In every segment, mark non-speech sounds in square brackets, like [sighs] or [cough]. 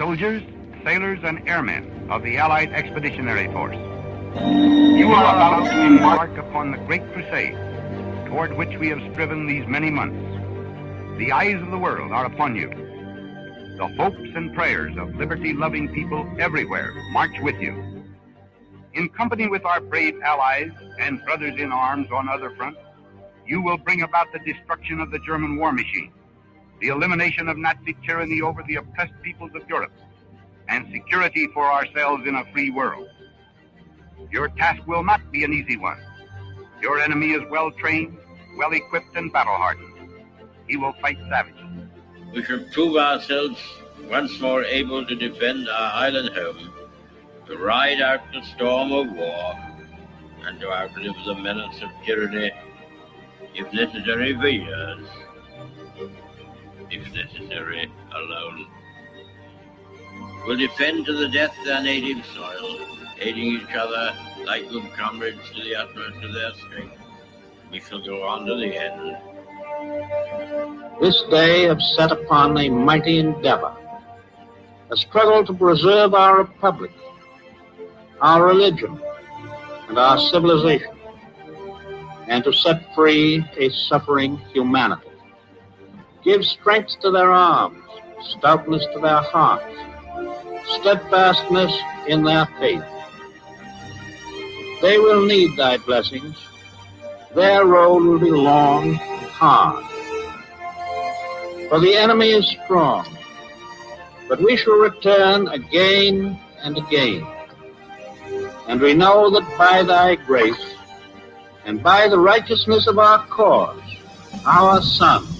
soldiers, sailors, and airmen of the Allied Expeditionary Force. You are about to embark upon the great crusade toward which we have striven these many months. The eyes of the world are upon you. The hopes and prayers of liberty loving people everywhere march with you. In company with our brave allies and brothers in arms on other fronts, you will bring about the destruction of the German war machine, the elimination of Nazi tyranny over the oppressed peoples of Europe, and security for ourselves in a free world. Your task will not be an easy one. Your enemy is well trained, well equipped, and battle hardened. He will fight savagely. We shall prove ourselves once more able to defend our island home, to ride out the storm of war, and to outlive the menace of tyranny, if necessary for years, if necessary alone. We'll defend to the death their native soil, aiding each other like good comrades to the utmost of their strength. We shall go on to the end. This day have set upon a mighty endeavor, a struggle to preserve our republic, our religion, and our civilization, and to set free a suffering humanity. Give strength to their arms, stoutness to their hearts, steadfastness in their faith. They will need thy blessings. Their road will be long and hard. For the enemy is strong, but we shall return again and again. And we know that by thy grace and by the righteousness of our cause, our sons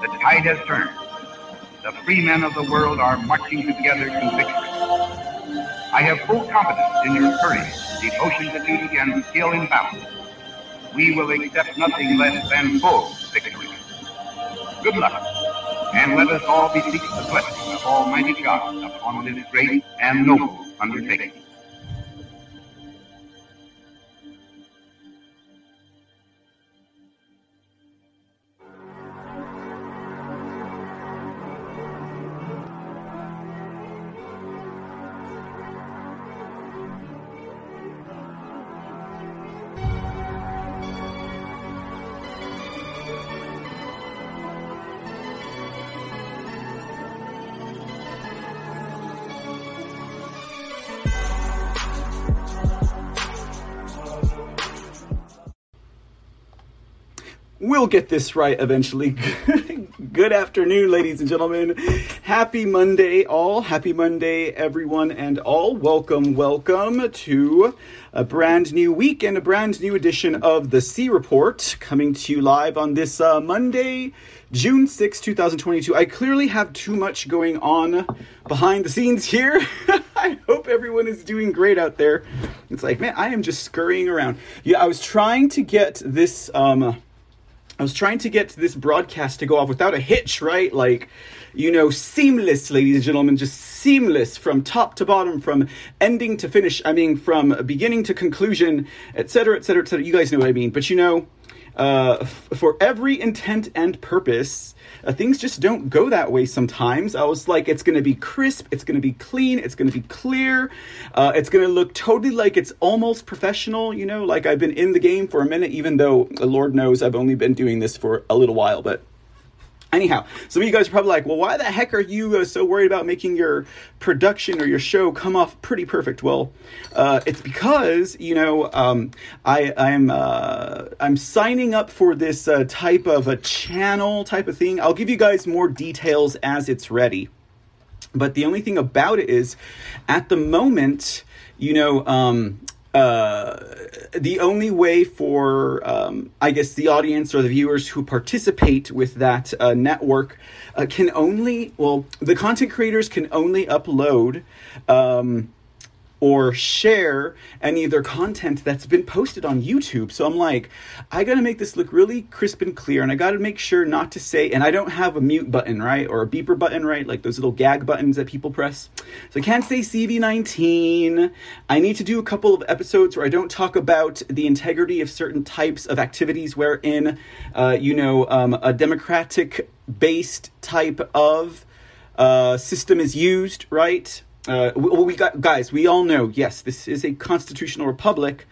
The tide has turned. The free men of the world are marching together to victory. I have full confidence in your courage, devotion to duty, and skill in battle. We will accept nothing less than full victory. Good luck, and let us all beseech the blessing of Almighty God upon this great and noble undertaking. We'll get this right eventually. [laughs] Good afternoon, ladies and gentlemen. Happy Monday, all. Happy Monday, everyone and all. Welcome, welcome to a brand new week and a brand new edition of the C Report coming to you live on this uh, Monday, June 6, 2022. I clearly have too much going on behind the scenes here. [laughs] I hope everyone is doing great out there. It's like, man, I am just scurrying around. Yeah, I was trying to get this. Um, I was trying to get this broadcast to go off without a hitch, right? Like, you know, seamless, ladies and gentlemen, just seamless from top to bottom, from ending to finish. I mean, from beginning to conclusion, etc., etc., etc. You guys know what I mean. But you know, uh, f- for every intent and purpose, uh, things just don't go that way sometimes. I was like, it's going to be crisp, it's going to be clean, it's going to be clear, uh, it's going to look totally like it's almost professional, you know, like I've been in the game for a minute, even though the Lord knows I've only been doing this for a little while, but. Anyhow, some of you guys are probably like, well, why the heck are you uh, so worried about making your production or your show come off pretty perfect? Well, uh, it's because you know um, I, I'm uh, I'm signing up for this uh, type of a channel type of thing. I'll give you guys more details as it's ready. But the only thing about it is, at the moment, you know. Um, uh, the only way for, um, I guess, the audience or the viewers who participate with that uh, network uh, can only, well, the content creators can only upload. Um, or share any of their content that's been posted on YouTube. So I'm like, I gotta make this look really crisp and clear, and I gotta make sure not to say, and I don't have a mute button, right? Or a beeper button, right? Like those little gag buttons that people press. So I can't say CV19. I need to do a couple of episodes where I don't talk about the integrity of certain types of activities wherein, uh, you know, um, a democratic based type of uh, system is used, right? Uh, we, we got guys. We all know. Yes, this is a constitutional republic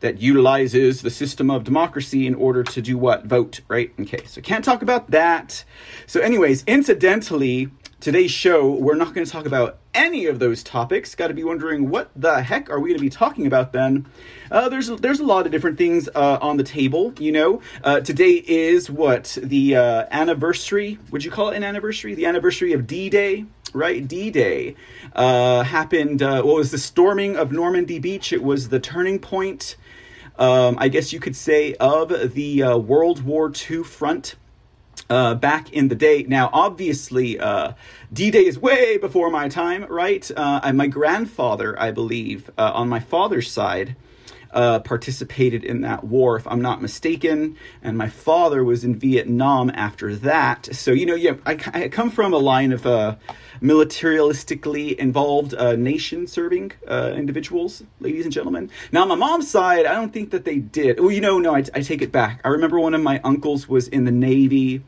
that utilizes the system of democracy in order to do what? Vote, right? Okay, so can't talk about that. So, anyways, incidentally, today's show we're not going to talk about any of those topics. Got to be wondering what the heck are we going to be talking about then? Uh, there's there's a lot of different things uh, on the table. You know, uh, today is what the uh, anniversary. Would you call it an anniversary? The anniversary of D-Day right? D Day uh, happened. Uh, what was the storming of Normandy Beach? It was the turning point, um, I guess you could say, of the uh, World War II front. Uh, back in the day. Now, obviously, uh, D Day is way before my time, right? Uh, my grandfather, I believe, uh, on my father's side, uh, participated in that war, if I'm not mistaken. And my father was in Vietnam after that. So, you know, yeah, I, I come from a line of uh, militaristically involved uh, nation serving uh, individuals, ladies and gentlemen. Now, on my mom's side, I don't think that they did. Well, you know, no, I, I take it back. I remember one of my uncles was in the Navy,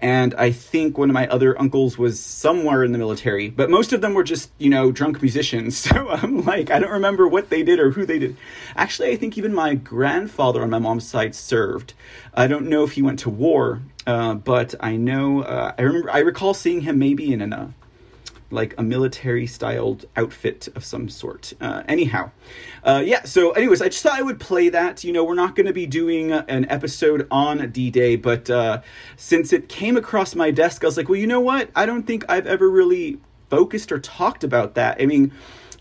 and I think one of my other uncles was somewhere in the military, but most of them were just, you know, drunk musicians. [laughs] So I'm like, I don't remember what they did or who they did. Actually, I think even my grandfather on my mom's side served. I don't know if he went to war, uh, but I know uh, I remember I recall seeing him maybe in an uh, like a military styled outfit of some sort. Uh, anyhow, uh, yeah. So, anyways, I just thought I would play that. You know, we're not going to be doing an episode on D Day, but uh, since it came across my desk, I was like, well, you know what? I don't think I've ever really focused or talked about that. I mean,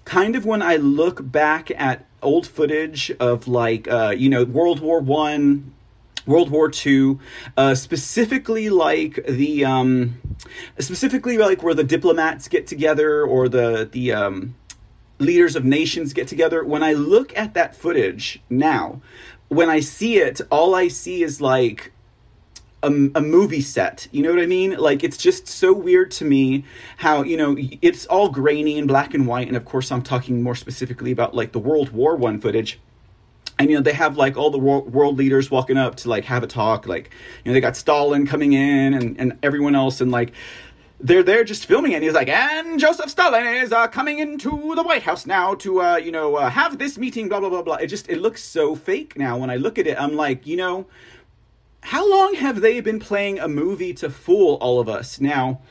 kind of when I look back at old footage of like uh, you know World War One, World War II, uh, specifically like the um, specifically like where the diplomats get together or the the um, leaders of nations get together. When I look at that footage now, when I see it, all I see is like a, a, movie set. You know what I mean? Like it's just so weird to me how you know it's all grainy and black and white. And of course, I'm talking more specifically about like the World War One footage. And you know they have like all the world leaders walking up to like have a talk. Like you know they got Stalin coming in and and everyone else and like they're there just filming it. And he's like, and Joseph Stalin is uh, coming into the White House now to, uh, you know, uh, have this meeting, blah, blah, blah, blah. It just, it looks so fake now. When I look at it, I'm like, you know, how long have they been playing a movie to fool all of us? Now,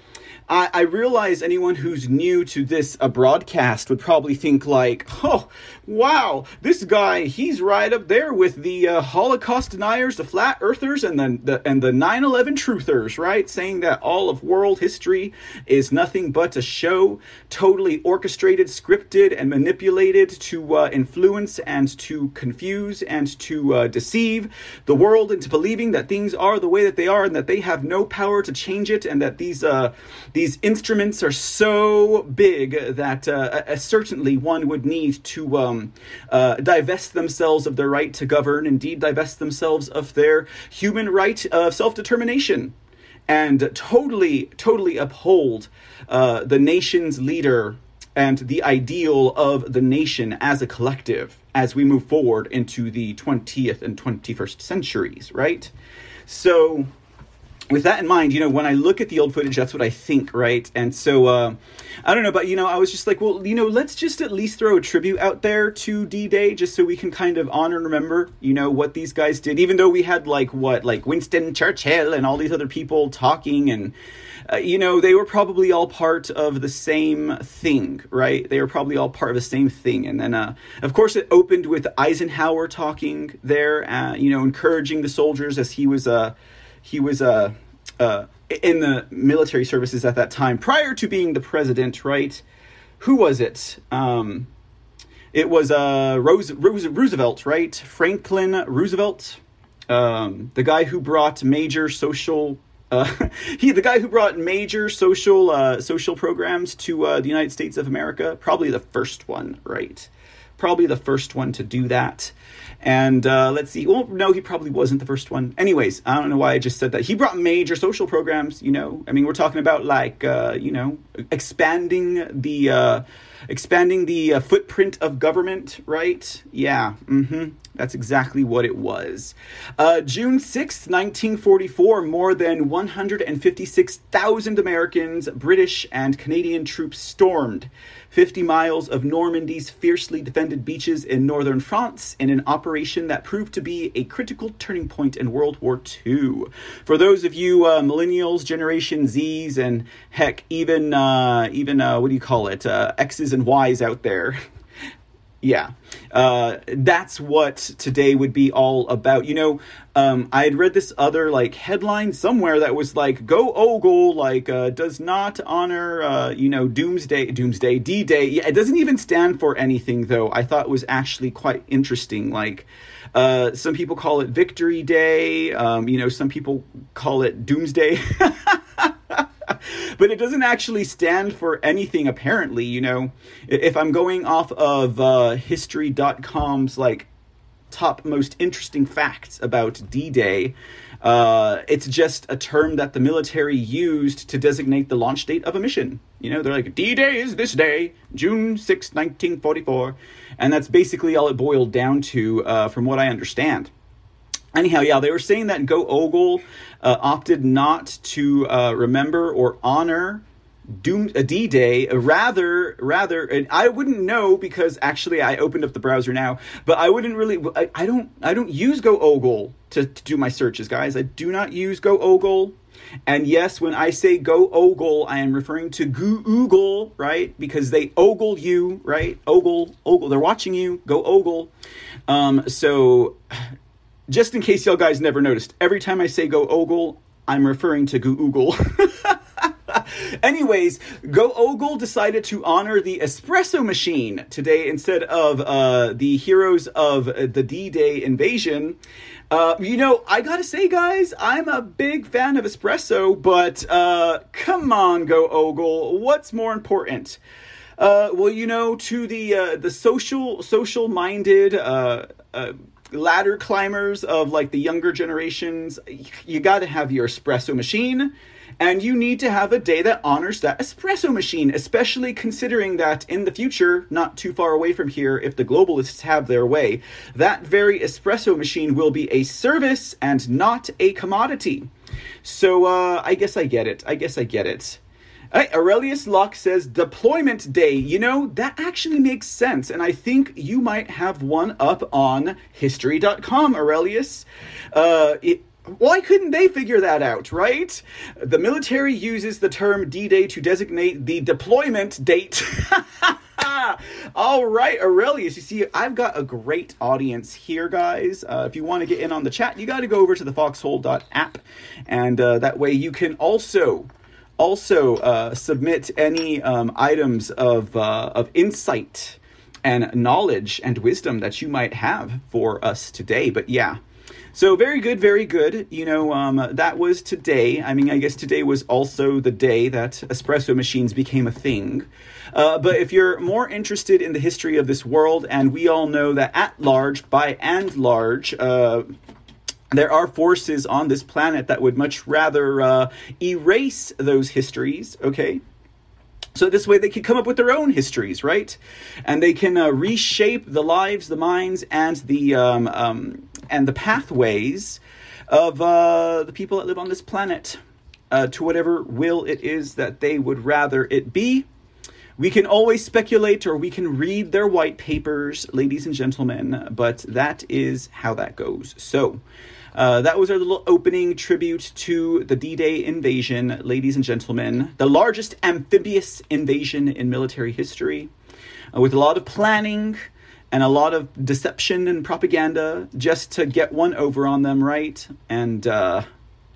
I, I realize anyone who's new to this a broadcast would probably think like, oh, wow, this guy, he's right up there with the uh, Holocaust deniers, the flat earthers, and the, the and the 9/11 truthers, right? Saying that all of world history is nothing but a show, totally orchestrated, scripted, and manipulated to uh, influence and to confuse and to uh, deceive the world into believing that things are the way that they are and that they have no power to change it, and that these uh, these instruments are so big that uh, certainly one would need to um, uh, divest themselves of their right to govern, indeed, divest themselves of their human right of self determination, and totally, totally uphold uh, the nation's leader and the ideal of the nation as a collective as we move forward into the 20th and 21st centuries, right? So, with that in mind, you know, when I look at the old footage, that's what I think, right? And so, uh, I don't know, but you know, I was just like, well, you know, let's just at least throw a tribute out there to D Day, just so we can kind of honor and remember, you know, what these guys did. Even though we had like what, like Winston Churchill and all these other people talking, and uh, you know, they were probably all part of the same thing, right? They were probably all part of the same thing. And then, uh, of course, it opened with Eisenhower talking there, uh, you know, encouraging the soldiers as he was, uh, he was uh, uh, in the military services at that time, prior to being the president, right? Who was it? Um, it was uh, Rose, Rose, Roosevelt, right? Franklin Roosevelt, um, the guy who brought major social. Uh, [laughs] he, the guy who brought major social uh, social programs to uh, the United States of America, probably the first one, right? Probably the first one to do that. And uh, let's see. Well, no, he probably wasn't the first one. Anyways, I don't know why I just said that. He brought major social programs. You know, I mean, we're talking about like uh, you know expanding the uh, expanding the uh, footprint of government, right? Yeah. Mm-hmm. That's exactly what it was. Uh, June 6th, 1944, more than 156,000 Americans, British, and Canadian troops stormed 50 miles of Normandy's fiercely defended beaches in northern France in an operation that proved to be a critical turning point in World War II. For those of you uh, millennials, Generation Zs, and heck, even uh, even uh, what do you call it, uh, X's and Y's out there. Yeah, uh, that's what today would be all about. You know, um, I had read this other like headline somewhere that was like, "Go Ogle like uh, does not honor uh, you know Doomsday Doomsday D Day." Yeah, it doesn't even stand for anything though. I thought it was actually quite interesting. Like, uh, some people call it Victory Day. Um, you know, some people call it Doomsday. [laughs] [laughs] but it doesn't actually stand for anything apparently you know. If i'm going off of uh, history.com's like top most interesting facts about d-day uh, it's just a term that the military used to designate the launch date of a mission. You know they're like d-day is this day june 6 1944 and that's basically all it boiled down to uh, from what i understand. Anyhow, yeah, they were saying that Go Ogle uh, opted not to uh, remember or honor Doom a D Day. Rather, rather, and I wouldn't know because actually I opened up the browser now, but I wouldn't really. I, I don't. I don't use Go Ogle to, to do my searches, guys. I do not use Go Ogle. And yes, when I say go ogle, I am referring to Google, right? Because they ogle you, right? Ogle, ogle. They're watching you. Go ogle. Um, so just in case y'all guys never noticed, every time I say go ogle, I'm referring to Google. [laughs] Anyways, Go Ogle decided to honor the espresso machine today instead of uh, the heroes of the D Day invasion. Uh, you know, I gotta say, guys, I'm a big fan of espresso, but uh, come on, Go Ogle, what's more important? Uh, well, you know, to the uh, the social social minded uh, ladder climbers of like the younger generations, you got to have your espresso machine. And you need to have a day that honors that espresso machine, especially considering that in the future, not too far away from here, if the globalists have their way, that very espresso machine will be a service and not a commodity. So uh, I guess I get it. I guess I get it. Hey, Aurelius Locke says deployment day. You know, that actually makes sense. And I think you might have one up on history.com, Aurelius. Uh, it, why couldn't they figure that out, right? The military uses the term D Day to designate the deployment date. [laughs] All right, Aurelius. You see, I've got a great audience here, guys. Uh, if you want to get in on the chat, you got to go over to the foxhole.app, and uh, that way you can also also uh, submit any um, items of, uh, of insight and knowledge and wisdom that you might have for us today. But yeah, so very good, very good. You know, um, that was today. I mean, I guess today was also the day that espresso machines became a thing. Uh, but if you're more interested in the history of this world, and we all know that at large, by and large, uh, there are forces on this planet that would much rather uh, erase those histories, okay? So this way they can come up with their own histories, right? And they can uh, reshape the lives, the minds, and the um, um, and the pathways of uh, the people that live on this planet uh, to whatever will it is that they would rather it be. We can always speculate or we can read their white papers, ladies and gentlemen, but that is how that goes. So, uh, that was our little opening tribute to the D Day invasion, ladies and gentlemen. The largest amphibious invasion in military history, uh, with a lot of planning and a lot of deception and propaganda just to get one over on them, right? And, uh,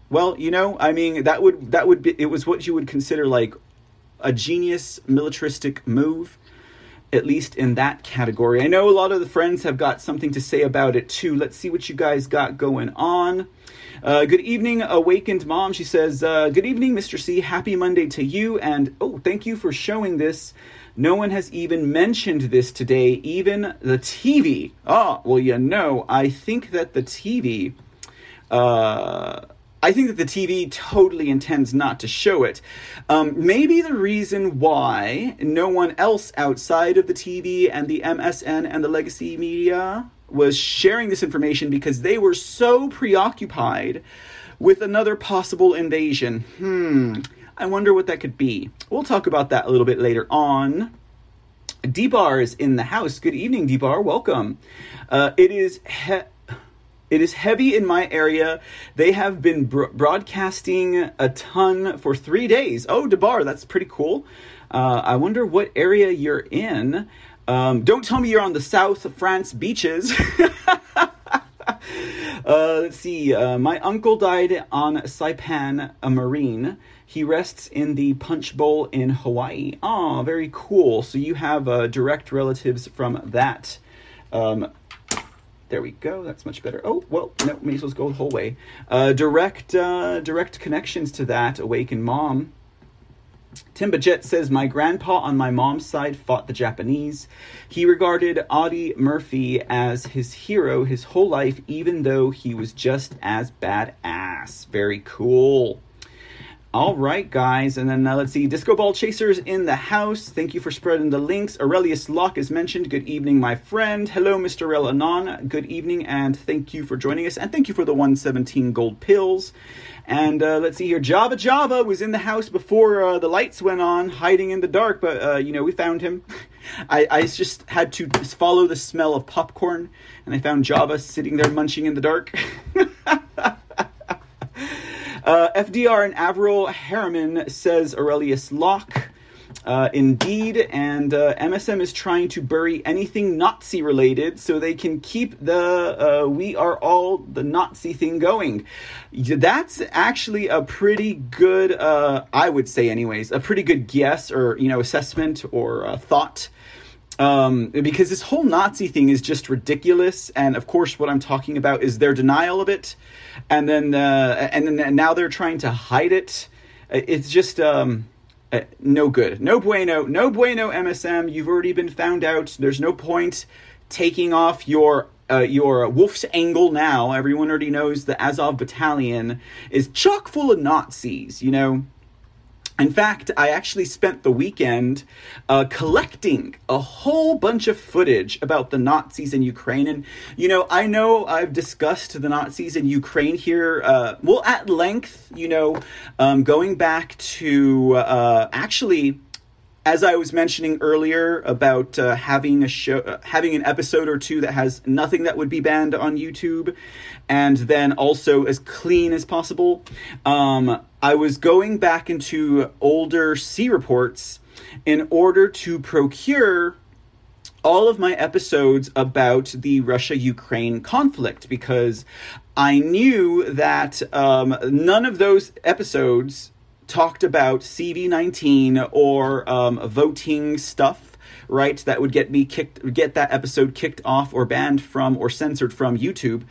well, you know, I mean, that would, that would be, it was what you would consider like a genius militaristic move at least in that category. I know a lot of the friends have got something to say about it too. Let's see what you guys got going on. Uh, good evening, awakened mom. She says, uh, Good evening, Mr. C. Happy Monday to you. And oh, thank you for showing this. No one has even mentioned this today, even the TV. Ah, well, you know, I think that the TV. Uh, I think that the TV totally intends not to show it. Um, maybe the reason why no one else outside of the TV and the MSN and the legacy media was sharing this information because they were so preoccupied with another possible invasion. Hmm, I wonder what that could be. We'll talk about that a little bit later on. D-Bar is in the house. Good evening, D-Bar. Welcome. Uh, it is he- it is heavy in my area. They have been bro- broadcasting a ton for three days. Oh, D-Bar, that's pretty cool. Uh, I wonder what area you're in. Um, don't tell me you're on the South France beaches. [laughs] uh, let's see. Uh, my uncle died on Saipan, a Marine. He rests in the Punch Bowl in Hawaii. Oh, very cool. So you have uh, direct relatives from that. Um, there we go. That's much better. Oh well, no, may as well go the whole way. Uh, direct, uh, direct connections to that. Awaken Mom. Timbajet says, My grandpa on my mom's side fought the Japanese. He regarded Audie Murphy as his hero his whole life, even though he was just as badass. Very cool. All right, guys, and then uh, let's see. Disco Ball Chasers in the house. Thank you for spreading the links. Aurelius Locke is mentioned. Good evening, my friend. Hello, Mr. Rel Anon. Good evening, and thank you for joining us. And thank you for the 117 gold pills. And uh, let's see here. Java Java was in the house before uh, the lights went on, hiding in the dark, but uh, you know, we found him. [laughs] I, I just had to follow the smell of popcorn, and I found Java sitting there munching in the dark. [laughs] Uh, FDR and Averell Harriman says Aurelius Locke. Uh, indeed, and uh, MSM is trying to bury anything Nazi related so they can keep the uh, "We Are All the Nazi" thing going. That's actually a pretty good, uh, I would say, anyways, a pretty good guess or you know assessment or uh, thought. Um, because this whole Nazi thing is just ridiculous, and of course, what I'm talking about is their denial of it, and then uh, and then now they're trying to hide it. It's just um, uh, no good, no bueno, no bueno. MSM, you've already been found out. There's no point taking off your uh, your wolf's angle now. Everyone already knows the Azov battalion is chock full of Nazis. You know, in fact, I actually spent the weekend uh, collecting a whole bunch of footage about the Nazis in Ukraine. And, you know, I know I've discussed the Nazis in Ukraine here, uh, well, at length, you know, um, going back to uh, actually as I was mentioning earlier about uh, having a show, uh, having an episode or two that has nothing that would be banned on YouTube, and then also as clean as possible. Um, I was going back into older C reports in order to procure all of my episodes about the Russia Ukraine conflict because I knew that um, none of those episodes talked about CV19 or um, voting stuff, right? That would get me kicked, get that episode kicked off or banned from or censored from YouTube.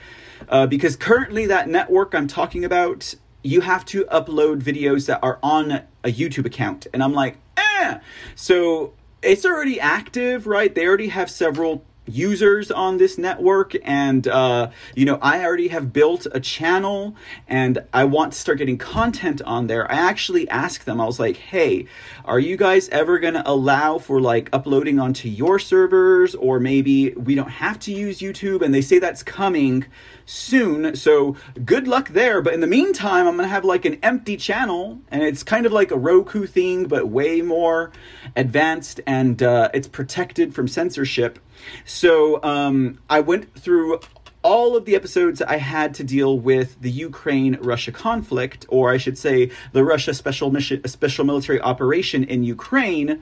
Uh, because currently, that network I'm talking about, you have to upload videos that are on a YouTube account. And I'm like, eh. So it's already active, right? They already have several users on this network and uh, you know i already have built a channel and i want to start getting content on there. I actually asked them i was like hey are you guys ever going to allow for like uploading onto your servers or maybe we don't have to use youtube? And they say that's coming soon so good luck there. But in the meantime i'm going to have like an empty channel and it's kind of like a roku thing but way more advanced and uh, it's protected from censorship so um, I went through all of the episodes I had to deal with the Ukraine Russia conflict, or I should say, the Russia special mission, special military operation in Ukraine.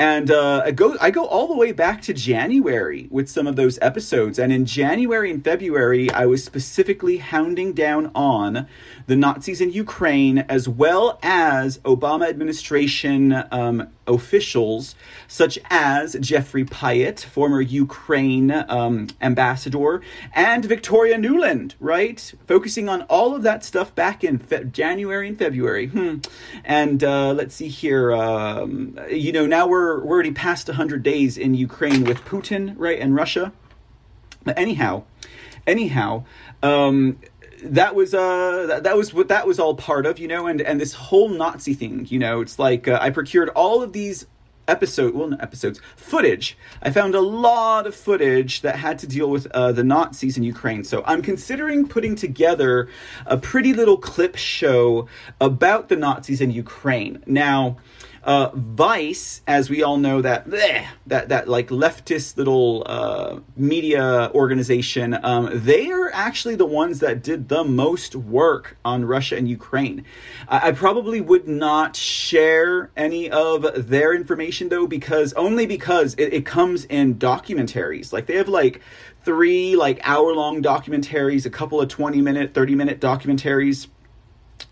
And uh, I go I go all the way back to January with some of those episodes. And in January and February, I was specifically hounding down on the Nazis in Ukraine as well as Obama administration um, officials such as Jeffrey Pyatt, former Ukraine um, ambassador, and Victoria Nuland, right? Focusing on all of that stuff back in fe- January and February. Hmm. And uh, let's see here. Um, you know, now we're, we're already past 100 days in Ukraine with Putin, right, and Russia. But anyhow, anyhow, um, that was uh that, that, was what that was all part of you know and and this whole nazi thing you know it's like uh, i procured all of these episode well not episodes footage. I found a lot of footage that had to deal with uh, the nazis in ukraine. So i'm considering putting together a pretty little clip show about the nazis in ukraine. Now uh, Vice, as we all know, that bleh, that that like leftist little uh, media organization, um, they are actually the ones that did the most work on Russia and Ukraine. I, I probably would not share any of their information though, because only because it, it comes in documentaries. Like they have like three like hour long documentaries, a couple of twenty minute, thirty minute documentaries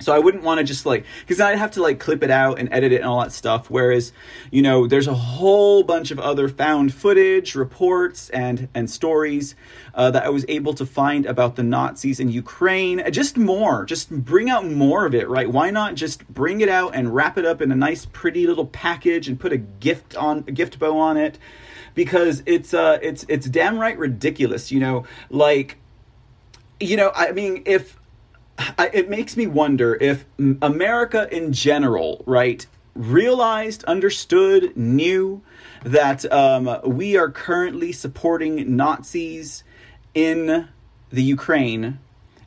so I wouldn't want to just like because I'd have to like clip it out and edit it and all that stuff. Whereas, you know, there's a whole bunch of other found footage, reports, and and stories uh, that I was able to find about the Nazis in Ukraine. Just more, just bring out more of it, right? Why not just bring it out and wrap it up in a nice, pretty little package and put a gift on a gift bow on it? Because it's uh it's it's damn right ridiculous, you know, like you know, I mean, if I, it makes me wonder if America in general, right, realized, understood, knew that um, we are currently supporting Nazis in the Ukraine.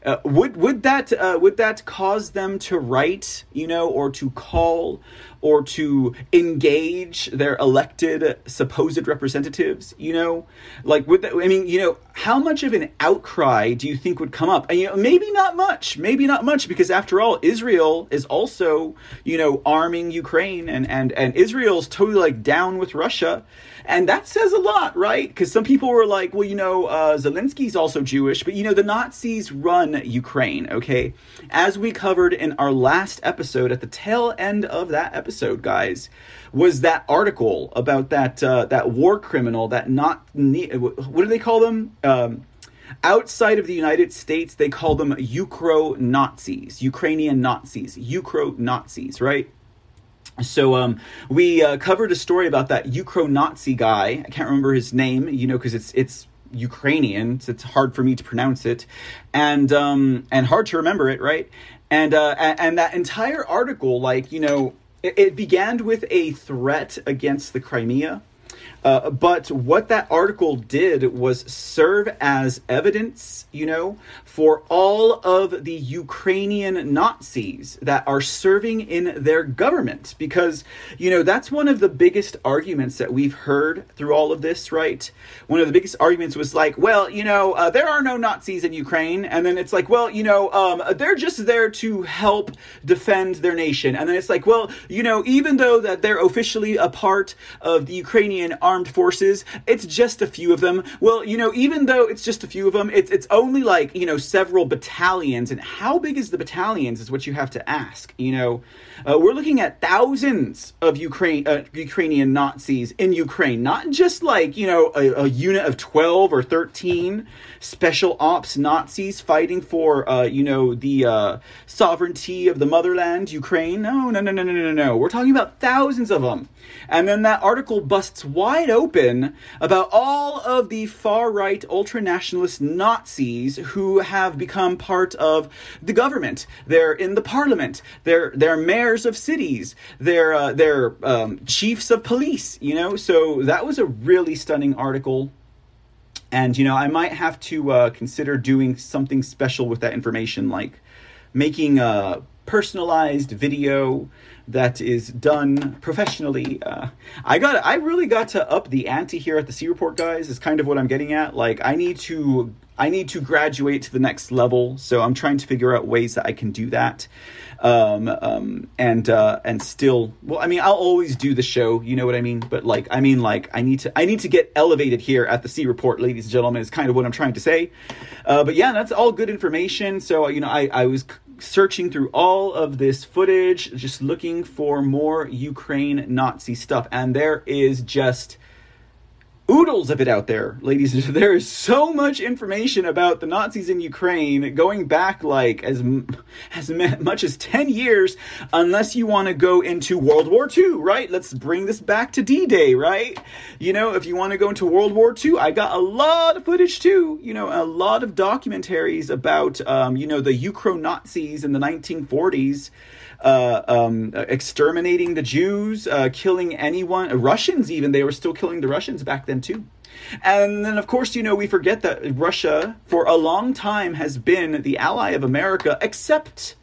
Uh, would would that uh, would that cause them to write, you know, or to call or to engage their elected supposed representatives you know? Like would that, i mean you know how much of an outcry do you think would come up? And you know maybe not much maybe not much because after all israel is also you know arming ukraine and and and israel's totally like down with russia and that says a lot, right? Because some people were like, well, you know, uh, Zelensky's also Jewish, but you know, the Nazis run Ukraine, okay? As we covered in our last episode, at the tail end of that episode, guys, was that article about that uh, that war criminal, that not what do they call them? Um, outside of the United States, they call them Ukro Nazis, Ukrainian Nazis, Ukro Nazis, right? So um, we uh, covered a story about that Ukro-Nazi guy. I can't remember his name, you know, because it's it's Ukrainian, it's hard for me to pronounce it, and um, and hard to remember it, right? And uh, and that entire article, like you know, it, it began with a threat against the Crimea uh, but what that article did was serve as evidence, you know, for all of the Ukrainian Nazis that are serving in their government. Because, you know, that's one of the biggest arguments that we've heard through all of this, right? One of the biggest arguments was like, well, you know, uh, there are no Nazis in Ukraine. And then it's like, well, you know, um, they're just there to help defend their nation. And then it's like, well, you know, even though that they're officially a part of the Ukrainian army, armed forces. It's just a few of them. Well, you know, even though it's just a few of them, it's it's only like you know several battalions. And how big is the battalions is what you have to ask. You know, uh, we're looking at thousands of Ukraine uh, Ukrainian Nazis in Ukraine, not just like you know a, a, unit of twelve or thirteen special ops Nazis fighting for uh, you know the uh, sovereignty of the motherland, Ukraine. No, no, no, no, no, no, no. We're talking about thousands of them. And then that article busts wide open about all of the far right ultra nationalist Nazis who have become part of the government. They're in the parliament. They're they're mayors of cities. They're uh, they're um, chiefs of police. You know, so that was a really stunning article. And you know, I might have to uh, consider doing something special with that information, like making a personalized video that is done professionally. Uh, I got, I really got to up the ante here at the C Report, guys. Is kind of what I'm getting at. Like, I need to, I need to graduate to the next level. So I'm trying to figure out ways that I can do that um, um, and uh, and still, well, I mean, I'll always do the show, you know what I mean. But like, I mean, like, I need to, I need to get elevated here at the C Report, ladies and gentlemen. Is kind of what I'm trying to say. Uh, but yeah, that's all good information. So you know, I I was searching through all of this footage, just looking for more Ukraine Nazi stuff, and there is just oodles of it out there, ladies. And [laughs] gentlemen. There is so much information about the Nazis in Ukraine going back like as [laughs] as [laughs] much as 10 years unless you want to go into World War II, right? Let's bring this back to D-Day, right? You know, if you want to go into World War II, I got a lot of footage too, you know, a lot of documentaries about um, you know, the Ukro-Nazis in the 1940s uh, um, exterminating the Jews, uh, killing anyone, Russians even. They were still killing the Russians back then too. And then, of course, you know, we forget that Russia, for a long time, has been the ally of America, except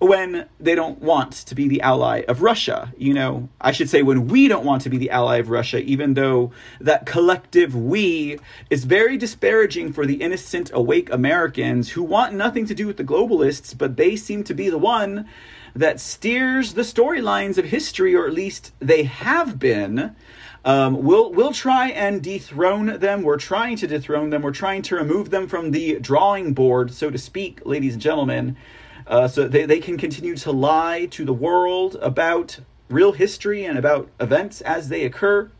when they don't want to be the ally of Russia. You know, I should say when we don't want to be the ally of Russia, even though that collective we is very disparaging for the innocent, awake Americans who want nothing to do with the globalists, but they seem to be the one that steers the storylines of history, or at least they have been. Um, we'll we'll try and dethrone them. We're trying to dethrone them. We're trying to remove them from the drawing board, so to speak, ladies and gentlemen, uh, so they, they can continue to lie to the world about real history and about events as they occur.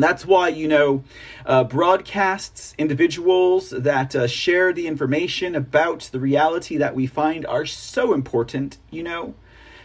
That's why, you know, uh, broadcasts, individuals that uh, share the information about the reality that we find are so important, you know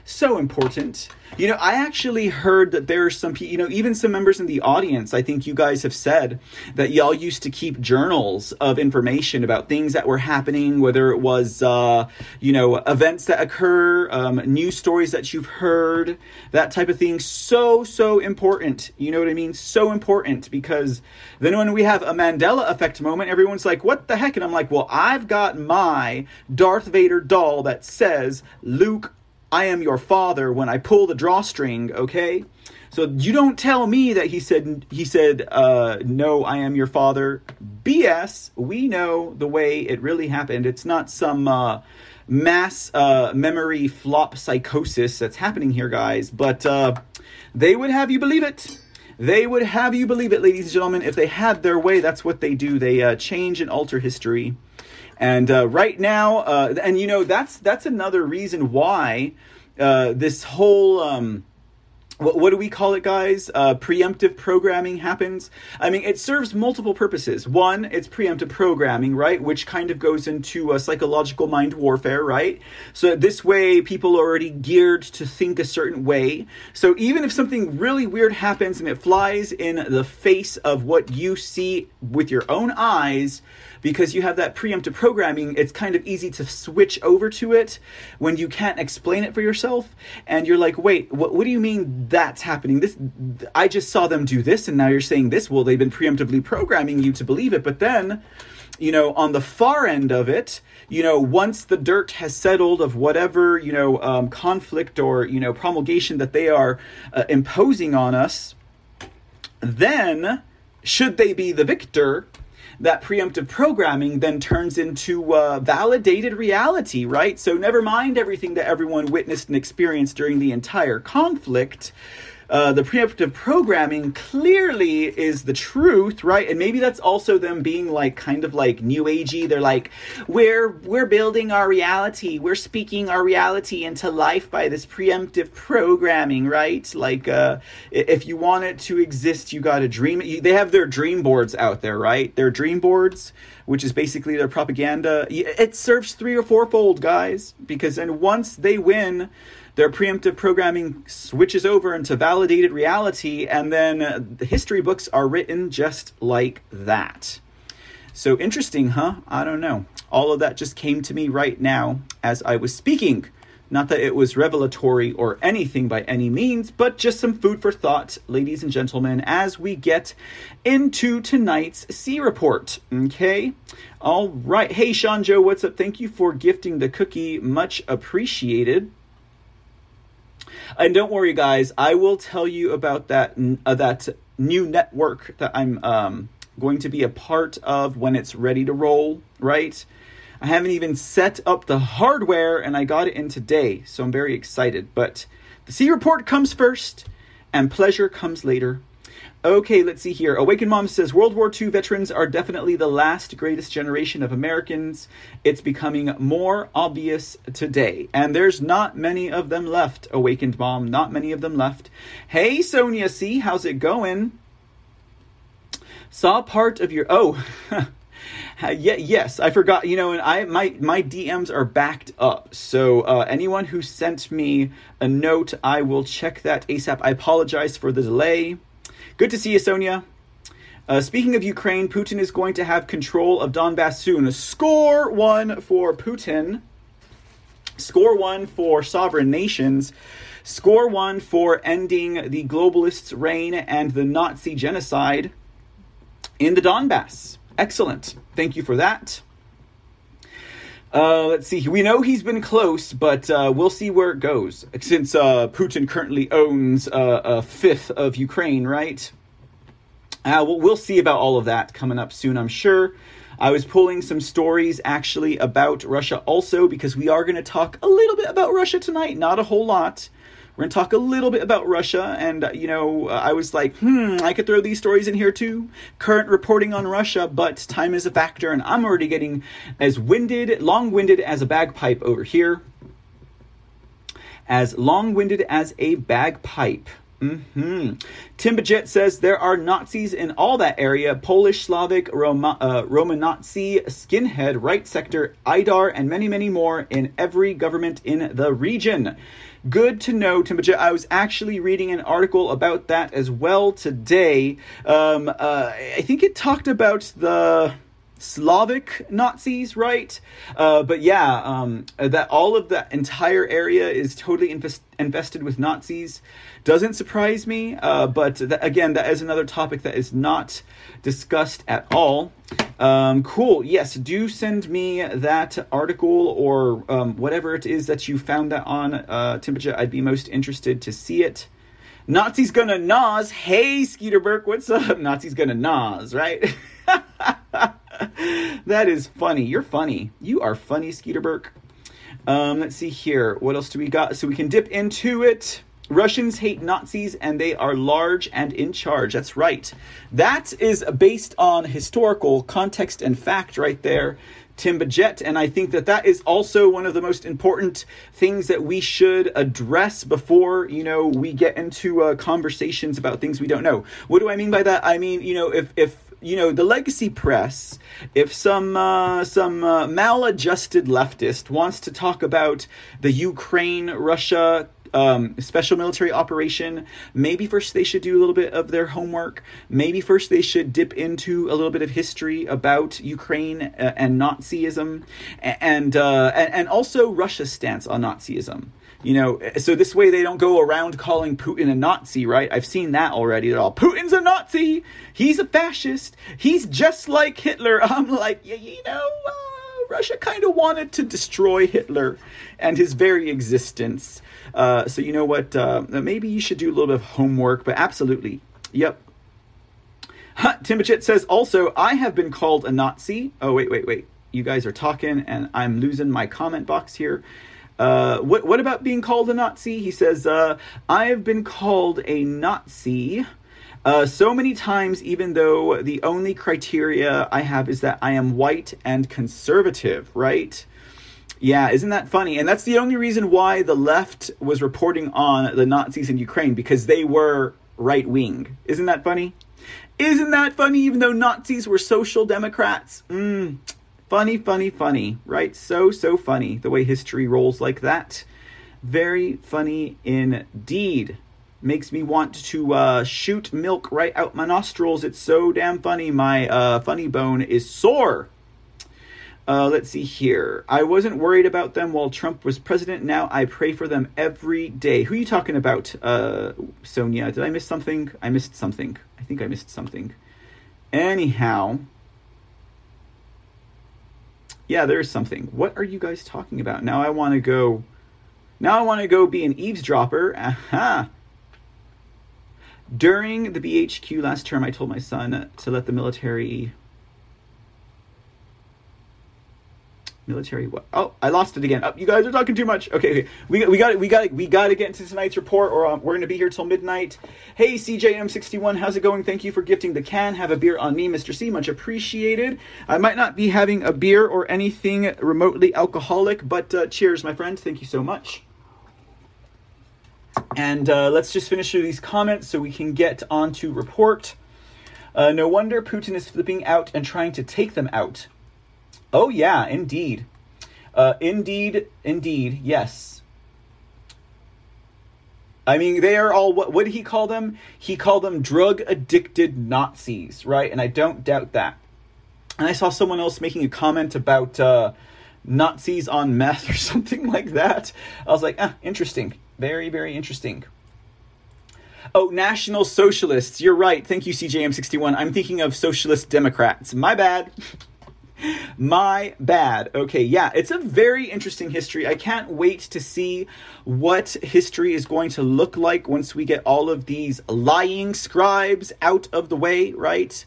so important. You know, I actually heard that there are some you know, even some members in the audience, I think you guys have said that y'all used to keep journals of information about things that were happening, whether it was, uh, you know, events that occur, um, news stories that you've heard, that type of thing. So, so important. You know what I mean? So important because then when we have a Mandela effect moment, everyone's like, what the heck? And I'm like, well, I've got my Darth Vader doll that says, Luke, I am your father when I pull the drawstring, okay? So you don't tell me that he said he said uh, no, I am your father. BS. We know the way it really happened. It's not some uh, mass uh, memory flop psychosis that's happening here, guys. But uh, they would have you believe it. They would have you believe it, ladies and gentlemen. If they had their way, that's what they do. They uh, change and alter history. And uh, right now, uh, and you know that's that's another reason why uh, this whole um, what, what, do we call it, guys? Uh, preemptive programming happens. I mean, it serves multiple purposes. One, it's preemptive programming, right? Which kind of goes into a psychological mind warfare, right? So this way, people are already geared to think a certain way. So even if something really weird happens and it flies in the face of what you see with your own eyes, because you have that preemptive programming, it's kind of easy to switch over to it when you can't explain it for yourself. And you're like, wait, what, what do you mean that's happening? This, I just saw them do this, and now you're saying this. Well, they've been preemptively programming you to believe it. But then, you know, on the far end of it, you know, once the dirt has settled of whatever, you know, um, conflict or, you know, promulgation that they are uh, imposing on us, then should they be the victor, that preemptive programming then turns into uh, validated reality, right? So, never mind everything that everyone witnessed and experienced during the entire conflict uh, the preemptive programming clearly is the truth, right? And maybe that's also them being like kind of like new agey. They're like, we're we're building our reality, we're speaking our reality into life by this preemptive programming, right? Like, uh, if you want it to exist, you got to dream. They have their dream boards out there, right? Their dream boards which is basically their propaganda. It serves three or fourfold, guys, because then once they win, their preemptive programming switches over into validated reality, and then uh, the history books are written just like that. So interesting, huh? I don't know. All of that just came to me right now as I was speaking. Not that it was revelatory or anything by any means, but just some food for thought, ladies and gentlemen, as we get into tonight's C report. Okay? All right. Hey, Sean Joe, what's up? Thank you for gifting the cookie. Much appreciated. And don't worry, guys. I will tell you about that uh, that new network that I'm um, going to be a part of when it's ready to roll. Right. I haven't even set up the hardware, and I got it in today, so I'm very excited. But the C report comes first, and pleasure comes later. Okay, let's see here. Awakened Mom says World War II veterans are definitely the last greatest generation of Americans. It's becoming more obvious today. And there's not many of them left, Awakened Mom. Not many of them left. Hey, Sonia C., how's it going? Saw part of your. Oh. [laughs] yeah, yes, I forgot. You know, and I my my DMs are backed up. So uh, anyone who sent me a note, I will check that ASAP. I apologize for the delay. Good to see you, Sonia. Uh, speaking of Ukraine, Putin is going to have control of Donbass soon. Score one for Putin. Score one for sovereign nations. Score one for ending the globalists' reign and the Nazi genocide in the Donbass. Excellent. Thank you for that. Uh, let's see. We know he's been close, but uh, we'll see where it goes. Since uh, Putin currently owns uh, a fifth of Ukraine, right? Uh, we'll, we'll see about all of that coming up soon, I'm sure. I was pulling some stories actually about Russia also because we are going to talk a little bit about Russia tonight, not a whole lot. We're going to talk a little bit about Russia, and, uh, you know, uh, I was like, hmm, I could throw these stories in here too. Current reporting on Russia, but time is a factor, and I'm already getting as winded, long winded as a bagpipe over here. As long winded as a bagpipe. Mm-hmm. Timbajet says there are Nazis in all that area Polish, Slavic, Roma, uh, Roman-Nazi, skinhead, right sector, Aidar, and many, many more in every government in the region. Good to know, Timbajet. I was actually reading an article about that as well today. Um, uh, I think it talked about the Slavic Nazis, right? Uh, but yeah, um, that all of that entire area is totally invest- invested with Nazis doesn't surprise me. Uh, but th- again, that is another topic that is not discussed at all. Um, cool. Yes, do send me that article or um, whatever it is that you found that on uh. I'd be most interested to see it. Nazis gonna Nas. Hey, Skeeter Burke, what's up? [laughs] Nazis gonna Nas, right? [laughs] [laughs] that is funny. You're funny. You are funny, Skeeter Burke. Um, let's see here. What else do we got? So we can dip into it. Russians hate Nazis and they are large and in charge. That's right. That is based on historical context and fact right there. Tim Bajet, and I think that that is also one of the most important things that we should address before you know we get into uh, conversations about things we don't know. What do I mean by that? I mean you know if if you know the legacy press if some uh, some uh, maladjusted leftist wants to talk about the ukraine russia um, special military operation. Maybe first they should do a little bit of their homework. Maybe first they should dip into a little bit of history about Ukraine uh, and Nazism, and uh, and, and also Russia's stance on Nazism you know so this way they don't go around calling putin a nazi right i've seen that already at all putin's a nazi he's a fascist he's just like hitler [laughs] i'm like yeah, you know uh, russia kind of wanted to destroy hitler and his very existence uh, so you know what? Uh, maybe you should do a little bit of homework, but absolutely. Yep. Huh, says also, I have been called a Nazi. Oh, wait, wait, wait. You guys are talking, and I'm losing my comment box here. Uh, what, what about being called a Nazi? He says, uh, I have been called a Nazi uh, so many times, even though the only criteria I have is that I am white and conservative, right? Yeah, isn't that funny? And that's the only reason why the left was reporting on the Nazis in Ukraine because they were right wing. Isn't that funny? Isn't that funny? Even though Nazis were social democrats. Mm, funny, funny, funny. Right? So, so funny the way history rolls like that. Very funny indeed. Makes me want to uh, shoot milk right out my nostrils. It's so damn funny. My uh, funny bone is sore. Uh, let's see here. I wasn't worried about them while Trump was president. Now I pray for them every day. Who are you talking about, uh, Sonia? Did I miss something? I missed something. I think I missed something. Anyhow. Yeah, there's something. What are you guys talking about? Now I want to go Now I want to go be an eavesdropper. Aha. During the BHQ last term, I told my son to let the military military what oh i lost it again. Oh, you guys are talking too much. Okay, okay. we, we got we got we got to get into tonight's report or um, we're to be here till midnight. Hey cjm61 how's it going? Thank you for gifting the can. Have a beer on me mr c. Much appreciated. I might not be having a beer or anything remotely alcoholic but uh, cheers my friend thank you so much. And uh, let's just finish through these comments so we can get on to report. Uh, no wonder putin is flipping out and trying to take them out Oh, yeah, indeed. Uh, indeed, indeed, yes. I mean, they are all what? What did he call them? He called them drug addicted Nazis, right? And I don't doubt that. And I saw someone else making a comment about uh, Nazis on meth [laughs] or something like that. I was like, ah, interesting, very, very interesting. Oh, National Socialists. You're right. Thank you, CJM61. I'm thinking of Socialist Democrats. My bad. [laughs] [laughs] My bad. Okay, yeah, it's a very interesting history. I can't wait to see what history is going to look like once we get all of these lying scribes out of the way, right?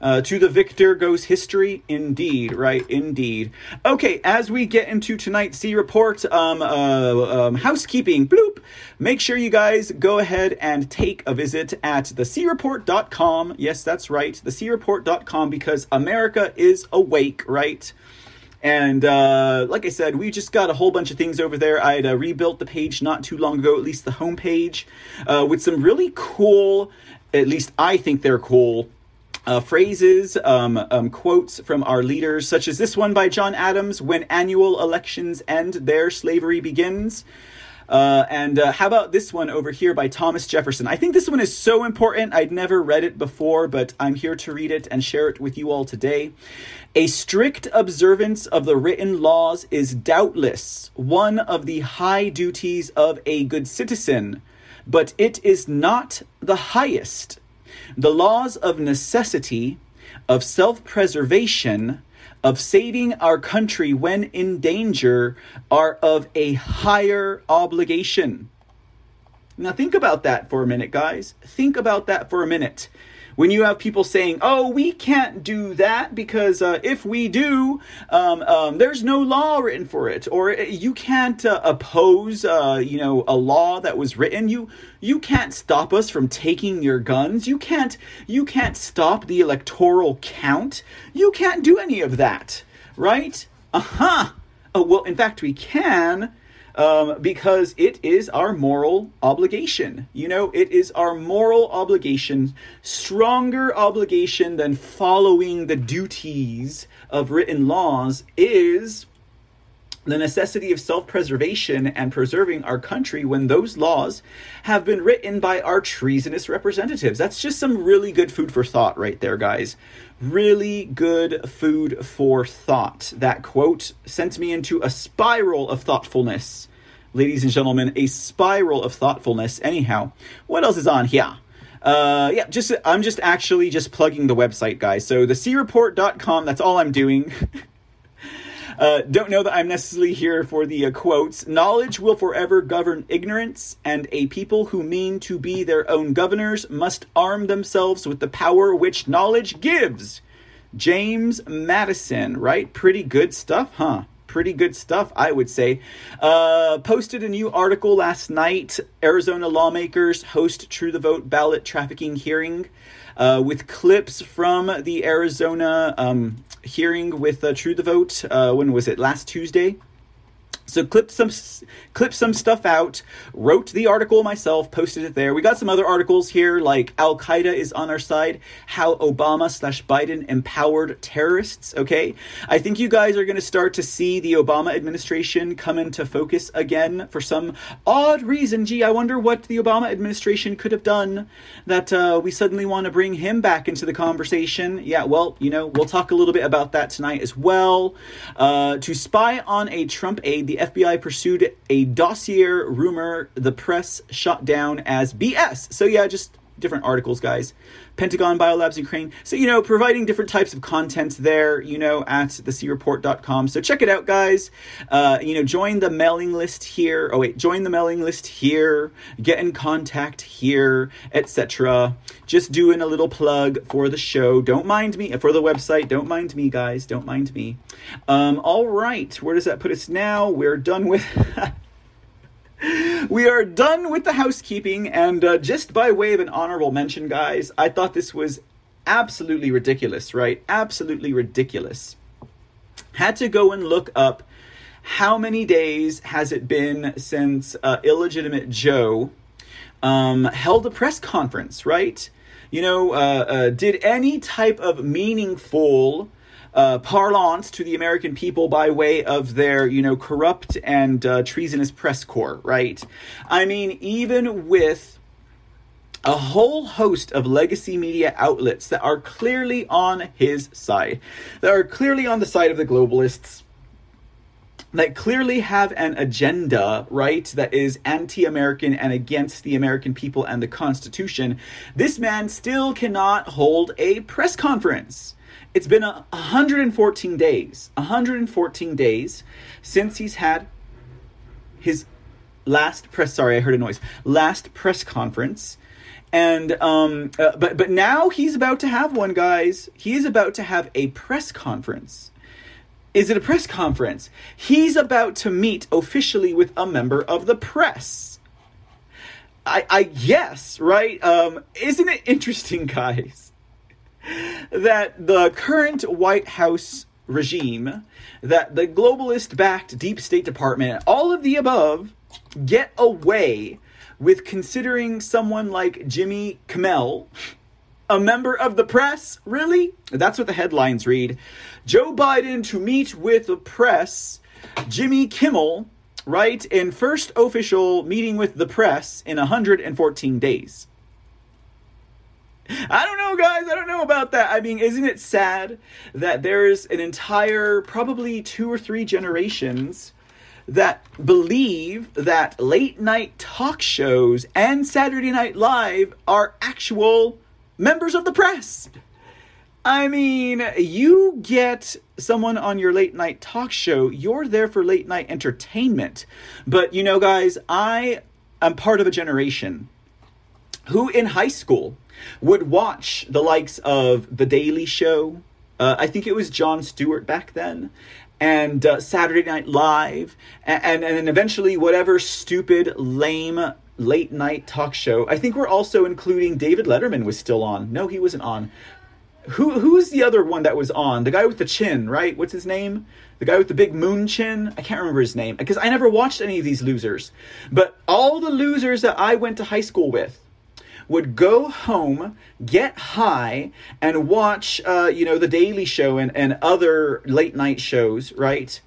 Uh, to the victor goes history, indeed, right? Indeed. Okay, as we get into tonight's C report, um, uh, um, housekeeping, bloop. Make sure you guys go ahead and take a visit at thecreport.com. Yes, that's right, thecreport.com, because America is awake, right? And uh, like I said, we just got a whole bunch of things over there. I had uh, rebuilt the page not too long ago, at least the homepage, uh, with some really cool, at least I think they're cool, uh, phrases, um, um, quotes from our leaders, such as this one by John Adams When annual elections end, there slavery begins. Uh, and uh, how about this one over here by Thomas Jefferson? I think this one is so important. I'd never read it before, but I'm here to read it and share it with you all today. A strict observance of the written laws is doubtless one of the high duties of a good citizen, but it is not the highest the laws of necessity, of self preservation, of saving our country when in danger are of a higher obligation. Now, think about that for a minute, guys. Think about that for a minute when you have people saying, "Oh, we can't do that because uh, if we do, um, um, there's no law written for it, or uh, you can't uh, oppose, uh, you know, a law that was written. You you can't stop us from taking your guns. You can't you can't stop the electoral count. You can't do any of that, right? Uh huh. Oh, well, in fact, we can um, because it is our moral obligation. You know, it is our moral obligation, stronger obligation than following the duties of written laws is the necessity of self preservation and preserving our country when those laws have been written by our treasonous representatives. That's just some really good food for thought, right there, guys. Really good food for thought. That quote sent me into a spiral of thoughtfulness. Ladies and gentlemen, a spiral of thoughtfulness. Anyhow, what else is on here? Uh, yeah, just I'm just actually just plugging the website, guys. So the creport.com, that's all I'm doing. [laughs] Uh, don't know that I'm necessarily here for the uh, quotes. Knowledge will forever govern ignorance, and a people who mean to be their own governors must arm themselves with the power which knowledge gives. James Madison, right? Pretty good stuff, huh? Pretty good stuff, I would say. Uh, posted a new article last night. Arizona lawmakers host True the Vote ballot trafficking hearing uh, with clips from the Arizona um, hearing with uh, True the Vote. Uh, when was it? Last Tuesday. So clipped some clipped some stuff out, wrote the article myself, posted it there. We got some other articles here, like Al Qaeda is on our side, how Obama slash Biden empowered terrorists. Okay, I think you guys are going to start to see the Obama administration come into focus again for some odd reason. Gee, I wonder what the Obama administration could have done that uh, we suddenly want to bring him back into the conversation. Yeah, well, you know, we'll talk a little bit about that tonight as well. Uh, to spy on a Trump aide, the FBI pursued a dossier rumor the press shot down as BS. So, yeah, just different articles, guys. Pentagon, Biolabs, Ukraine. So, you know, providing different types of content there, you know, at thecreport.com. So check it out, guys. Uh, you know, join the mailing list here. Oh, wait, join the mailing list here. Get in contact here, etc. Just doing a little plug for the show. Don't mind me. For the website, don't mind me, guys. Don't mind me. Um, all right, where does that put us now? We're done with. [laughs] we are done with the housekeeping, and uh, just by way of an honorable mention, guys, I thought this was absolutely ridiculous, right? Absolutely ridiculous. Had to go and look up how many days has it been since uh, illegitimate Joe um, held a press conference, right? You know, uh, uh did any type of meaningful uh, parlance to the American people by way of their, you know, corrupt and uh, treasonous press corps, right? I mean, even with a whole host of legacy media outlets that are clearly on his side, that are clearly on the side of the globalists, that clearly have an agenda, right, that is anti American and against the American people and the Constitution, this man still cannot hold a press conference. It's been a 114 days, 114 days since he's had his last press. Sorry, I heard a noise. Last press conference, and um, uh, but but now he's about to have one, guys. He is about to have a press conference. Is it a press conference? He's about to meet officially with a member of the press. I, I guess, right? Um, isn't it interesting, [laughs] guys? That the current White House regime, that the globalist backed deep state department, all of the above get away with considering someone like Jimmy Kimmel a member of the press? Really? That's what the headlines read. Joe Biden to meet with the press, Jimmy Kimmel, right, in first official meeting with the press in 114 days. I don't know, guys. I don't know about that. I mean, isn't it sad that there's an entire, probably two or three generations that believe that late night talk shows and Saturday Night Live are actual members of the press? I mean, you get someone on your late night talk show, you're there for late night entertainment. But you know, guys, I am part of a generation who in high school would watch the likes of The Daily Show. Uh, I think it was Jon Stewart back then, and uh, Saturday Night Live, and, and and eventually whatever stupid, lame late night talk show. I think we're also including David Letterman was still on. No, he wasn't on. Who who's the other one that was on? The guy with the chin, right? What's his name? The guy with the big moon chin? I can't remember his name because I never watched any of these losers. But all the losers that I went to high school with, would go home, get high, and watch, uh, you know, The Daily Show and, and other late night shows, right?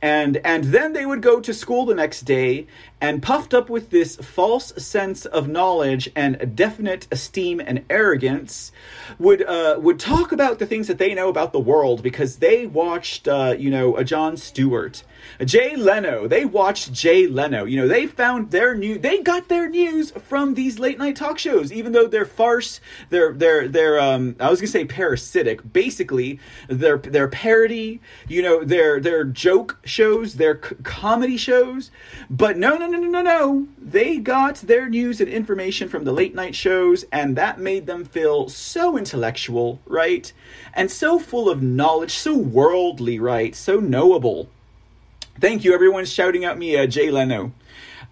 And, and then they would go to school the next day and puffed up with this false sense of knowledge and definite esteem and arrogance would uh, would talk about the things that they know about the world because they watched uh, you know a Jon Stewart Jay Leno. They watched Jay Leno. You know, they found their new they got their news from these late night talk shows, even though they're farce, they're they're they're um I was gonna say parasitic. Basically, they're they're parody, you know, they're they're joke shows, they're c- comedy shows. But no no no no no no. They got their news and information from the late night shows, and that made them feel so intellectual, right? And so full of knowledge, so worldly, right? So knowable. Thank you. Everyone's shouting at me, uh, Jay Leno.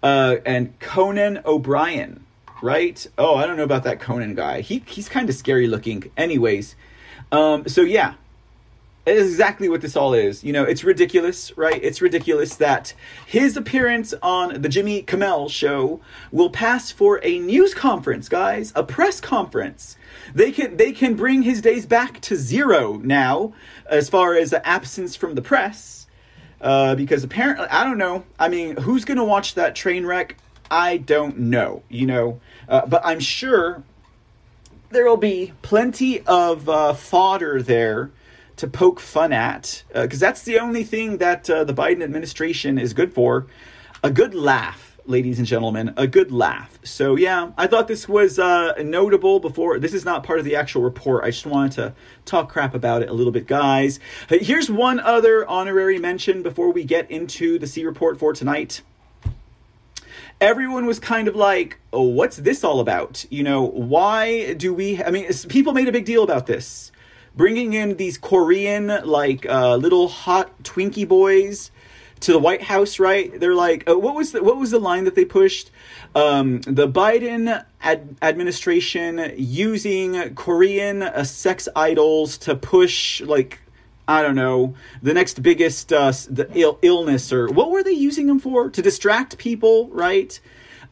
Uh, and Conan O'Brien, right? Oh, I don't know about that Conan guy. He he's kind of scary looking. Anyways, um, so yeah, is exactly what this all is. You know, it's ridiculous, right? It's ridiculous that his appearance on the Jimmy Kimmel show will pass for a news conference, guys, a press conference. They can they can bring his days back to zero now, as far as the absence from the press uh, because apparently I don't know. I mean, who's gonna watch that train wreck? I don't know. You know, uh, but I'm sure there will be plenty of uh, fodder there to poke fun at because uh, that's the only thing that uh, the Biden administration is good for. A good laugh, ladies and gentlemen, a good laugh. So yeah, I thought this was uh, notable. Before this is not part of the actual report. I just wanted to talk crap about it a little bit, guys. Here's one other honorary mention before we get into the C report for tonight everyone was kind of like, oh, what's this all about? You know, why do we, I mean, people made a big deal about this. Bringing in these Korean, like, uh, little hot Twinkie boys to the White House, right? They're like, uh, what was the, what was the line that they pushed? Um, the Biden ad- administration using Korean uh, sex idols to push like I don't know, the next biggest uh, the Ill- illness or what were they using them for? To distract people, right?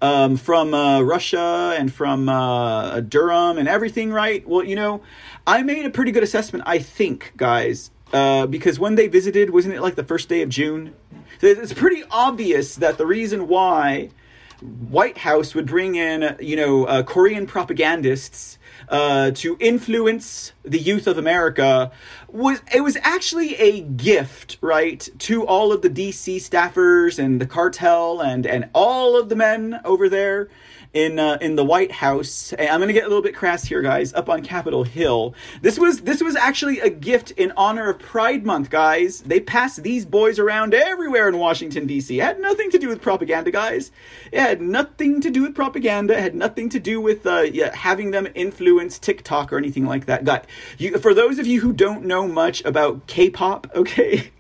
Um, from uh, Russia and from uh, Durham and everything, right? Well, you know, I made a pretty good assessment, I think, guys, uh, because when they visited, wasn't it like the first day of June? It's pretty obvious that the reason why White House would bring in, you know, uh, Korean propagandists uh, to influence the youth of America was it was actually a gift, right, to all of the DC staffers and the cartel and and all of the men over there in uh, in the White House. I'm going to get a little bit crass here, guys. Up on Capitol Hill. This was this was actually a gift in honor of Pride Month, guys. They passed these boys around everywhere in Washington D.C. It had nothing to do with propaganda, guys. It had nothing to do with propaganda. It had nothing to do with uh, yeah, having them influence TikTok or anything like that. Guy, you, for those of you who don't know much about K-pop, okay.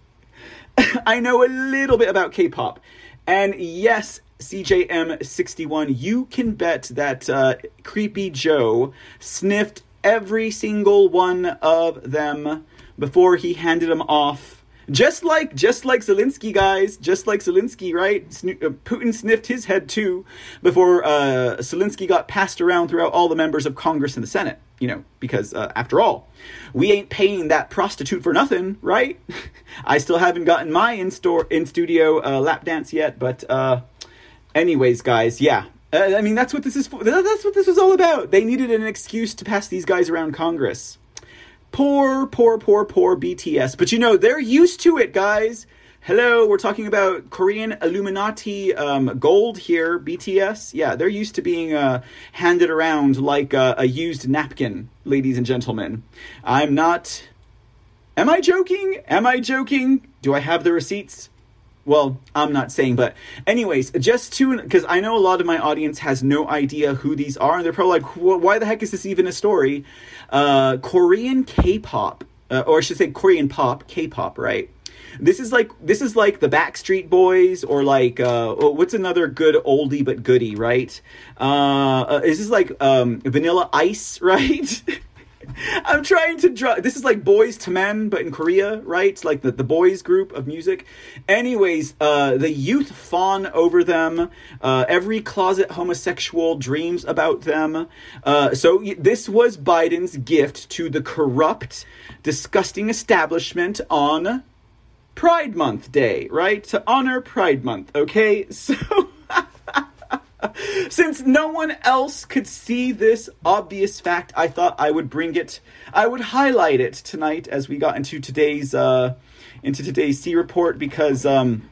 [laughs] I know a little bit about K-pop. And yes, CJM61, you can bet that uh, Creepy Joe sniffed every single one of them before he handed them off. Just like just like Zelensky, guys, just like Zelensky, right? Uh, Putin sniffed his head too before uh, Zelensky got passed around throughout all the members of Congress and the Senate. You know, because uh, after all, we ain't paying that prostitute for nothing, right? [laughs] I still haven't gotten my in store in studio uh, lap dance yet, but uh, Anyways, guys, yeah. Uh, I mean, that's what this is for. That's what this was all about. They needed an excuse to pass these guys around Congress. Poor, poor, poor, poor BTS. But you know, they're used to it, guys. Hello, we're talking about Korean Illuminati um, gold here, BTS. Yeah, they're used to being uh, handed around like uh, a used napkin, ladies and gentlemen. I'm not. Am I joking? Am I joking? Do I have the receipts? Well, I'm not saying, but anyways, just to because I know a lot of my audience has no idea who these are, and they're probably like, "Why the heck is this even a story?" Uh, Korean K-pop, uh, or I should say, Korean pop, K-pop, right? This is like this is like the Backstreet Boys, or like uh, oh, what's another good oldie but goodie, right? Uh, uh, is this like um, Vanilla Ice, [laughs] right? I'm trying to draw. This is like Boyz II Men, but in Korea, right? Like the, the boys group of music. Anyways, uh, the youth fawn over them. Uh, every closet homosexual dreams about them. Uh, so this was Biden's gift to the corrupt, disgusting establishment on Pride Month Day, right? To honor Pride Month, okay? [laughs] So. [laughs] Since no one else could see this obvious fact, I thought I would bring it. I would highlight it tonight as we got into today's uh, into today's C report because um,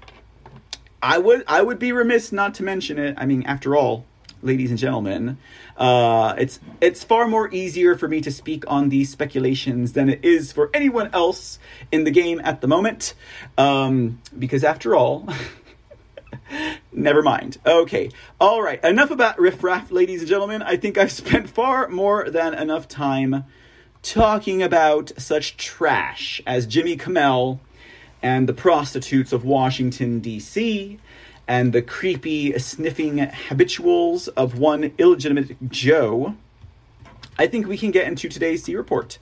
I would I would be remiss not to mention it. I mean, after all, ladies and gentlemen, uh, it's it's far more easier for me to speak on these speculations than it is for anyone else in the game at the moment, um, because after all. [laughs] Never mind. Okay. All right. Enough about riffraff, ladies and gentlemen. I think I've spent far more than enough time talking about such trash as Jimmy Kimmel and the prostitutes of Washington, D.C., and the creepy sniffing habituals of one illegitimate Joe. I think we can get into today's C report.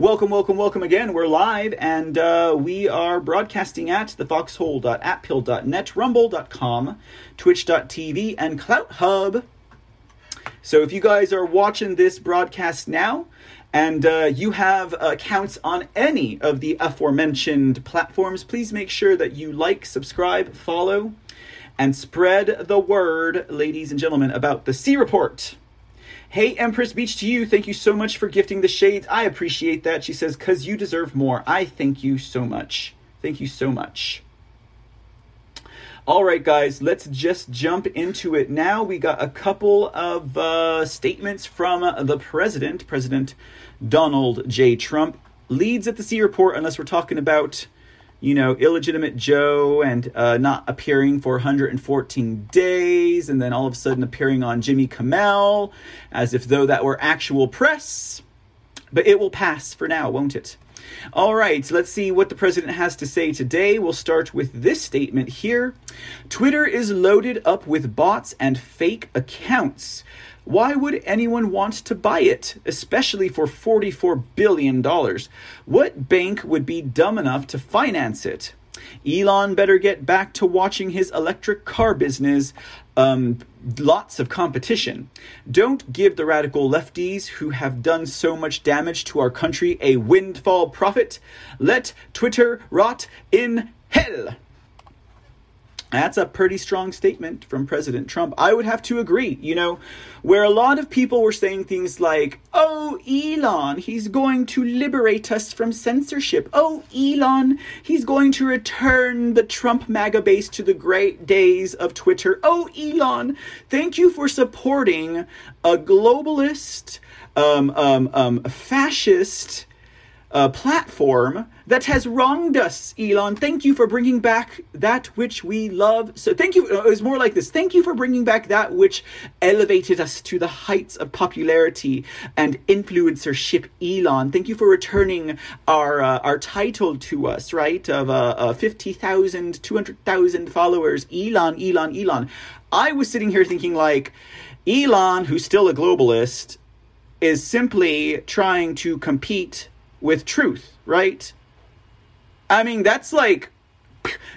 Welcome, welcome, welcome again. We're live and uh, we are broadcasting at thefoxhole.atpill.net, rumble.com, twitch.tv, and CloutHub. So if you guys are watching this broadcast now and uh, you have accounts on any of the aforementioned platforms, please make sure that you like, subscribe, follow, and spread the word, ladies and gentlemen, about the C Report. Hey, Empress Beach to you. Thank you so much for gifting the shades. I appreciate that. She says, because you deserve more. I thank you so much. Thank you so much. All right, guys, let's just jump into it now. We got a couple of uh, statements from the president, President Donald J. Trump. Leads at the C report, unless we're talking about, you know, illegitimate Joe and uh, not appearing for 114 days, and then all of a sudden appearing on Jimmy Kimmel, as if though that were actual press. But it will pass for now, won't it? All right, let's see what the president has to say today. We'll start with this statement here Twitter is loaded up with bots and fake accounts. Why would anyone want to buy it, especially for $44 billion? What bank would be dumb enough to finance it? Elon better get back to watching his electric car business. Um, lots of competition. Don't give the radical lefties who have done so much damage to our country a windfall profit. Let Twitter rot in hell. That's a pretty strong statement from President Trump. I would have to agree. You know, where a lot of people were saying things like, oh, Elon, he's going to liberate us from censorship. Oh, Elon, he's going to return the Trump MAGA base to the great days of Twitter. Oh, Elon, thank you for supporting a globalist, um, um, um, fascist, uh, platform that has wronged us, Elon. Thank you for bringing back that which we love. So, thank you. Uh, it was more like this. Thank you for bringing back that which elevated us to the heights of popularity and influencership, Elon. Thank you for returning our uh, our title to us, right? Of uh, uh, 50,000, 200,000 followers. Elon, Elon, Elon. I was sitting here thinking, like, Elon, who's still a globalist, is simply trying to compete with truth, right? I mean, that's like,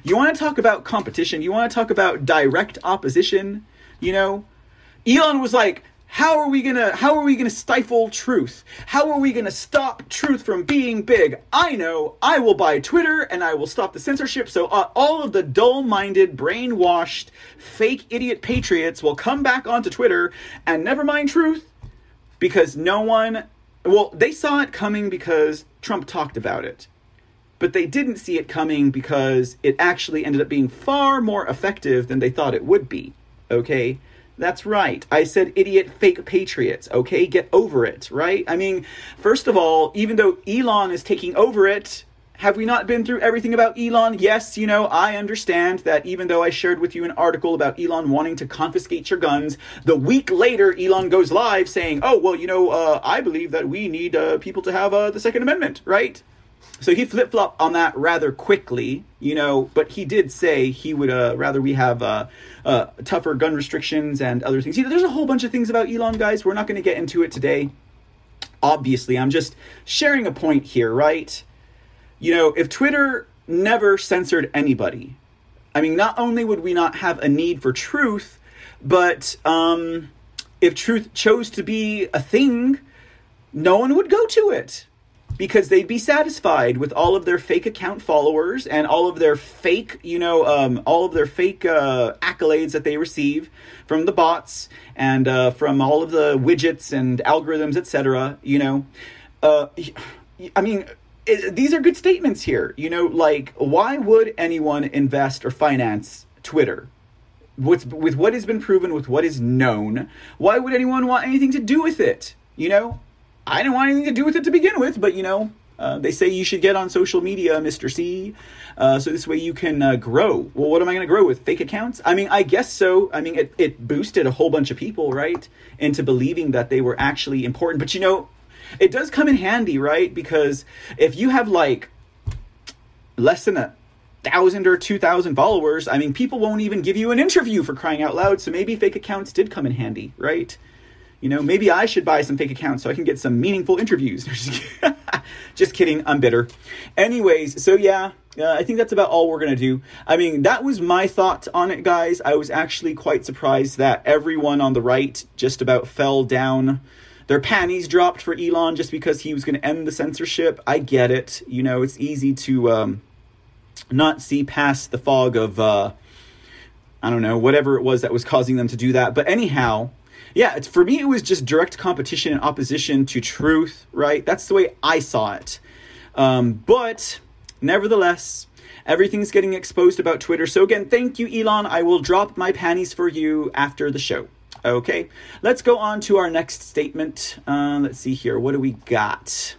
you want to talk about competition, you want to talk about direct opposition, you know? Elon was like, how are we gonna how are we gonna stifle truth how are we gonna stop truth from being big i know i will buy twitter and i will stop the censorship so uh, all of the dull-minded brainwashed fake idiot patriots will come back onto twitter and never mind truth because no one well, they saw it coming because Trump talked about it. But they didn't see it coming because it actually ended up being far more effective than they thought it would be. Okay? That's right. I said idiot fake patriots. Okay? Get over it, right? I mean, first of all, even though Elon is taking over it, have we not been through everything about Elon? Yes, you know, I understand that even though I shared with you an article about Elon wanting to confiscate your guns, the week later Elon goes live saying, oh, well, you know, uh, I believe that we need uh, people to have uh, the Second Amendment, right? So he flip flopped on that rather quickly, you know, but he did say he would uh, rather we have uh, uh, tougher gun restrictions and other things. You know, there's a whole bunch of things about Elon, guys. We're not going to get into it today. Obviously, I'm just sharing a point here, right? You know, if Twitter never censored anybody, I mean, not only would we not have a need for truth, but um, if truth chose to be a thing, no one would go to it because they'd be satisfied with all of their fake account followers and all of their fake, you know, um, all of their fake uh, accolades that they receive from the bots and uh, from all of the widgets and algorithms, etc. You know, uh, I mean, it, these are good statements here. You know, like why would anyone invest or finance Twitter? What's with what has been proven, with what is known? Why would anyone want anything to do with it? You know, I didn't want anything to do with it to begin with, but you know, uh, they say you should get on social media, Mr. C, uh, so this way you can uh, grow. Well, what am I going to grow with? Fake accounts? I mean, I guess so. I mean, it, it boosted a whole bunch of people, right, into believing that they were actually important. But you know, it does come in handy, right? Because if you have like less than a thousand or two thousand followers, I mean, people won't even give you an interview for crying out loud. So maybe fake accounts did come in handy, right? You know, maybe I should buy some fake accounts so I can get some meaningful interviews. [laughs] [laughs] Just kidding, I'm bitter. Anyways, so yeah, uh, I think that's about all we're to do. I mean, that was my thought on it, guys. I was actually quite surprised that everyone on the right just about fell down their panties dropped for Elon just because he was going to end the censorship. I get it. You know, it's easy to um, not see past the fog of, uh, I don't know, whatever it was that was causing them to do that. But anyhow, yeah, it's, for me, it was just direct competition and opposition to truth, right? That's the way I saw it. Um, but nevertheless, Everything's getting exposed about Twitter. So, again, thank you, Elon. I will drop my panties for you after the show. Okay, let's go on to our next statement. Uh, let's see here. What do we got?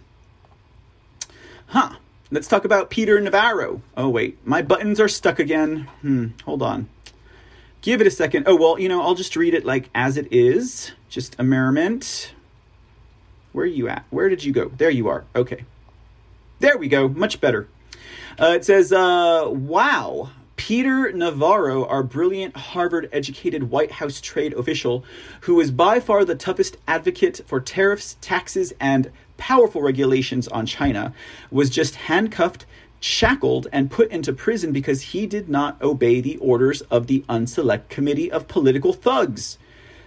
Huh. Let's talk about Peter Navarro. Oh, wait. My buttons are stuck again. Hmm. Hold on. Give it a second. Oh, well, you know, I'll just read it like as it is. Just a merriment. Where are you at? Where did you go? There you are. Okay. There we go. Much better. Uh, it says, uh, wow. Peter Navarro, our brilliant Harvard educated White House trade official, who is by far the toughest advocate for tariffs, taxes, and powerful regulations on China, was just handcuffed, shackled, and put into prison because he did not obey the orders of the Unselect Committee of Political Thugs,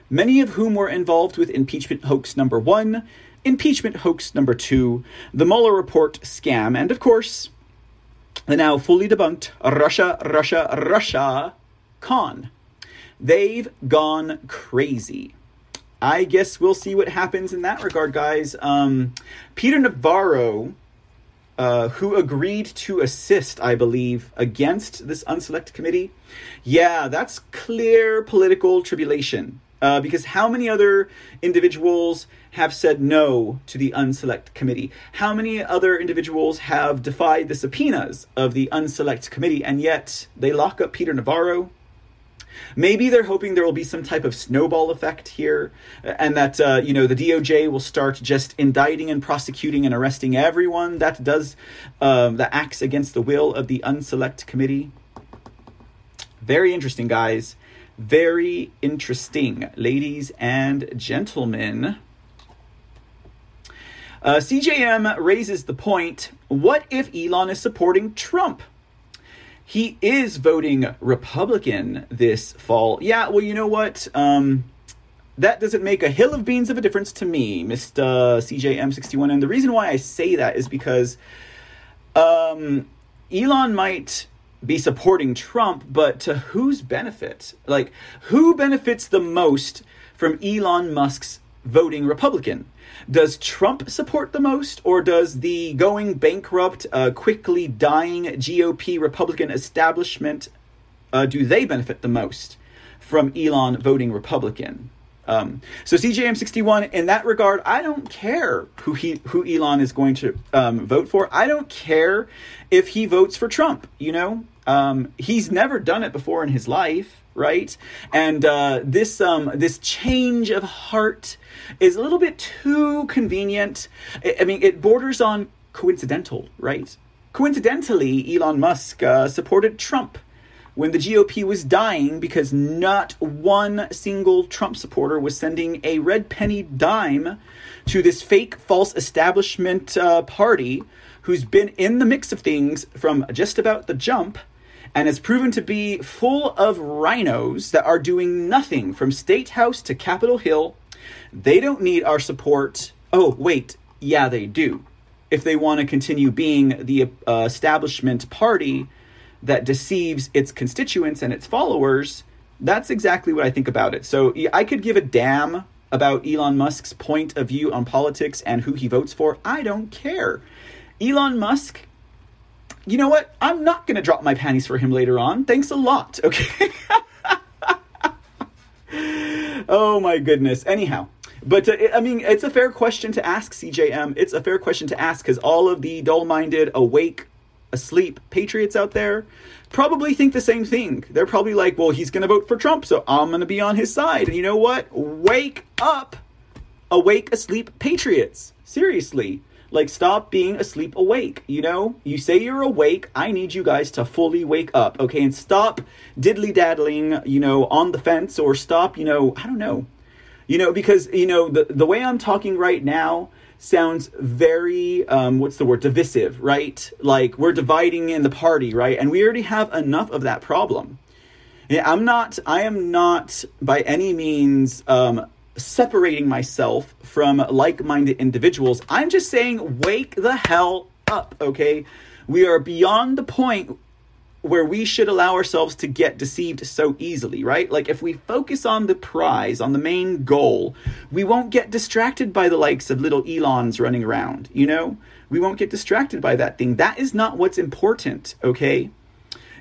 many of whom were involved with impeachment hoax number one, impeachment hoax number two, the Mueller report scam, and of course, the now fully debunked Russia, Russia, Russia con. They've gone crazy. I guess we'll see what happens in that regard, guys. Um, Peter Navarro, uh, who agreed to assist, I believe, against this unselect committee, yeah, that's clear political tribulation. Uh, because how many other individuals have said no to the unselect committee? How many other individuals have defied the subpoenas of the unselect committee and yet they lock up Peter Navarro? Maybe they're hoping there will be some type of snowball effect here, and that uh, you know the DOJ will start just indicting and prosecuting and arresting everyone that does um, that acts against the will of the unselect committee. Very interesting, guys. Very interesting, ladies and gentlemen. Uh, CJM raises the point what if Elon is supporting Trump? He is voting Republican this fall. Yeah, well, you know what? Um, that doesn't make a hill of beans of a difference to me, Mr. CJM61. And the reason why I say that is because um, Elon might be supporting Trump, but to whose benefit? Like, who benefits the most from Elon Musk's voting Republican? Does Trump support the most, or does the going bankrupt, uh, quickly dying GOP Republican establishment uh, do they benefit the most from Elon voting Republican? Um, so CJM61, in that regard, I don't care who he who Elon is going to um, vote for. I don't care if he votes for Trump. You know, um, he's never done it before in his life, right? And uh, this um, this change of heart is a little bit too convenient. I, mean, it borders on coincidental, right? Coincidentally, Elon Musk uh, supported Trump when the GOP was dying because not one single Trump supporter was sending a red penny dime to this fake, false establishment uh, party who's been in the mix of things from just about the jump and has proven to be full of RINOs that are doing nothing from State House to Capitol Hill. They don't need our support. Oh, wait, yeah, they do. If they want to continue being the uh, establishment party that deceives its constituents and its followers, that's exactly what I think about it. So I could give a damn about Elon Musk's point of view on politics and who he votes for. I don't care. Elon Musk, you know what? I'm not going to drop my panties for him later on. Thanks a lot, [laughs] okay? oh my goodness. Anyhow, but uh, I mean, it's a fair question to ask, CJM. It's a fair question to ask because all of the dull minded, awake, asleep patriots out there probably think the same thing. They're probably like, well, he's going to vote for Trump, so I'm going to be on his side. And you know what? Wake up, awake, asleep patriots. Seriously. Like, stop being asleep awake. You know, you say you're awake. I need you guys to fully wake up, okay? And stop diddly daddling, you know, on the fence or stop, you know, I don't know. You know, because, you know, the, the way I'm talking right now, sounds very um, what's the word divisive right like we're dividing in the party right and we already have enough of that problem i'm not i am not by any means um, separating myself from like-minded individuals i'm just saying wake the hell up okay we are beyond the point where we should allow ourselves to get deceived so easily, right? Like if we focus on the prize, on the main goal, we won't get distracted by the likes of little Elons running around, you know? We won't get distracted by that thing. That is not what's important, okay?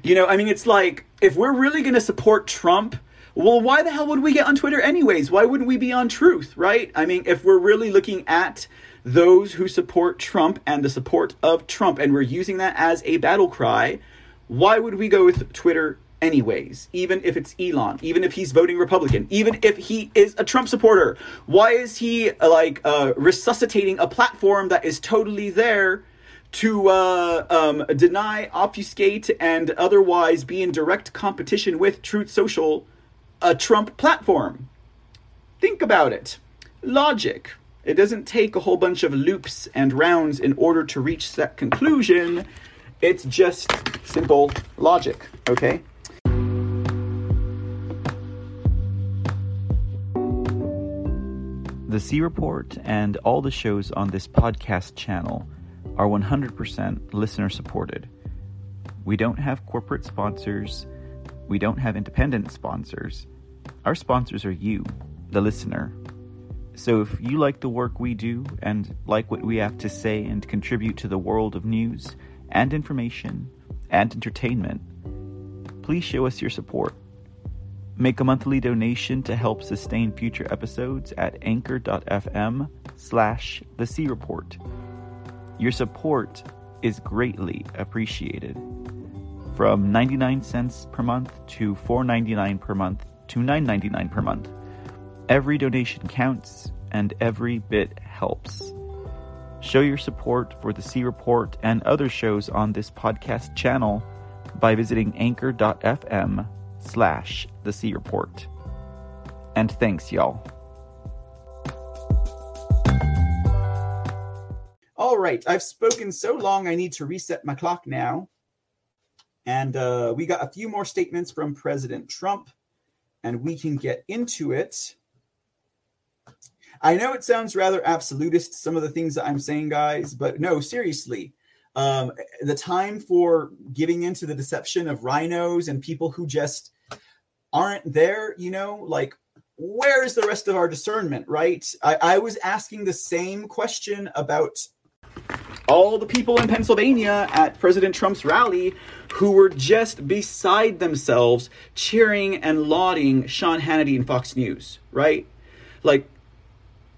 You know, I mean, it's like if we're really going to support Trump, well, why the hell would we get on Twitter anyways? Why wouldn't we be on truth, right? I mean, if we're really looking at those who support Trump and the support of Trump, and we're using that as a battle cry, why would we go with Twitter anyways? Even if it's Elon, even if he's voting Republican, even if he is a Trump supporter, why is he uh, like uh, resuscitating a platform that is totally there? to uh, um, deny, obfuscate, and otherwise be in direct competition with Truth Social, a Trump platform. Think about it. Logic. It doesn't take a whole bunch of loops and rounds in order to reach that conclusion. It's just simple logic, okay? The C Report and all the shows on this podcast channel are 100% listener supported. We don't have corporate sponsors, we don't have independent sponsors. Our sponsors are you, the listener. So if you like the work we do and like what we have to say and contribute to the world of news and information and entertainment, please show us your support. Make a monthly donation to help sustain future episodes at anchor.fm slash the C Report. Your support is greatly appreciated. From 99 cents per month to 4.99 per month to 9.99 per month. Every donation counts and every bit helps. Show your support for the C Report and other shows on this podcast channel by visiting anchor.fm slash the C Report. And thanks, y'all. All right, I've spoken so long, I need to reset my clock now. And uh, we got a few more statements from President Trump, and we can get into it. I know it sounds rather absolutist, some of the things that I'm saying, guys, but no, seriously. Um, the time for giving into the deception of RINOs and people who just aren't there, you know, like where is the rest of our discernment, right? I, I was asking the same question about all the people in Pennsylvania at President Trump's rally who were just beside themselves cheering and lauding Sean Hannity and Fox News, right? Like,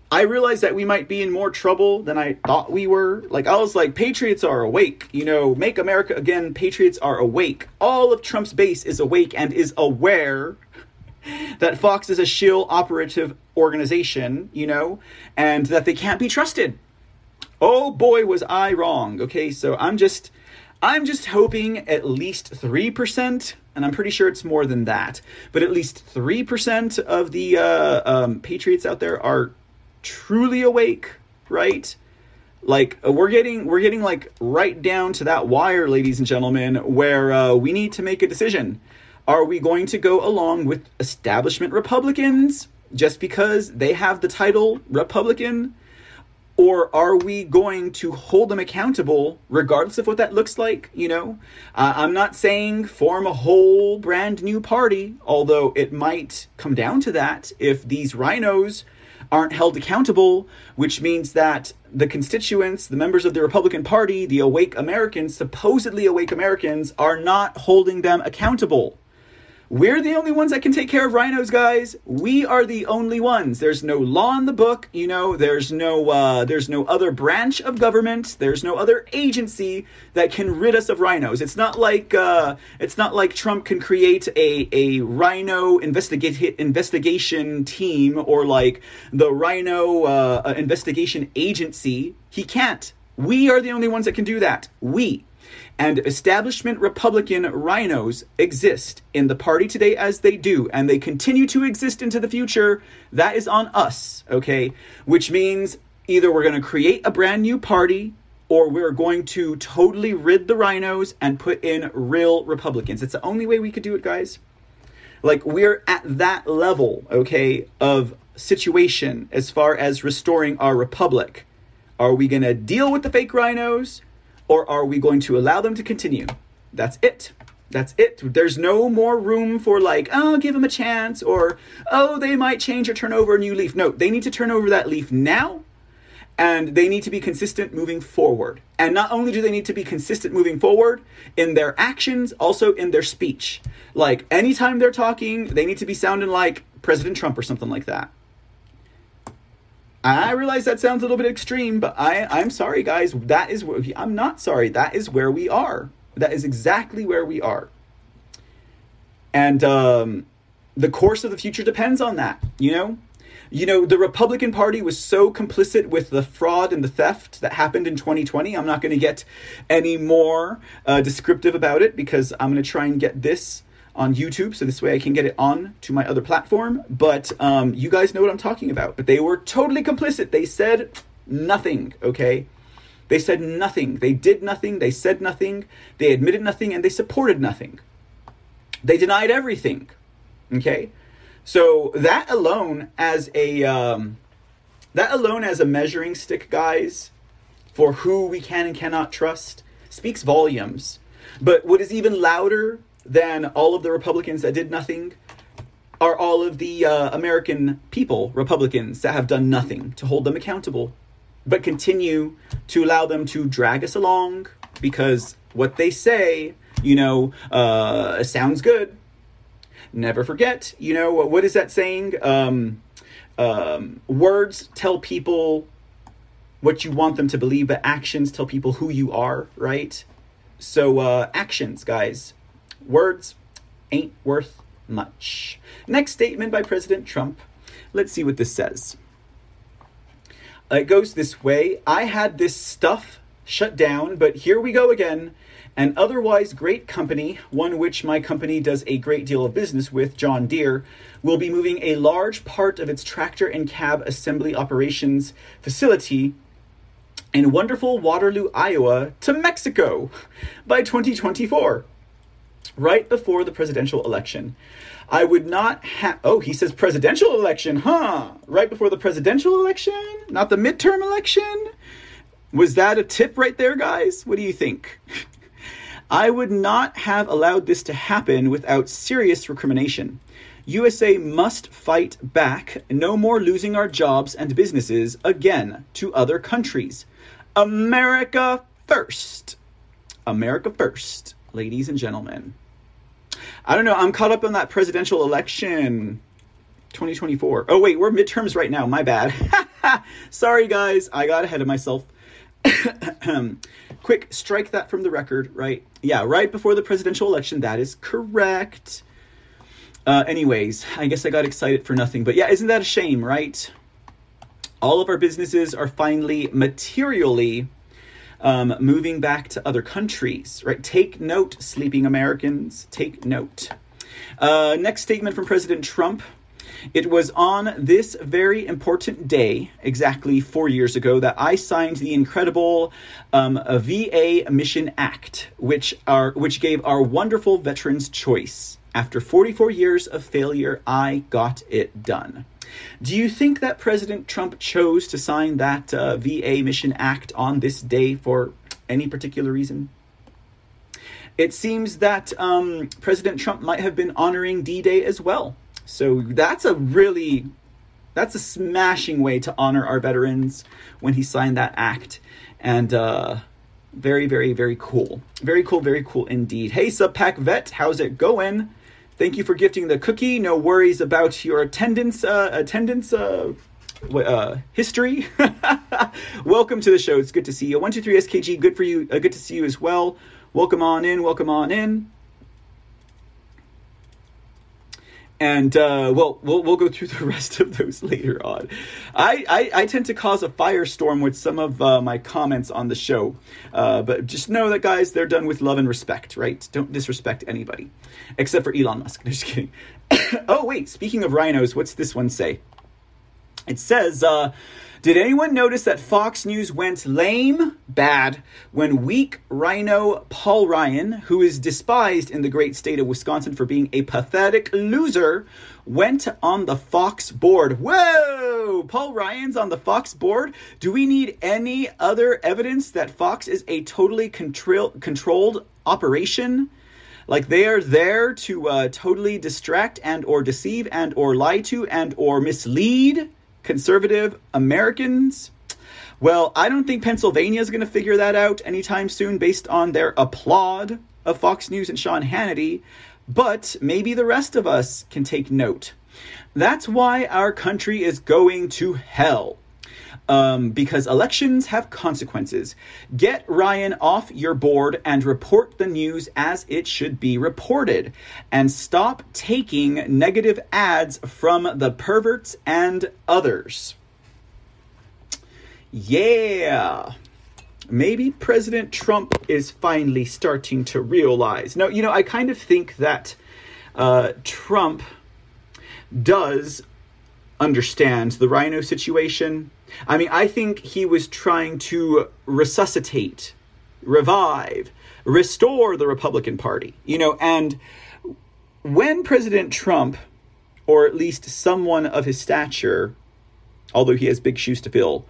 I realized that we might be in more trouble than I thought we were. Like, I was like, Patriots are awake. You know, make America again. Patriots are awake. All of Trump's base is awake and is aware that Fox is a shill operative organization, you know, and that they can't be trusted. Oh boy, was I wrong. Okay, so I'm just. I'm just hoping at least 3%, and I'm pretty sure it's more than that, but at least 3% of the uh, um, Patriots out there are truly awake, right? Like uh, we're getting we're getting like right down to that wire, ladies and gentlemen, where uh, we need to make a decision. Are we going to go along with establishment Republicans just because they have the title Republican? Or are we going to hold them accountable regardless of what that looks like? You know, uh, I'm not saying form a whole brand new party, although it might come down to that if these RINOs aren't held accountable, which means that the constituents, the members of the Republican Party, the awake Americans, supposedly awake Americans, are not holding them accountable. We're the only ones that can take care of RINOs, guys. We are the only ones. There's no law in the book, you know. There's no uh, there's no other branch of government. There's no other agency that can rid us of rhinos. It's not like uh, it's not like Trump can create a a RINO investigate investigation team or like the RINO uh, investigation agency. He can't. We are the only ones that can do that. We and establishment Republican RINOs exist in the party today as they do, and they continue to exist into the future, that is on us, okay? Which means either we're going to create a brand new party or we're going to totally rid the RINOs and put in real Republicans. It's the only way we could do it, guys. Like, we're at that level, okay, of situation as far as restoring our republic. Are we going to deal with the fake RINOs? Or are we going to allow them to continue? That's it. That's it. There's no more room for like, oh, give them a chance, or oh, they might change or turn over a new leaf. No, they need to turn over that leaf now and they need to be consistent moving forward. And not only do they need to be consistent moving forward in their actions, also in their speech. Like anytime they're talking, they need to be sounding like President Trump or something like that. I realize that sounds a little bit extreme, but I, I'm sorry, guys. That is where I'm not sorry. That is where we are. That is exactly where we are. And um, the course of the future depends on that, you know? You know, the Republican Party was so complicit with the fraud and the theft that happened in 2020. I'm not going to get any more uh, descriptive about it because I'm going to try and get this on YouTube so this way I can get it on to my other platform. But um, you guys know what I'm talking about. But they were totally complicit. They said nothing, okay? They said nothing. They did nothing. They said nothing. They admitted nothing and they supported nothing. They denied everything, okay? So that alone as a um, that alone as a measuring stick, guys, for who we can and cannot trust, speaks volumes. But what is even louder than all of the Republicans that did nothing are all of the uh, American people, Republicans, that have done nothing to hold them accountable, but continue to allow them to drag us along because what they say, you know, uh, sounds good never forget. You know, what is that saying? Um, um, words tell people what you want them to believe, but actions tell people who you are, right? So, uh, actions, guys. Words ain't worth much. Next statement by President Trump. Let's see what this says. It goes this way I had this stuff shut down, but here we go again. An otherwise great company, one which my company does a great deal of business with, John Deere, will be moving a large part of its tractor and cab assembly operations facility in wonderful Waterloo, Iowa, to Mexico by 2024, right before the presidential election. I would not have. Oh, he says presidential election, huh? Right before the presidential election? Not the midterm election? Was that a tip right there, guys? What do you think? [laughs] I would not have allowed this to happen without serious recrimination. USA must fight back, no more losing our jobs and businesses again to other countries. America first. America first, ladies and gentlemen. I don't know, I'm caught up on that presidential election 2024. Oh, wait, we're midterms right now. My bad. [laughs] Sorry, guys. I got ahead of myself. [coughs] Quick, strike that from the record, right? Yeah, right before the presidential election. That is correct. Uh, anyways, I guess I got excited for nothing. But yeah, isn't that a shame, right? All of our businesses are finally materially um, moving back to other countries, right? Take note, sleeping Americans. Take note. Uh, next statement from President Trump it was on this very important day, exactly four years ago, that I signed the incredible um, VA Mission Act, which are which gave our wonderful veterans choice. After 44 years of failure, I got it done. Do you think that President Trump chose to sign that uh, VA Mission Act on this day for any particular reason? It seems that um, President Trump might have been honoring D Day as well. So that's a really that's a smashing way to honor our veterans when he signed that act. And uh very, very, very cool. Very cool, very cool indeed. Hey, Subpack Vet, how's it going? Thank you for gifting the cookie. No worries about your attendance, uh, attendance, uh, uh, history. [laughs] welcome to the show. It's good to see you. One two three SKG. Good for you. Uh, good to see you as well. Welcome on in. Welcome on in. And uh, well, we'll go through [laughs] the rest of those later on. I I, I tend to cause a firestorm with some of uh, my comments on the show, uh, but just know that guys, they're done with love and respect, right? Don't disrespect anybody, except for Elon Musk. [laughs] No, just kidding. [coughs] oh wait, speaking of RINOs, what's this one say? It says. Did anyone notice that Fox News went lame, bad, when weak RINO Paul Ryan, who is despised in the great state of Wisconsin for being a pathetic loser, went on the Fox board? Whoa! Paul Ryan's on the Fox board? Do we need any other evidence that Fox is a totally control- controlled operation? like they are there to uh, totally distract and or deceive and or lie to and or mislead conservative Americans. Well, I don't think Pennsylvania is going to figure that out anytime soon based on their applaud of Fox News and Sean Hannity, but maybe the rest of us can take note. That's why our country is going to hell. Um, because elections have consequences. Get Ryan off your board and report the news as it should be reported. And stop taking negative ads from the perverts and others. Yeah. Maybe President Trump is finally starting to realize. No, you know, I kind of think that uh, Trump does understand the RINO situation. I mean, I think he was trying to resuscitate, revive, restore the Republican Party, you know, and when President Trump, or at least someone of his stature, although he has big shoes to fill,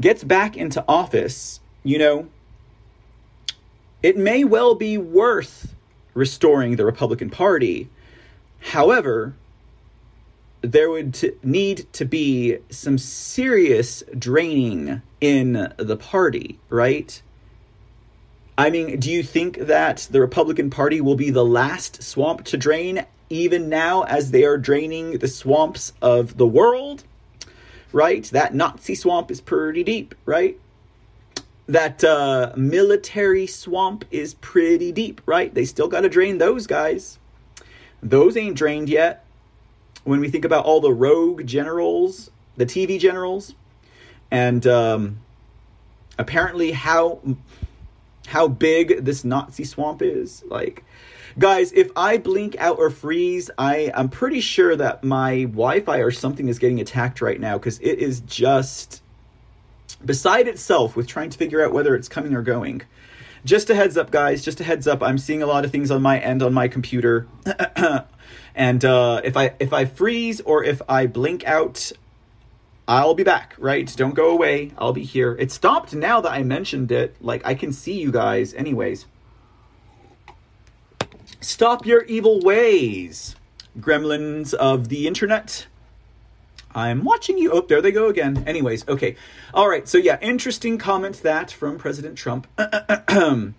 gets back into office, you know, it may well be worth restoring the Republican Party. However, there would t- need to be some serious draining in the party, right? I mean, do you think that the Republican Party will be the last swamp to drain, even now as they are draining the swamps of the world? Right? That Nazi swamp is pretty deep, right? That uh, military swamp is pretty deep, right? They still got to drain those guys. Those ain't drained yet when we think about all the rogue generals, the TV generals, and um, apparently how how big this Nazi swamp is. Like, guys, if I blink out or freeze, I I'm pretty sure that my Wi-Fi or something is getting attacked right now because it is just beside itself with trying to figure out whether it's coming or going. Just a heads up, guys. Just a heads up. I'm seeing a lot of things on my end on my computer. [clears throat] And uh, if I if I freeze or if I blink out, I'll be back. Right? Don't go away. I'll be here. It stopped now that I mentioned it. Like I can see you guys. Anyways, stop your evil ways, gremlins of the internet. I'm watching you. Oh, there they go again. Anyways, okay. All right. So, yeah, interesting comment that from President Trump. [clears throat] and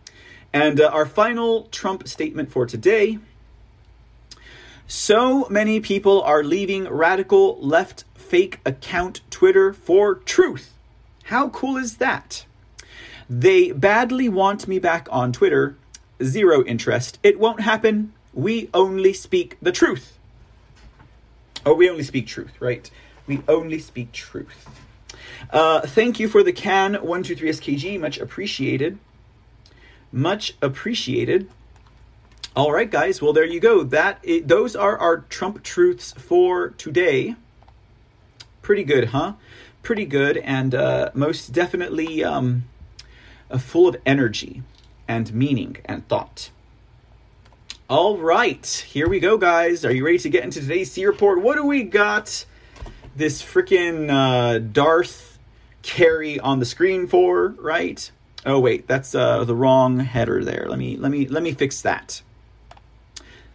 uh, our final Trump statement for today so many people are leaving radical left fake account Twitter for truth. How cool is that? They badly want me back on Twitter. Zero interest. It won't happen. We only speak the truth. Oh, we only speak truth, right? We only speak truth. Uh, thank you for the can 123SKG. Much appreciated. Much appreciated. All right, guys. Well, there you go. That those are our Trump truths for today. Pretty good, huh? Pretty good, and uh, most definitely um, uh, full of energy and meaning and thought. All right, here we go, guys. Are you ready to get into today's C report? What do we got? This freaking uh, Darth Kerry on the screen for, right? Oh wait, that's uh, the wrong header there. Let me let me let me fix that.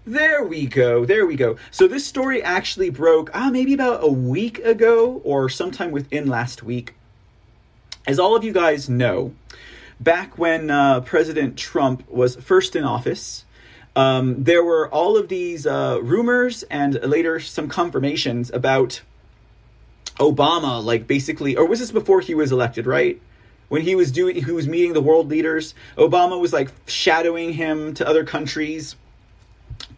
There we go. There we go. So this story actually broke ah maybe about a week ago or sometime within last week. As all of you guys know, back when uh, President Trump was first in office, um, there were all of these uh, rumors and later some confirmations about Obama, like basically, or was this before he was elected, right? When he was doing, he was meeting the world leaders. Obama was like shadowing him to other countries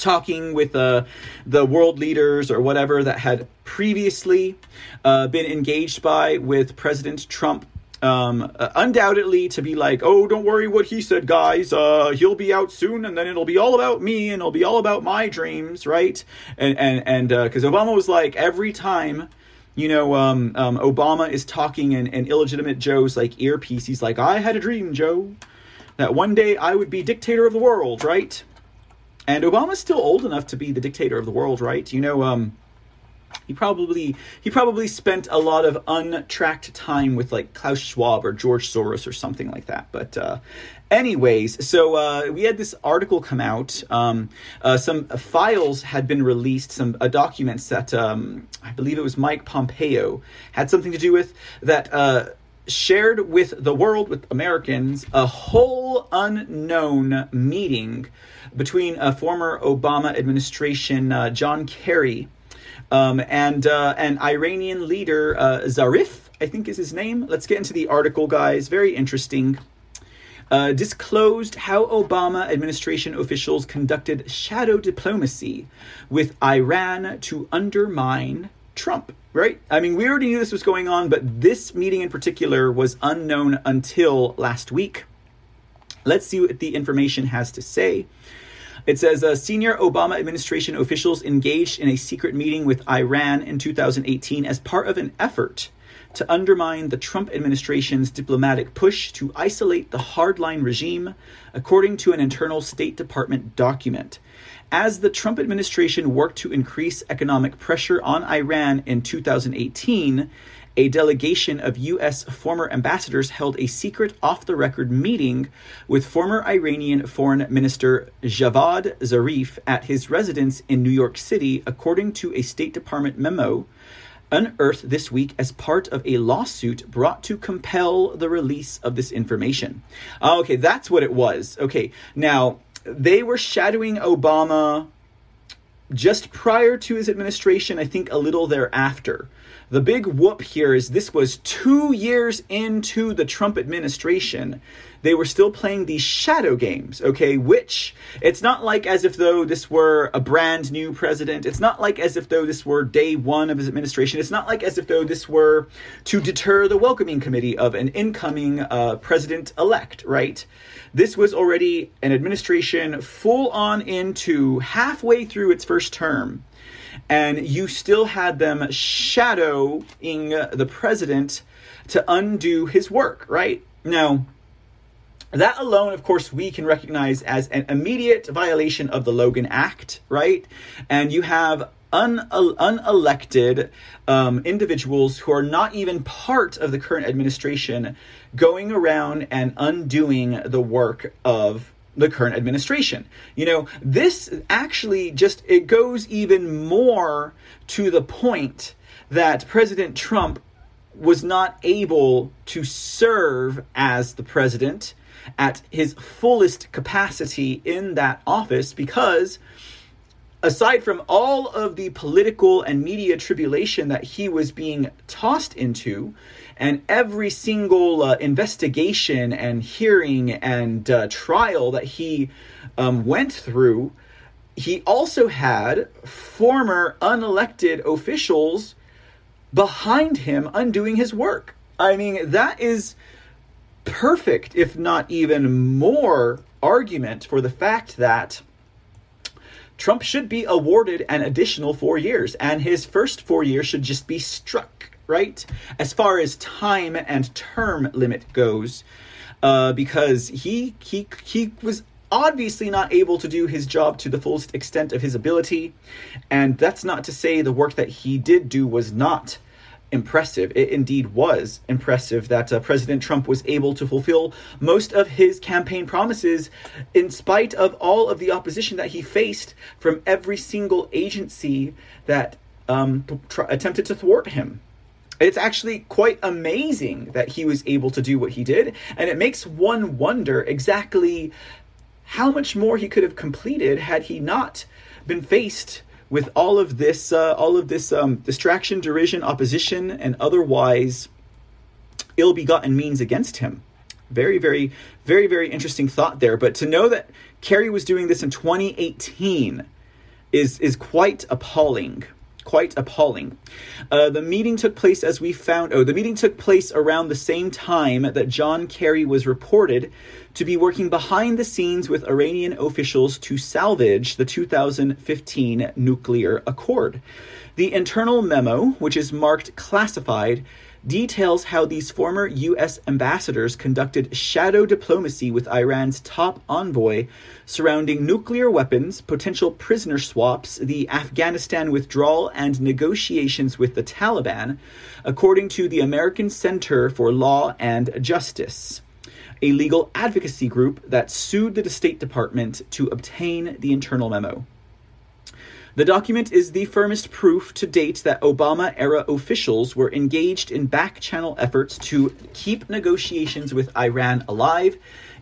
talking with uh, the world leaders or whatever that had previously uh, been engaged by with President Trump. Um, uh, undoubtedly to be like, oh, don't worry what he said, guys. Uh, he'll be out soon, and then it'll be all about me, and it'll be all about my dreams, right? And and and because uh, Obama was like every time you know, um, um, Obama is talking in, in illegitimate Joe's like earpiece. He's like, I had a dream, Joe, that one day I would be dictator of the world, right? And Obama's still old enough to be the dictator of the world, right? You know, um, he probably he probably spent a lot of untracked time with like Klaus Schwab or George Soros or something like that. But uh, anyways, so uh, we had this article come out. Um, uh, some files had been released, some uh, documents that um, I believe it was Mike Pompeo had something to do with that uh, shared with the world, with Americans, a whole unknown meeting between a former Obama administration uh, John Kerry um, and uh, an Iranian leader uh, Zarif, I think is his name. Let's get into the article, guys. Very interesting. Uh, disclosed how Obama administration officials conducted shadow diplomacy with Iran to undermine Trump, right? I mean, we already knew this was going on, but this meeting in particular was unknown until last week. Let's see what the information has to say. It says uh, senior Obama administration officials engaged in a secret meeting with Iran in 2018 as part of an effort to undermine the Trump administration's diplomatic push to isolate the hardline regime, according to an internal State Department document. As the Trump administration worked to increase economic pressure on Iran in 2018, a delegation of U.S. former ambassadors held a secret off the record meeting with former Iranian Foreign Minister Javad Zarif at his residence in New York City, according to a State Department memo unearthed this week as part of a lawsuit brought to compel the release of this information. Ah, okay, that's what it was. Okay, now they were shadowing Obama just prior to his administration, I think a little thereafter. The big whoop here is this was two years into the Trump administration. They were still playing these shadow games, okay? Which it's not like as if though this were a brand new president. It's not like as if though this were day one of his administration. It's not like as if though this were to deter the welcoming committee of an incoming uh, president elect, right? This was already an administration full on into halfway through its first term and you still had them shadowing the president to undo his work, right? Now, that alone, of course, we can recognize as an immediate violation of the Logan Act, right? And you have un- unelected um, individuals who are not even part of the current administration going around and undoing the work of the current administration. You know, this actually just it goes even more to the point that President Trump was not able to serve as the president at his fullest capacity in that office because aside from all of the political and media tribulation that he was being tossed into, and every single uh, investigation and hearing and uh, trial that he um, went through, he also had former unelected officials behind him undoing his work. I mean, that is perfect, if not even more, argument for the fact that Trump should be awarded an additional four years, and his first four years should just be struck, right? As far as time and term limit goes, uh, because he he he was obviously not able to do his job to the fullest extent of his ability, and that's not to say the work that he did do was not impressive. It indeed was impressive that uh, President Trump was able to fulfill most of his campaign promises in spite of all of the opposition that he faced from every single agency that um, tr- attempted to thwart him. It's actually quite amazing that he was able to do what he did, and it makes one wonder exactly how much more he could have completed had he not been faced with all of this, uh, all of this um, distraction, derision, opposition, and otherwise ill-begotten means against him. Very, very, very, very interesting thought there. But to know that Kerry was doing this in 2018 is is quite appalling quite appalling. Uh, the meeting took place as we found. Oh, the meeting took place around the same time that John Kerry was reported to be working behind the scenes with Iranian officials to salvage the 2015 nuclear accord. The internal memo, which is marked classified, details how these former U.S. ambassadors conducted shadow diplomacy with Iran's top envoy surrounding nuclear weapons, potential prisoner swaps, the Afghanistan withdrawal, and negotiations with the Taliban, according to the American Center for Law and Justice. A legal advocacy group that sued the State Department to obtain the internal memo. The document is the firmest proof to date that Obama era officials were engaged in back channel efforts to keep negotiations with Iran alive,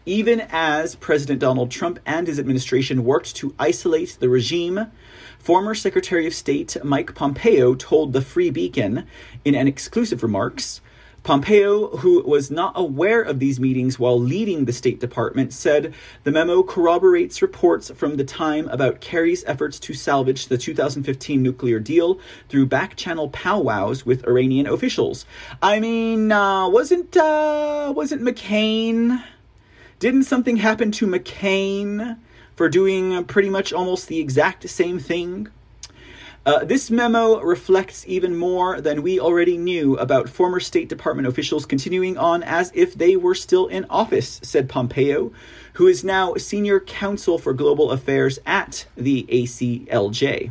even as President Donald Trump and his administration worked to isolate the regime. Former Secretary of State Mike Pompeo told the Free Beacon in an exclusive remarks Pompeo, who was not aware of these meetings while leading the State Department, said the memo corroborates reports from the time about Kerry's efforts to salvage the 2015 nuclear deal through back channel powwows with Iranian officials. I mean, uh, wasn't uh, wasn't McCain? Didn't something happen to McCain for doing pretty much almost the exact same thing? Uh, this memo reflects even more than we already knew about former State Department officials continuing on as if they were still in office, said Pompeo, who is now senior counsel for global affairs at the ACLJ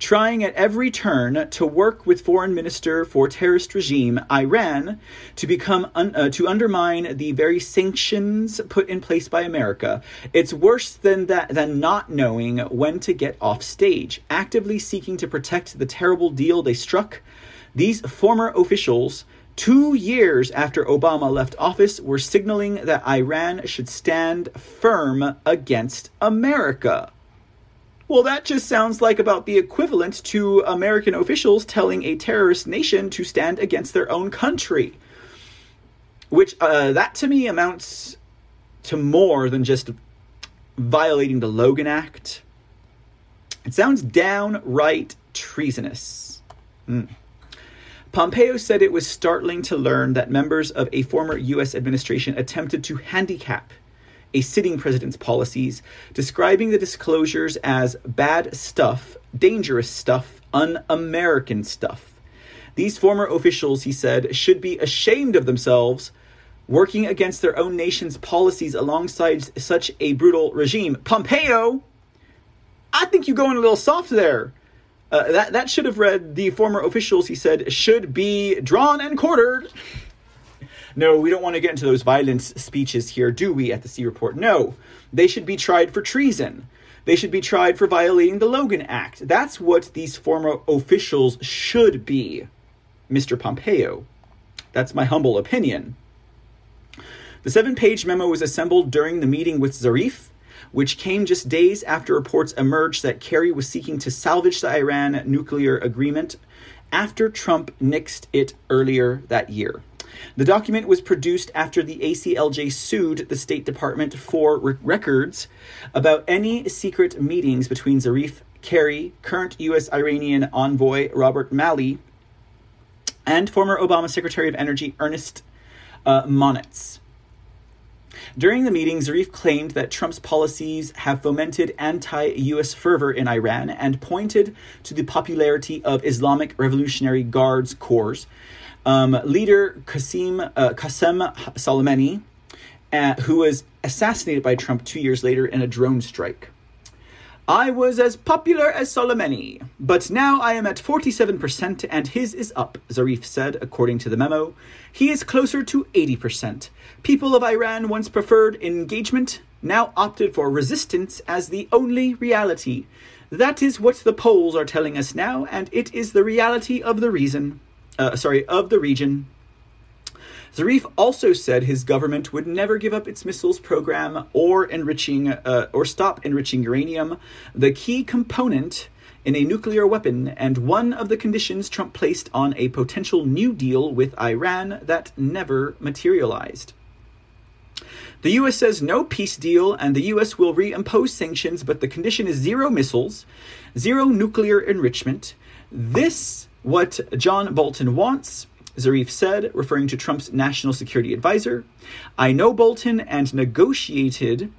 trying at every turn to work with foreign minister for terrorist regime Iran to become un- uh, to undermine the very sanctions put in place by America. It's worse than that than not knowing when to get off stage, actively seeking to protect the terrible deal they struck. These former officials Two years after Obama left office, were signaling that Iran should stand firm against America. Well, that just sounds like about the equivalent to American officials telling a terrorist nation to stand against their own country. Which, uh, that to me amounts to more than just violating the Logan Act. It sounds downright treasonous. Mm. Pompeo said it was startling to learn that members of a former U.S. administration attempted to handicap a sitting president's policies, describing the disclosures as bad stuff, dangerous stuff, un American stuff. These former officials, he said, should be ashamed of themselves working against their own nation's policies alongside such a brutal regime. Pompeo, I think you're going a little soft there. Uh, that, that should have read the former officials, he said, should be drawn and quartered. No, we don't want to get into those violent speeches here, do we, at the C Report? No. They should be tried for treason. They should be tried for violating the Logan Act. That's what these former officials should be, Mr. Pompeo. That's my humble opinion. The seven page memo was assembled during the meeting with Zarif, which came just days after reports emerged that Kerry was seeking to salvage the Iran nuclear agreement after Trump nixed it earlier that year. The document was produced after the ACLJ sued the State Department for re- records about any secret meetings between Zarif Kerry, current U.S. Iranian envoy Robert Malley, and former Obama Secretary of Energy Ernest uh, Moniz. During the meeting, Zarif claimed that Trump's policies have fomented anti US fervor in Iran and pointed to the popularity of Islamic Revolutionary Guards Corps um, leader Qasim, uh, Qasem Soleimani, uh, who was assassinated by Trump two years later in a drone strike. I was as popular as Soleimani, but now I am at 47% and his is up, Zarif said, according to the memo. He is closer to 80%. People of Iran once preferred engagement, now opted for resistance as the only reality. That is what the polls are telling us now, and it is the reality of the reason uh, sorry, of the region. Zarif also said his government would never give up its missiles program or enriching uh, or stop enriching uranium, the key component in a nuclear weapon and one of the conditions Trump placed on a potential new deal with Iran that never materialized. The US says no peace deal and the US will reimpose sanctions, but the condition is zero missiles, zero nuclear enrichment. This what John Bolton wants, Zarif said, referring to Trump's national security advisor. I know Bolton and negotiated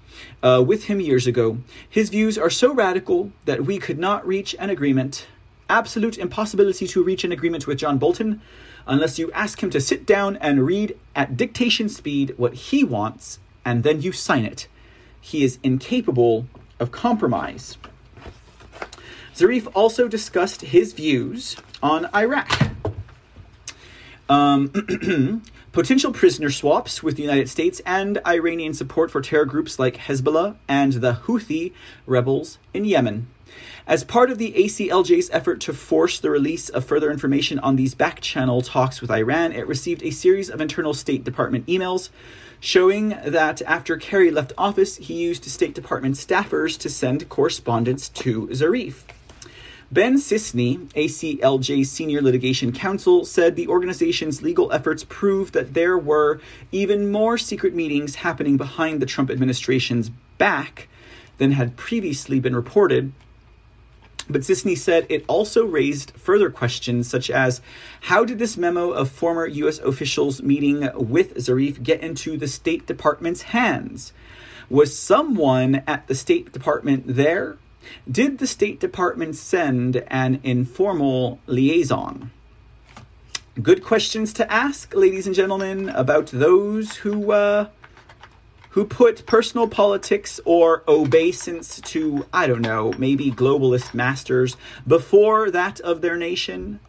uh, with him years ago. His views are so radical that we could not reach an agreement. Absolute impossibility to reach an agreement with John Bolton unless you ask him to sit down and read at dictation speed what he wants and then you sign it. He is incapable of compromise. Zarif also discussed his views on Iraq. Um, [clears throat] potential prisoner swaps with the United States and Iranian support for terror groups like Hezbollah and the Houthi rebels in Yemen. As part of the ACLJ's effort to force the release of further information on these back channel talks with Iran, it received a series of internal State Department emails showing that after Kerry left office, he used State Department staffers to send correspondence to Zarif. Ben Sisney, ACLJ's senior litigation counsel, said the organization's legal efforts proved that there were even more secret meetings happening behind the Trump administration's back than had previously been reported. But Sisney said it also raised further questions, such as how did this memo of former U.S. officials meeting with Zarif get into the State Department's hands? Was someone at the State Department there? Did the State Department send an informal liaison? Good questions to ask, ladies and gentlemen, about those who uh, who put personal politics or obeisance to, I don't know, maybe globalist masters before that of their nation.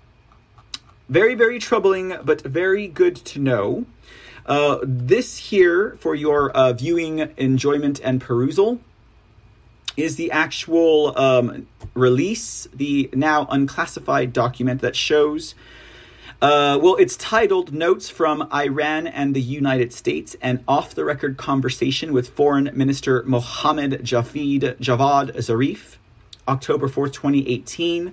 Very, very troubling, but very good to know. Uh, this here, for your uh, viewing enjoyment and perusal, is the actual um, release, the now unclassified document that shows. Uh, well, it's titled Notes from Iran and the United States An Off the Record Conversation with Foreign Minister Mohammad Javad, Javad Zarif. October 4th, 2018.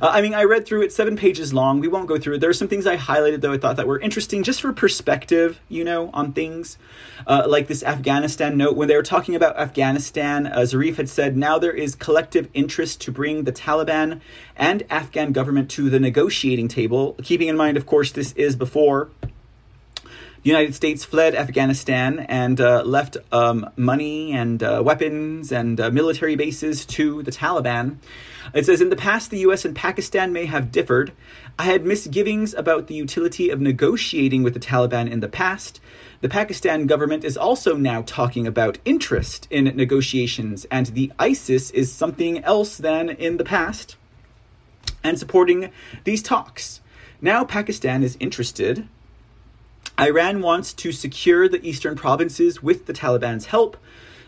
Uh, I mean, I read through it, seven pages long. We won't go through it. There are some things I highlighted, though, I thought that were interesting just for perspective, you know, on things. Uh, like this Afghanistan note. When they were talking about Afghanistan, uh, Zarif had said, now there is collective interest to bring the Taliban and Afghan government to the negotiating table. Keeping in mind, of course, this is before United States fled Afghanistan and uh, left um, money and uh, weapons and uh, military bases to the Taliban. It says In the past, the US and Pakistan may have differed. I had misgivings about the utility of negotiating with the Taliban in the past. The Pakistan government is also now talking about interest in negotiations, and the ISIS is something else than in the past, and supporting these talks. Now, Pakistan is interested Iran wants to secure the eastern provinces with the Taliban's help.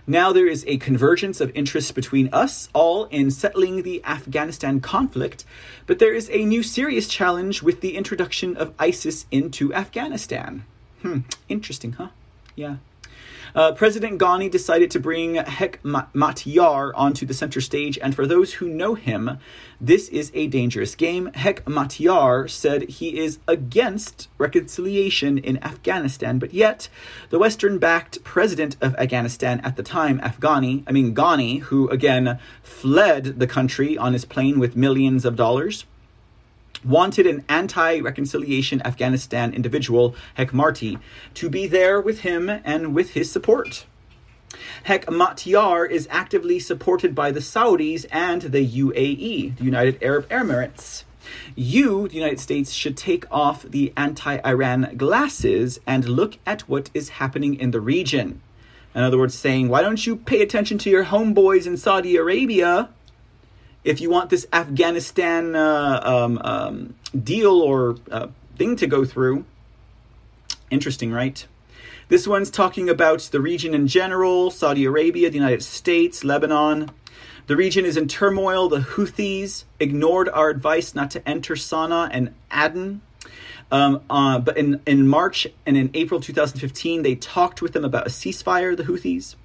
Now there is a convergence of interests between us all in settling the Afghanistan conflict, but there is a new serious challenge with the introduction of ISIS into Afghanistan. Hmm, interesting, huh? Yeah. Uh, President Ghani decided to bring Hekmatyar onto the center stage, and for those who know him, this is a dangerous game. Hekmatyar said he is against reconciliation in Afghanistan, but yet the Western backed president of Afghanistan at the time, Afghani, I mean Ghani, who again fled the country on his plane with millions of dollars wanted an anti reconciliation Afghanistan individual, Hekmarty, to be there with him and with his support. Hekmatyar is actively supported by the Saudis and the UAE, the United Arab Emirates. You, the United States, should take off the anti Iran glasses and look at what is happening in the region. In other words, saying, why don't you pay attention to your homeboys in Saudi Arabia? If you want this Afghanistan uh, um, um, deal or uh, thing to go through. Interesting, right? This one's talking about the region in general Saudi Arabia, the United States, Lebanon. The region is in turmoil. The Houthis ignored our advice not to enter Sana'a and Aden. Um, uh, but in, in March and in April 2015, they talked with them about a ceasefire, the Houthis.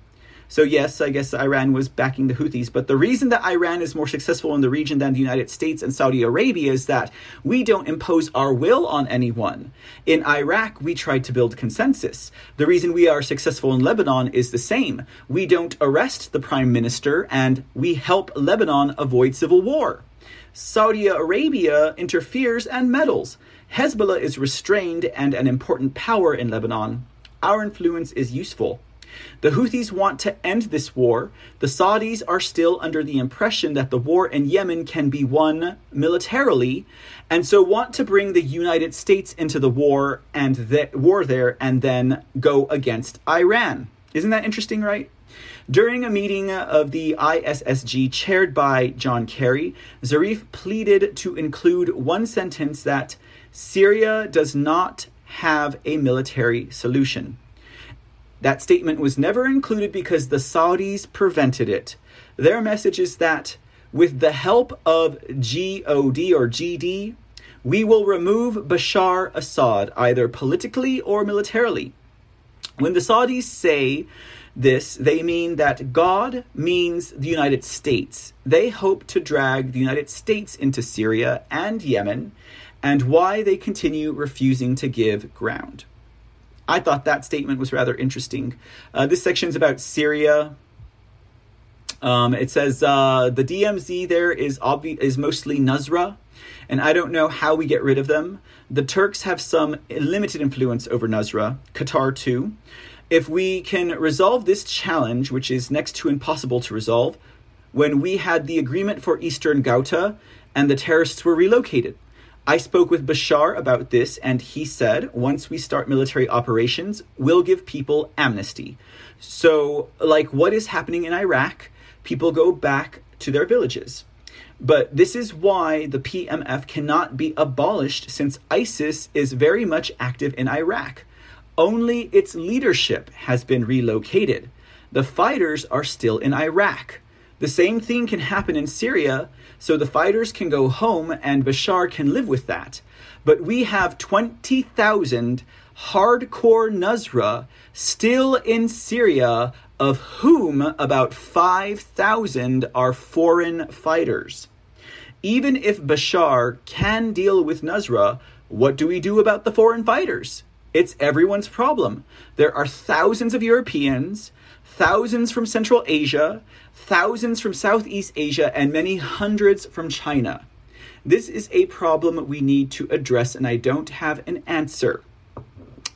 So, yes, I guess Iran was backing the Houthis. But the reason that Iran is more successful in the region than the United States and Saudi Arabia is that we don't impose our will on anyone. In Iraq, we tried to build consensus. The reason we are successful in Lebanon is the same. We don't arrest the prime minister and we help Lebanon avoid civil war. Saudi Arabia interferes and meddles. Hezbollah is restrained and an important power in Lebanon. Our influence is useful. The Houthis want to end this war. The Saudis are still under the impression that the war in Yemen can be won militarily, and so want to bring the United States into the war and the war there and then go against Iran. Isn't that interesting, right? During a meeting of the ISSG chaired by John Kerry, Zarif pleaded to include one sentence that Syria does not have a military solution. That statement was never included because the Saudis prevented it. Their message is that with the help of GOD or GD, we will remove Bashar Assad either politically or militarily. When the Saudis say this, they mean that God means the United States. They hope to drag the United States into Syria and Yemen, and why they continue refusing to give ground. I thought that statement was rather interesting. Uh, this section is about Syria. Um, it says uh, the DMZ there is obvi- is mostly Nusra, and I don't know how we get rid of them. The Turks have some limited influence over Nusra, Qatar too. If we can resolve this challenge, which is next to impossible to resolve, when we had the agreement for Eastern Ghouta and the terrorists were relocated. I spoke with Bashar about this, and he said once we start military operations, we'll give people amnesty. So, like what is happening in Iraq, people go back to their villages. But this is why the PMF cannot be abolished since ISIS is very much active in Iraq. Only its leadership has been relocated. The fighters are still in Iraq. The same thing can happen in Syria, so the fighters can go home and Bashar can live with that. But we have 20,000 hardcore Nusra still in Syria, of whom about 5,000 are foreign fighters. Even if Bashar can deal with Nusra, what do we do about the foreign fighters? It's everyone's problem. There are thousands of Europeans, thousands from Central Asia, thousands from Southeast Asia, and many hundreds from China. This is a problem we need to address, and I don't have an answer.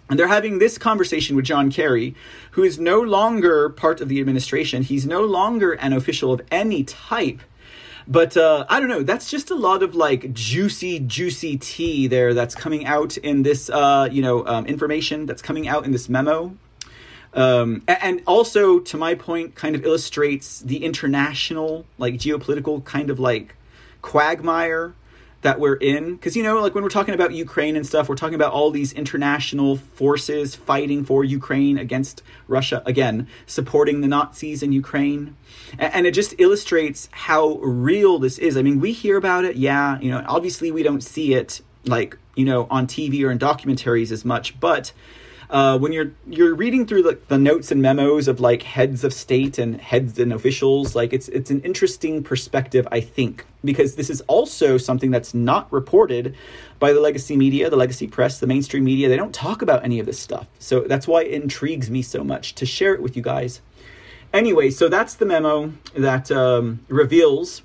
And they're having this conversation with John Kerry, who is no longer part of the administration. He's no longer an official of any type. But uh, I don't know. That's just a lot of like juicy, juicy tea there that's coming out in this, uh, you know, um, information that's coming out in this memo. Um, and also, to my point, kind of illustrates the international, like geopolitical kind of like quagmire that we're in. Because you know like when we're talking about ukraine and stuff we're talking about all these international forces fighting for ukraine against russia again supporting the nazis in ukraine. And, it just illustrates how real this is. I mean we hear about it yeah you know obviously we don't see it like you know on tv or in documentaries as much but uh, when you're you're reading through the, the notes and memos of like heads of state and heads and officials, like it's it's an interesting perspective, I think, because this is also something that's not reported by the legacy media, the legacy press, the mainstream media. They don't talk about any of this stuff, so that's why it intrigues me so much to share it with you guys. Anyway, so that's the memo that um, reveals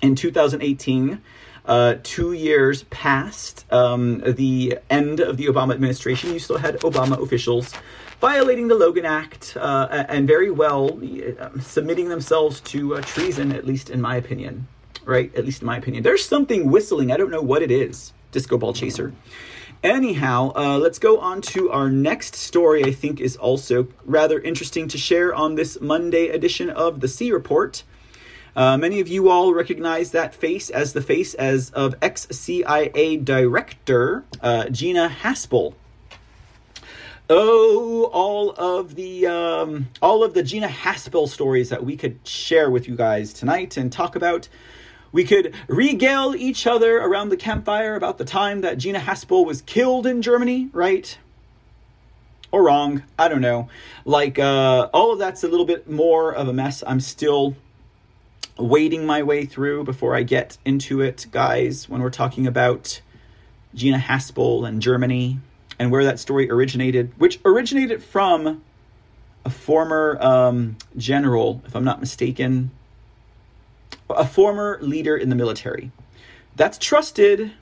in 2018 uh, two years past um, the end of the Obama administration, you still had Obama officials violating the Logan Act uh, and very well uh, submitting themselves to uh, treason, at least in my opinion. Right? At least in my opinion. There's something whistling. I don't know what it is. Disco Ball Chaser. Anyhow, uh, let's go on to our next story. I think is also rather interesting to share on this Monday edition of the C Report. Uh, many of you all recognize that face as the face as of ex CIA director uh, Gina Haspel. Oh, all of the um, all of the Gina Haspel stories that we could share with you guys tonight and talk about. We could regale each other around the campfire about the time that Gina Haspel was killed in Germany, right? Or wrong, I don't know. Like uh, all of that's a little bit more of a mess. I'm still wading my way through before I get into it, guys, when we're talking about Gina Haspel and Germany and where that story originated, which originated from a former um, general, if I'm not mistaken, a former leader in the military. That's trusted.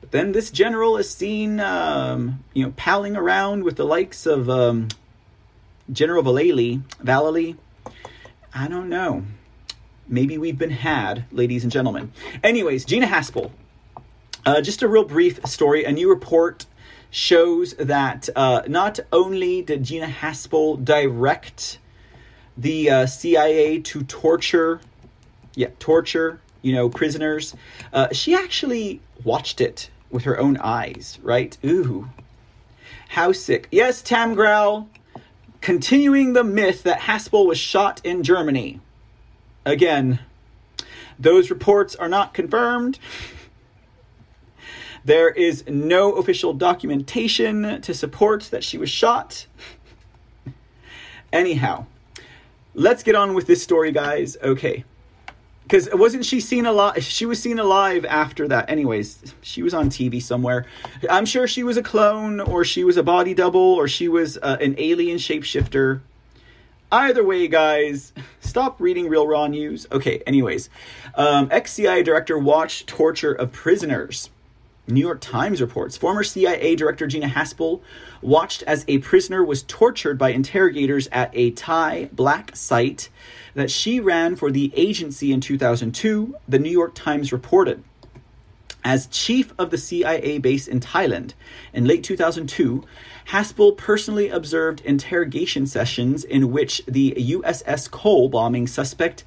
But then this general is seen, um, you know, palling around with the likes of um, General Vallely, Vallely, I don't know. Maybe we've been had, ladies and gentlemen. Anyways, Gina Haspel. Uh, just a real brief story. A new report shows that uh, not only did Gina Haspel direct the uh, CIA to torture, yeah, torture, you know, prisoners, uh, she actually watched it with her own eyes, right? Ooh. How sick. Yes, Tam Growl, continuing the myth that Haspel was shot in Germany. Again, those reports are not confirmed. There is no official documentation to support that she was shot. Anyhow, let's get on with this story, guys. Okay. Because wasn't she seen alive? She was seen alive after that. Anyways, she was on TV somewhere. I'm sure she was a clone, or she was a body double, or she was uh, an alien shapeshifter. Either way, guys, stop reading Real Raw News. Okay, anyways. Um, ex CIA director watched torture of prisoners. New York Times reports former CIA Director Gina Haspel watched as a prisoner was tortured by interrogators at a Thai black site that she ran for the agency in 2002, the New York Times reported. As chief of the CIA base in Thailand in late 2002, Haspel personally observed interrogation sessions in which the USS Cole bombing suspect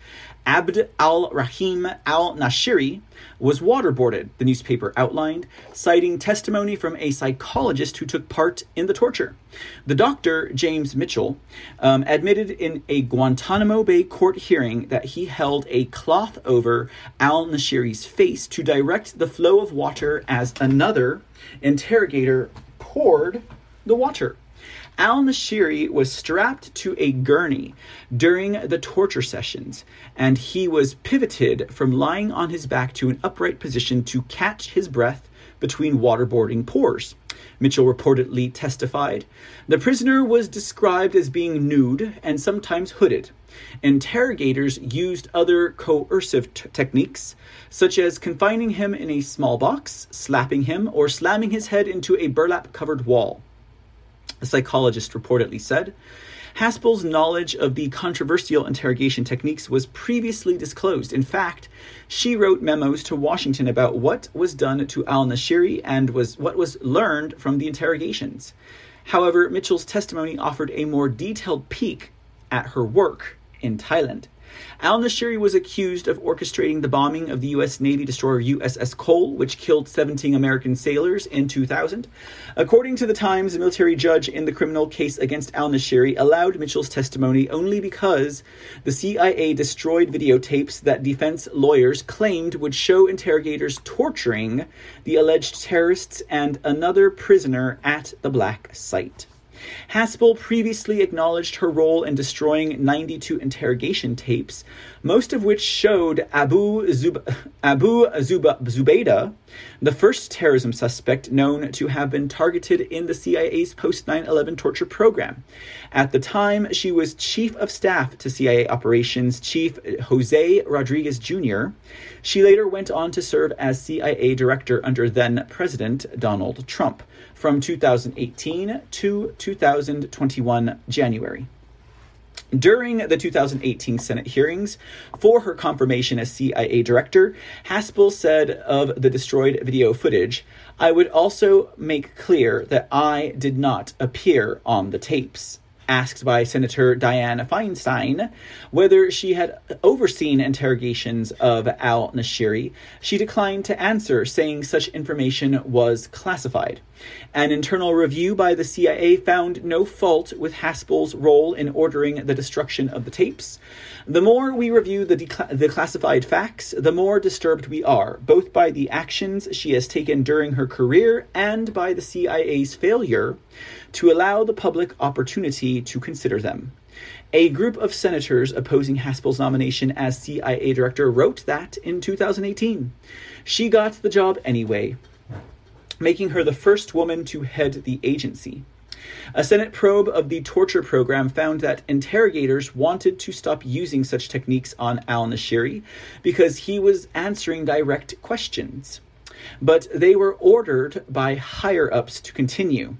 Abd al Rahim al Nashiri was waterboarded, the newspaper outlined, citing testimony from a psychologist who took part in the torture. The doctor, James Mitchell, um, admitted in a Guantanamo Bay court hearing that he held a cloth over al Nashiri's face to direct the flow of water as another interrogator poured the water. Al Nashiri was strapped to a gurney during the torture sessions, and he was pivoted from lying on his back to an upright position to catch his breath between waterboarding pours. Mitchell reportedly testified. The prisoner was described as being nude and sometimes hooded. Interrogators used other coercive t- techniques, such as confining him in a small box, slapping him, or slamming his head into a burlap covered wall a psychologist reportedly said. Haspel's knowledge of the controversial interrogation techniques was previously disclosed. In fact, she wrote memos to Washington about what was done to al Nashiri and was what was learned from the interrogations. However, Mitchell's testimony offered a more detailed peek at her work in Thailand. Al Nashiri was accused of orchestrating the bombing of the U.S. Navy destroyer USS Cole, which killed 17 American sailors in 2000. According to the Times, a military judge in the criminal case against Al Nashiri allowed Mitchell's testimony only because the CIA destroyed videotapes that defense lawyers claimed would show interrogators torturing the alleged terrorists and another prisoner at the black site. Haspel previously acknowledged her role in destroying 92 interrogation tapes, most of which showed Abu, Zub- Abu Zub- Zubaydah, the first terrorism suspect known to have been targeted in the CIA's post 9 11 torture program. At the time, she was Chief of Staff to CIA Operations Chief Jose Rodriguez Jr. She later went on to serve as CIA Director under then President Donald Trump from 2018 to 2021 January. During the 2018 Senate hearings for her confirmation as CIA director, Haspel said of the destroyed video footage, I would also make clear that I did not appear on the tapes asked by Senator Dianne Feinstein whether she had overseen interrogations of al Nashiri, she declined to answer, saying such information was classified. An internal review by the CIA found no fault with Haspel's role in ordering the destruction of the tapes. The more we review the, the classified facts, the more disturbed we are, both by the actions she has taken during her career and by the CIA's failure to allow the public opportunity to consider them. A group of senators opposing Haspel's nomination as CIA director wrote that in 2018. She got the job anyway, making her the first woman to head the agency. A Senate probe of the torture program found that interrogators wanted to stop using such techniques on al Nashiri because he was answering direct questions. But they were ordered by higher ups to continue.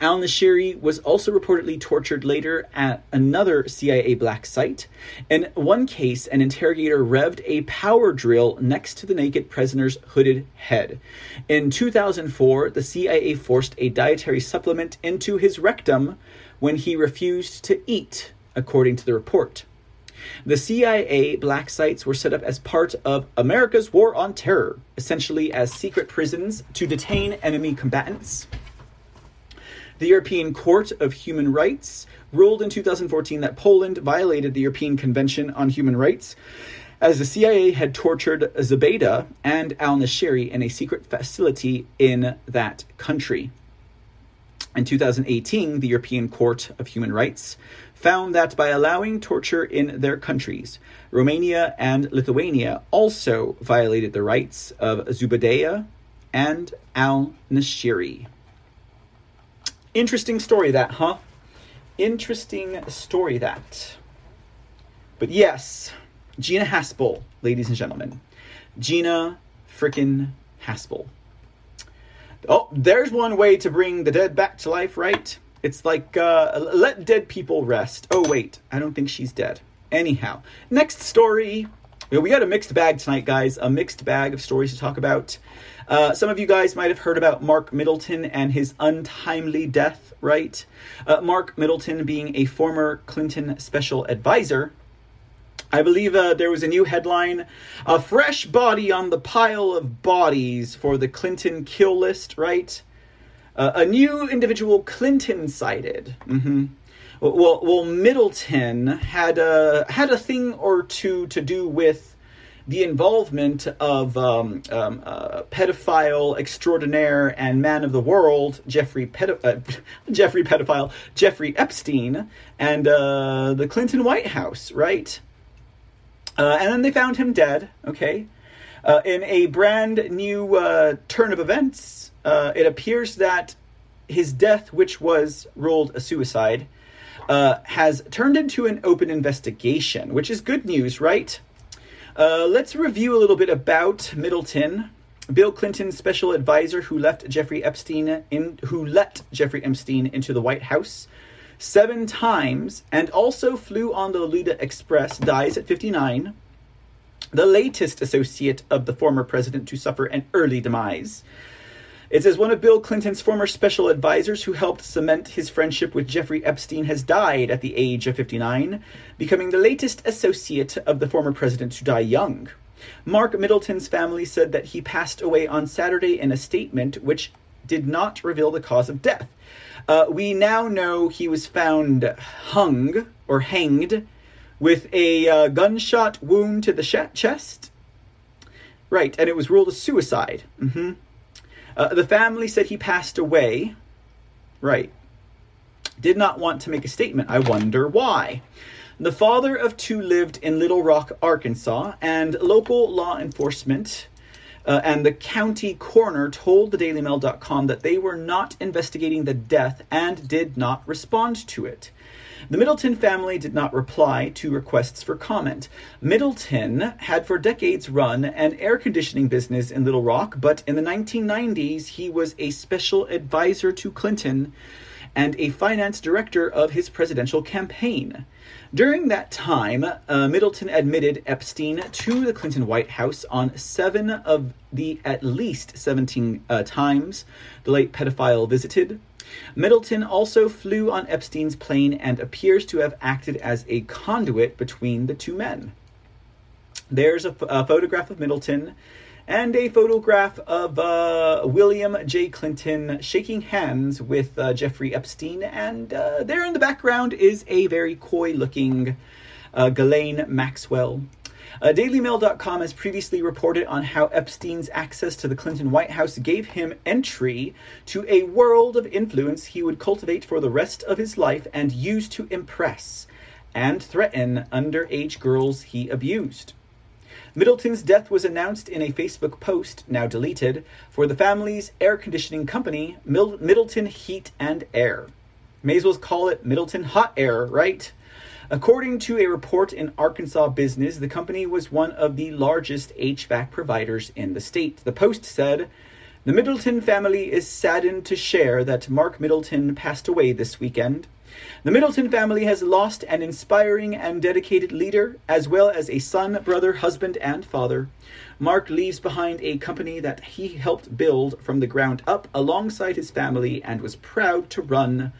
Al Nashiri was also reportedly tortured later at another CIA black site. In one case, an interrogator revved a power drill next to the naked prisoner's hooded head. In 2004, the CIA forced a dietary supplement into his rectum when he refused to eat, according to the report. The CIA black sites were set up as part of America's war on terror, essentially as secret prisons to detain enemy combatants. The European Court of Human Rights ruled in 2014 that Poland violated the European Convention on Human Rights as the CIA had tortured Zubaydah and al Nashiri in a secret facility in that country. In 2018, the European Court of Human Rights found that by allowing torture in their countries, Romania and Lithuania also violated the rights of Zubaydah and al Nashiri. Interesting story, that, huh? Interesting story, that. But yes, Gina Haspel, ladies and gentlemen. Gina frickin' Haspel. Oh, there's one way to bring the dead back to life, right? It's like, uh, let dead people rest. Oh, wait, I don't think she's dead. Anyhow, next story. We got a mixed bag tonight, guys. A mixed bag of stories to talk about. Uh, some of you guys might have heard about Mark Middleton and his untimely death, right? Uh, Mark Middleton being a former Clinton special advisor. I believe uh, there was a new headline A fresh body on the pile of bodies for the Clinton kill list, right? Uh, a new individual Clinton cited. Mm-hmm. Well, well, Middleton had a had a thing or two to do with the involvement of um, um, uh, pedophile extraordinaire and man of the world Jeffrey pedo- uh, [laughs] Jeffrey pedophile Jeffrey Epstein and uh, the Clinton White House, right? Uh, and then they found him dead. Okay, uh, in a brand new uh, turn of events, it appears that his death, which was ruled a suicide, has turned into an open investigation, which is good news, right? Uh, let's review a little bit about Middleton. Bill Clinton's special advisor who left Jeffrey Epstein in who let Jeffrey Epstein into the White House seven times and also flew on the Lolita Express dies at 59. The latest associate of the former president to suffer an early demise. It says one of Bill Clinton's former special advisors who helped cement his friendship with Jeffrey Epstein has died at the age of 59, becoming the latest associate of the former president to die young. Mark Middleton's family said that he passed away on Saturday in a statement which did not reveal the cause of death. Uh, we now know he was found hung or hanged with a uh, gunshot wound to the sh- chest. Right, and it was ruled a suicide. Mm-hmm. Uh, the family said he passed away. Right. Did not want to make a statement. I wonder why. The father of two lived in Little Rock, Arkansas, and local law enforcement uh, and the county coroner told the DailyMail.com that they were not investigating the death and did not respond to it. The Middleton family did not reply to requests for comment. Middleton had for decades run an air conditioning business in Little Rock, but in the 1990s he was a special advisor to Clinton and a finance director of his presidential campaign. During that time, uh, Middleton admitted Epstein to the Clinton White House on seven of the at least 17 uh, times the late pedophile visited. Middleton also flew on Epstein's plane and appears to have acted as a conduit between the two men. There's a, photograph of Middleton and a photograph of uh, William J. Clinton shaking hands with uh, Jeffrey Epstein, and uh, there in the background is a very coy looking uh, Ghislaine Maxwell. Uh, DailyMail.com has previously reported on how Epstein's access to the Clinton White House gave him entry to a world of influence he would cultivate for the rest of his life and use to impress and threaten underage girls he abused. Middleton's death was announced in a Facebook post, now deleted, for the family's air conditioning company, Middleton Heat and Air. May as well call it Middleton Hot Air, right? According to a report in Arkansas Business, the company was one of the largest HVAC providers in the state. The Post said, The Middleton family is saddened to share that Mark Middleton passed away this weekend. The Middleton family has lost an inspiring and dedicated leader, as well as a son, brother, husband, and father. Mark leaves behind a company that he helped build from the ground up alongside his family and was proud to run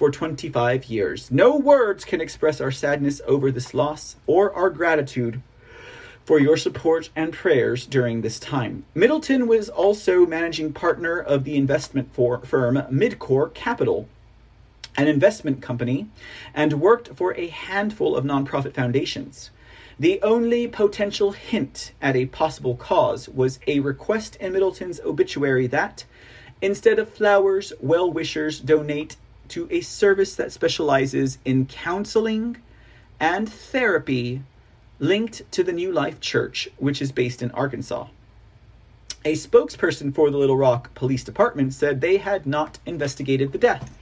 for 25 years. No words can express our sadness over this loss or our gratitude for your support and prayers during this time. Middleton was also managing partner of the investment firm Midcore Capital, an investment company, and worked for a handful of nonprofit foundations. The only potential hint at a possible cause was a request in Middleton's obituary that, instead of flowers, well wishers donate to a service that specializes in counseling and therapy linked to the New Life Church, which is based in Arkansas. A spokesperson for the Little Rock Police Department said they had not investigated the death.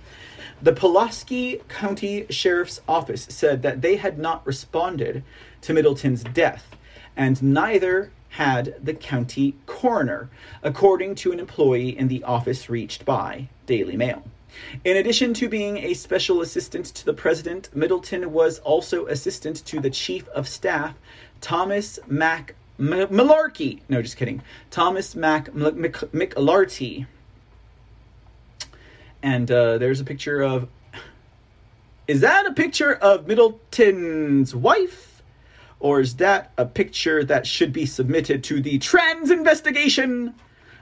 The Pulaski County Sheriff's Office said that they had not responded to Middleton's death, and neither had the county coroner, according to an employee in the office reached by Daily Mail. In addition to being a special assistant to the president, Middleton was also assistant to the chief of staff, Thomas Mac Malarkey. No, just kidding. Thomas Mack McLarty. And uh, there's a picture of. Is that a picture of Middleton's wife? Or is that a picture that should be submitted to the trans investigation?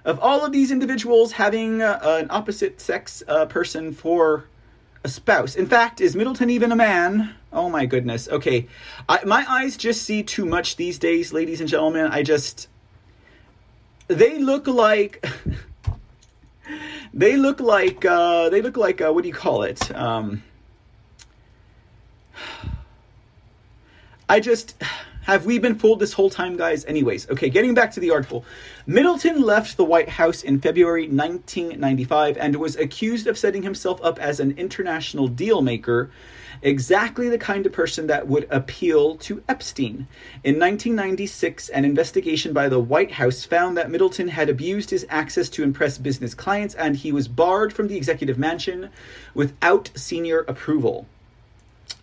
Of all of these individuals having uh, an opposite sex uh, person for a spouse. In fact, is Middleton even a man? Oh my goodness. Okay. I, my eyes just see too much these days, ladies and gentlemen. I just. They look like. [laughs] they look like. Uh, they look like. Uh, what do you call it? Um, [sighs] I just. Have we been fooled this whole time, guys? Anyways, okay, getting back to the article. Middleton left the White House in February 1995 and was accused of setting himself up as an international deal maker, exactly the kind of person that would appeal to Epstein. In 1996, an investigation by the White House found that Middleton had abused his access to impress business clients and he was barred from the executive mansion without senior approval.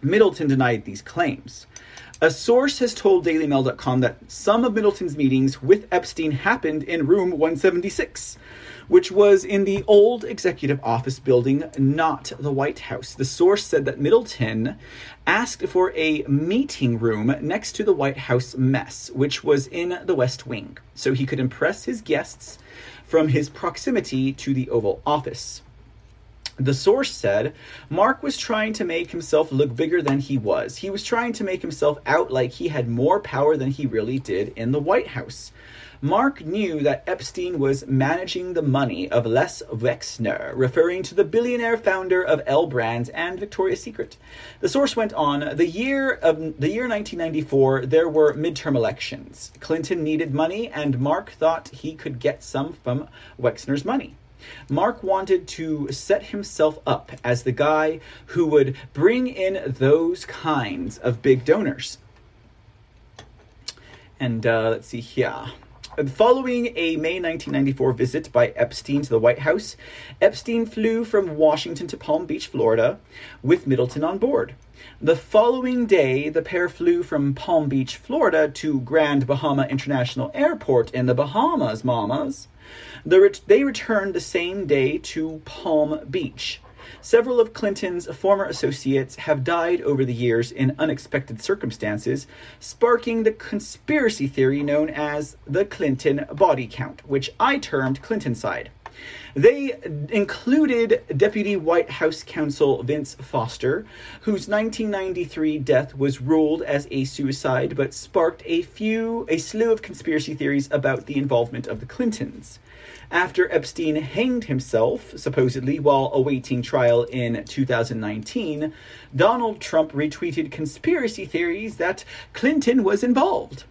Middleton denied these claims. A source has told DailyMail.com that some of Middleton's meetings with Epstein happened in room 176, which was in the old executive office building, not the White House. The source said that Middleton asked for a meeting room next to the White House mess, which was in the West Wing, so he could impress his guests from his proximity to the Oval Office. The source said Mark was trying to make himself look bigger than he was. He was trying to make himself out like he had more power than he really did in the White House. Mark knew that Epstein was managing the money of Les Wexner, referring to the billionaire founder of L Brands and Victoria's Secret. The source went on, the year of the year 1994 there were midterm elections. Clinton needed money and Mark thought he could get some from Wexner's money. Mark wanted to set himself up as the guy who would bring in those kinds of big donors. And uh, let's see here. Following a May 1994 visit by Epstein to the White House, Epstein flew from Washington to Palm Beach, Florida, with Middleton on board. The following day, the pair flew from Palm Beach, Florida to Grand Bahama International Airport in the Bahamas, mamas. The they returned the same day to Palm Beach. Several of Clinton's former associates have died over the years in unexpected circumstances, sparking the conspiracy theory known as the Clinton body count, which I termed Clintoncide. They included Deputy White House counsel Vince Foster, whose 1993 death was ruled as a suicide but sparked a few a slew of conspiracy theories about the involvement of the Clintons. After Epstein hanged himself, supposedly while awaiting trial in 2019, Donald Trump retweeted conspiracy theories that Clinton was involved.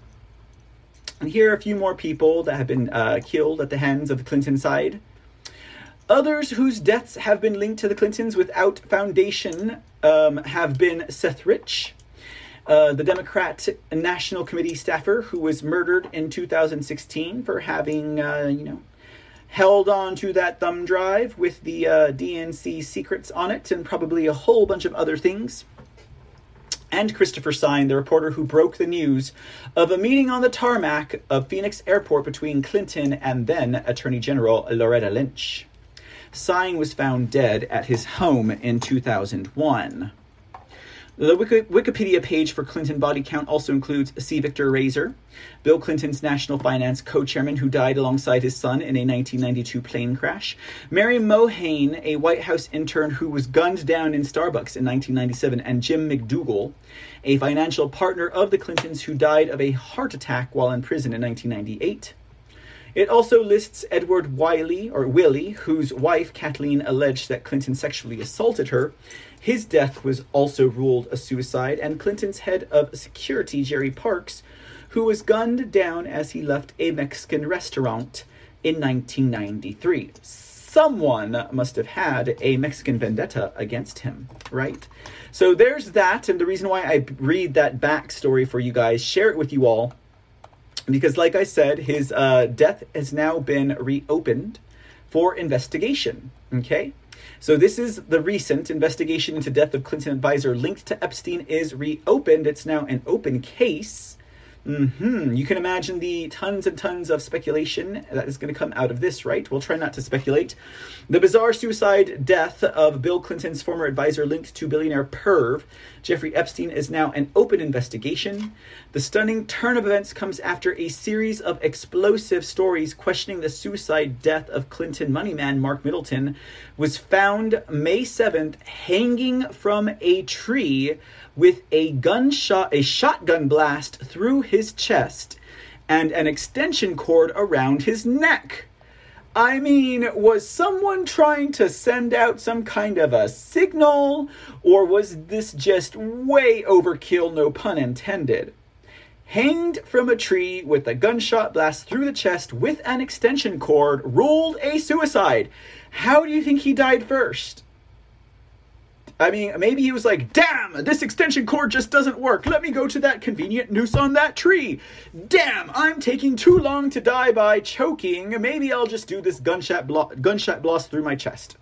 And here are a few more people that have been uh, killed at the hands of the Clintoncide. Others whose deaths have been linked to the Clintons without foundation um, have been Seth Rich, uh, the Democrat National Committee staffer who was murdered in 2016 for having, uh, you know, held on to that thumb drive with the uh, DNC secrets on it and probably a whole bunch of other things. And Christopher Sign, the reporter who broke the news of a meeting on the tarmac of Phoenix Airport between Clinton and then Attorney General Loretta Lynch. Sign was found dead at his home in 2001. The Wikipedia page for Clinton body count also includes C. Victor Raiser, Bill Clinton's national finance co chairman who died alongside his son in a 1992 plane crash, Mary Mahoney, a White House intern who was gunned down in Starbucks in 1997, and Jim McDougal, a financial partner of the Clintons who died of a heart attack while in prison in 1998. It also lists Edward Wiley, or Willie, whose wife Kathleen alleged that Clinton sexually assaulted her, his death was also ruled a suicide, and Clinton's head of security, Jerry Parks, who was gunned down as he left a Mexican restaurant in 1993. Someone must have had a Mexican vendetta against him, right? So there's that, and the reason why I read that backstory for you guys, share it with you all, because like I said, his uh, death has now been reopened for investigation. Okay, so this is the recent investigation into death of Clinton advisor linked to Epstein is reopened. It's now an open case. Hmm. You can imagine the tons and tons of speculation that is going to come out of this, right? We'll try not to speculate. The bizarre suicide death of Bill Clinton's former advisor linked to billionaire perv Jeffrey Epstein is now an open investigation. The stunning turn of events comes after a series of explosive stories questioning the suicide death of Clinton moneyman Mark Middleton was found May 7th hanging from a tree with a gunshot, a shotgun blast through his chest and an extension cord around his neck. I mean, was someone trying to send out some kind of a signal, or was this just way overkill, no pun intended? Hanged from a tree with a gunshot blast through the chest with an extension cord, ruled a suicide. How do you think he died first? I mean, maybe he was like, damn, this extension cord just doesn't work. Let me go to that convenient noose on that tree. Damn, I'm taking too long to die by choking. Maybe I'll just do this gunshot, blo- gunshot blast through my chest.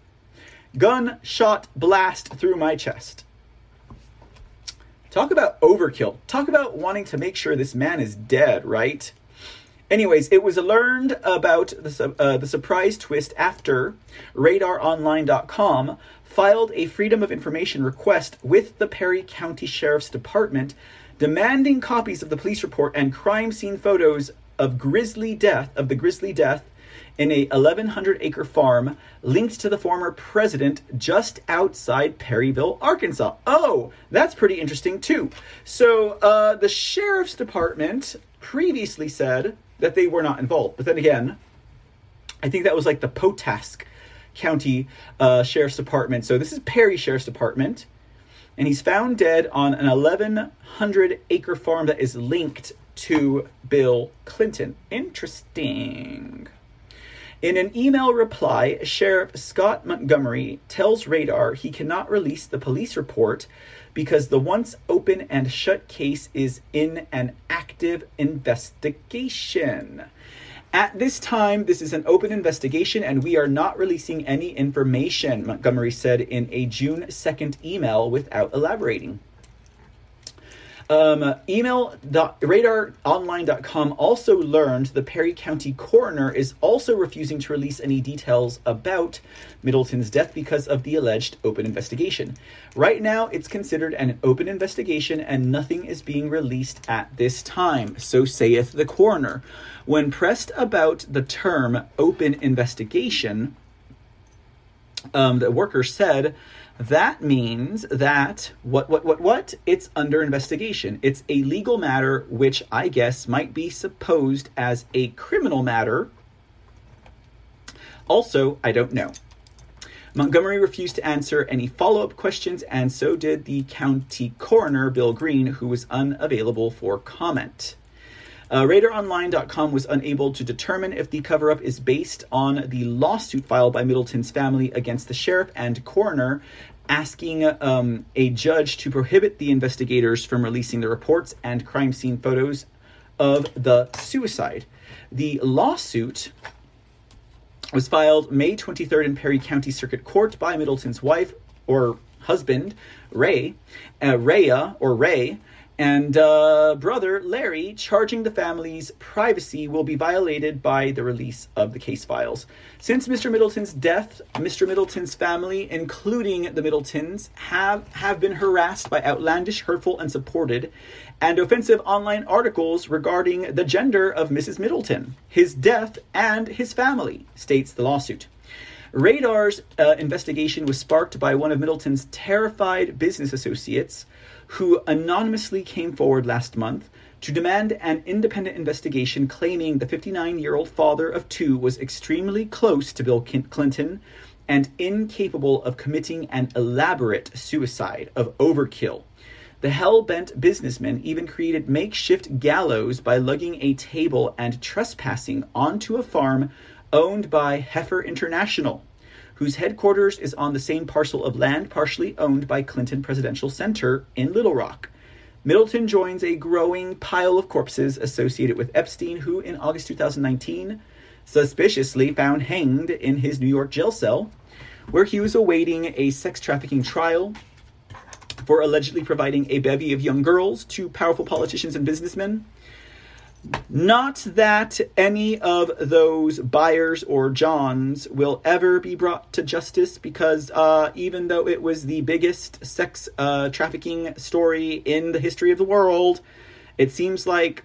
Gunshot blast through my chest. Talk about overkill. Talk about wanting to make sure this man is dead, right? Anyways, it was learned about the, uh, the surprise twist after RadarOnline.com filed a Freedom of Information request with the Perry County Sheriff's Department demanding copies of the police report and crime scene photos of grisly death of the grisly death in a 1100 acre farm linked to the former president just outside Perryville, Arkansas. Oh, that's pretty interesting too. So, uh, the sheriff's department previously said that they were not involved, but then again, I think that was like the Potask County uh, Sheriff's Department. So this is Perry Sheriff's Department, and he's found dead on an 1,100 acre farm that is linked to Bill Clinton. Interesting. In an email reply, Sheriff Scott Montgomery tells Radar he cannot release the police report because the once open and shut case is in an active investigation. At this time, this is an open investigation and we are not releasing any information, Montgomery said in a June 2nd email without elaborating. Um, email also learned the Perry County coroner is also refusing to release any details about Middleton's death because of the alleged open investigation. Right now, it's considered an open investigation and nothing is being released at this time, so saith the coroner. When pressed about the term open investigation, um, the worker said, that means that what what what what it's under investigation. It's a legal matter which I guess might be supposed as a criminal matter. Also, I don't know. Montgomery refused to answer any follow up questions, and so did the county coroner, Bill Green, who was unavailable for comment. Uh, RadarOnline.com was unable to determine if the cover up is based on the lawsuit filed by Middleton's family against the sheriff and coroner, asking um, a judge to prohibit the investigators from releasing the reports and crime scene photos of the suicide. The lawsuit was filed May 23rd in Perry County Circuit Court by Middleton's wife or husband, Ray, uh, or Ray, And uh, brother Larry charging the family's privacy will be violated by the release of the case files. Since Mr. Middleton's death, Mr. Middleton's family, including the Middletons, have, have been harassed by outlandish, hurtful, and supported and offensive online articles regarding the gender of Mrs. Middleton, his death, and his family, states the lawsuit. Radar's uh, investigation was sparked by one of Middleton's terrified business associates who anonymously came forward last month to demand an independent investigation claiming the 59 year old father of two was extremely close to Bill Clinton and incapable of committing an elaborate suicide of overkill. The hell bent businessman even created makeshift gallows by lugging a table and trespassing onto a farm owned by Heifer International whose headquarters is on the same parcel of land partially owned by Clinton Presidential Center in Little Rock. Middleton joins a growing pile of corpses associated with Epstein, who in August 2019 suspiciously found hanged in his New York jail cell, where he was awaiting a sex trafficking trial for allegedly providing a bevy of young girls to powerful politicians and businessmen. Not that any of those buyers or Johns will ever be brought to justice because uh, even though it was the biggest sex uh, trafficking story in the history of the world, it seems like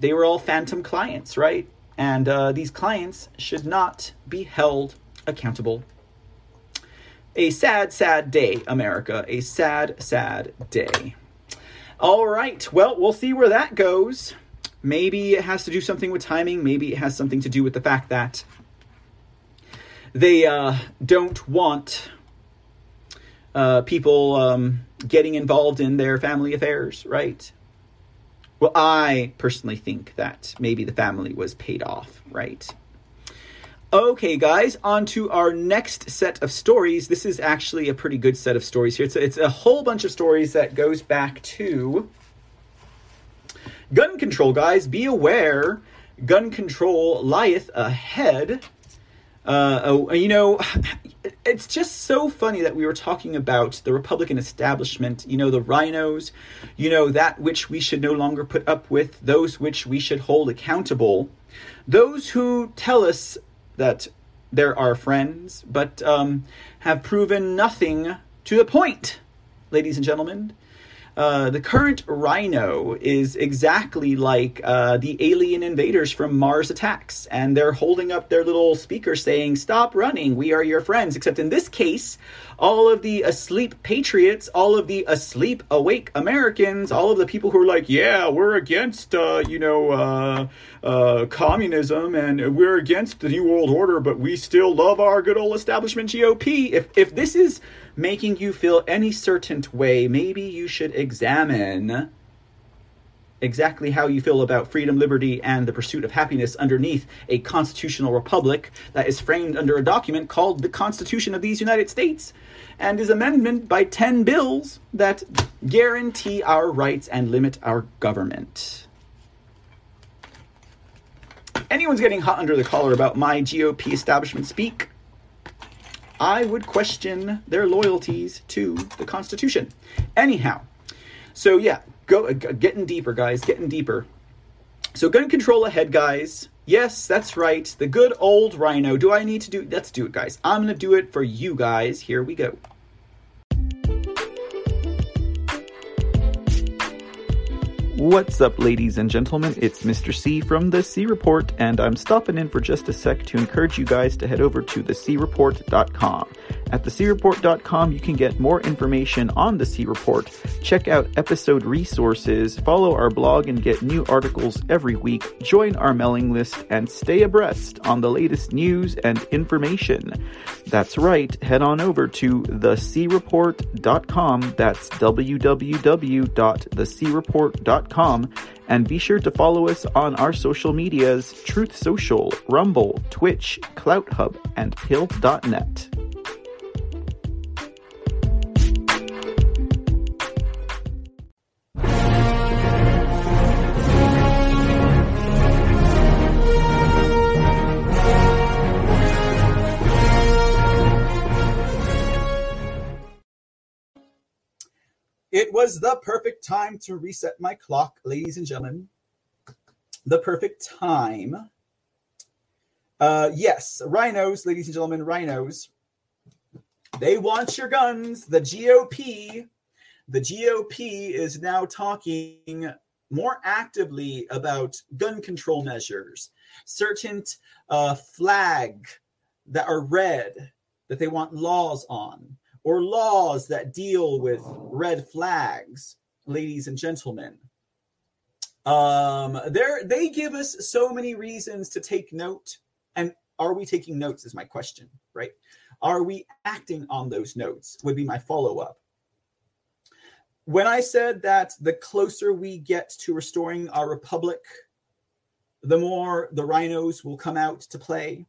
they were all phantom clients, right? And uh, these clients should not be held accountable. A sad, sad day, America. A sad, sad day. All right, well, we'll see where that goes. Maybe it has to do something with timing. Maybe it has something to do with the fact that they uh, don't want uh, people um, getting involved in their family affairs, right? Well, I personally think that maybe the family was paid off, right? Okay, guys, on to our next set of stories. This is actually a pretty good set of stories here. It's a, it's a whole bunch of stories that goes back to Gun control, guys, be aware. Gun control lieth ahead. Uh, oh, you know, [sighs] it's just so funny that we were talking about the Republican establishment, you know, the RINOs, you know, that which we should no longer put up with, those which we should hold accountable, those who tell us that they're our friends, but um, have proven nothing to the point, ladies and gentlemen. Uh, the current RINO is exactly like uh, the alien invaders from Mars Attacks, and they're holding up their little speaker saying, Stop running, we are your friends. Except in this case, all of the asleep patriots, all of the asleep awake Americans, all of the people who are like, Yeah, we're against, uh, you know, uh, uh, communism and we're against the New World Order, but we still love our good old establishment GOP. If, if this is making you feel any certain way, maybe you should examine exactly how you feel about freedom, liberty, and the pursuit of happiness underneath a constitutional republic that is framed under a document called the Constitution of these United States and is amended by 10 bills that guarantee our rights and limit our government. Anyone's getting hot under the collar about my GOP establishment speak? I would question their loyalties to the Constitution. Anyhow, so yeah, go uh, getting deeper, guys, getting deeper. So gun control ahead, guys. Yes, that's right. The good old RINO. Do I need to do? Let's do it, guys. I'm gonna do it for you guys. Here we go. What's up, ladies and gentlemen? It's Mr. C from The C Report, and I'm stopping in for just a sec to encourage you guys to head over to thecreport.com. At thecreport.com, you can get more information on the C Report, check out episode resources, follow our blog and get new articles every week, join our mailing list, and stay abreast on the latest news and information. That's right, head on over to thecreport.com. That's www.thecreport.com. And be sure to follow us on our social medias Truth Social, Rumble, Twitch, CloutHub, and Pilled.net. was the perfect time to reset my clock, ladies and gentlemen. The perfect time. Uh, yes, RINOs, ladies and gentlemen, RINOs. They want your guns. The GOP, the GOP is now talking more actively about gun control measures, certain uh, flag that are red that they want laws on, or laws that deal with red flags, ladies and gentlemen. Um, they give us so many reasons to take note. And are we taking notes? Is my question, right? Are we acting on those notes? Would be my follow up. When I said that the closer we get to restoring our republic, the more the RINOs will come out to play,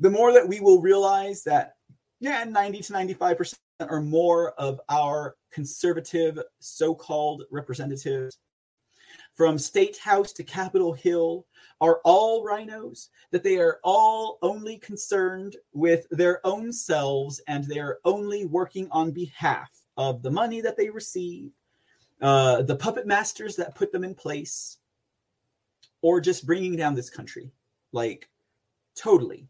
the more that we will realize that, yeah, 90 to 95% or more of our conservative so called representatives from State House to Capitol Hill are all RINOs, that they are all only concerned with their own selves and they're only working on behalf of the money that they receive, uh, the puppet masters that put them in place, or just bringing down this country. Like, totally.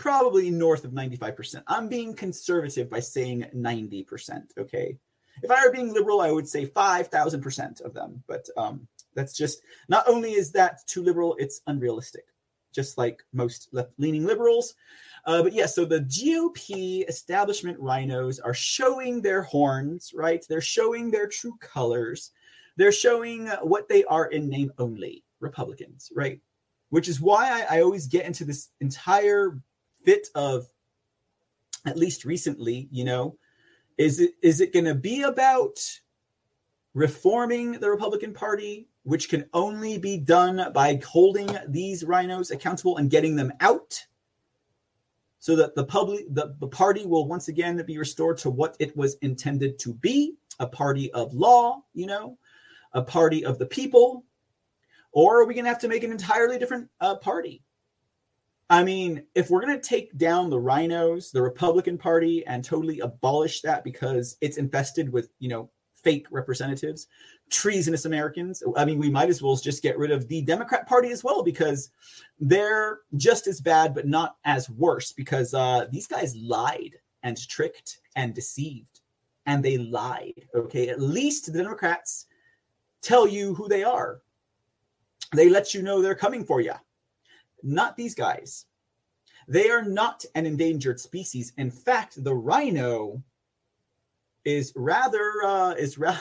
Probably north of 95%. I'm being conservative by saying 90%. Okay. If I were being liberal, I would say 5,000% of them. But um, that's just not only is that too liberal, it's unrealistic, just like most left leaning liberals. Uh, but yeah, so the GOP establishment RINOs are showing their horns, right? They're showing their true colors. They're showing what they are in name only Republicans, right? Which is why I, I always get into this entire fit of, at least recently, you know, is it is it going to be about reforming the Republican Party, which can only be done by holding these RINOs accountable and getting them out? so that the public the, the party will once again be restored to what it was intended to be a party of law you know a party of the people or are we going to have to make an entirely different uh, party i mean if we're going to take down the rhinos the republican party and totally abolish that because it's infested with you know fake representatives treasonous Americans. I mean, we might as well just get rid of the Democrat Party as well because they're just as bad, but not as worse because uh, these guys lied and tricked and deceived. And they lied. Okay. At least the Democrats tell you who they are, they let you know they're coming for you. Not these guys. They are not an endangered species. In fact, the rhino is rather uh, is rather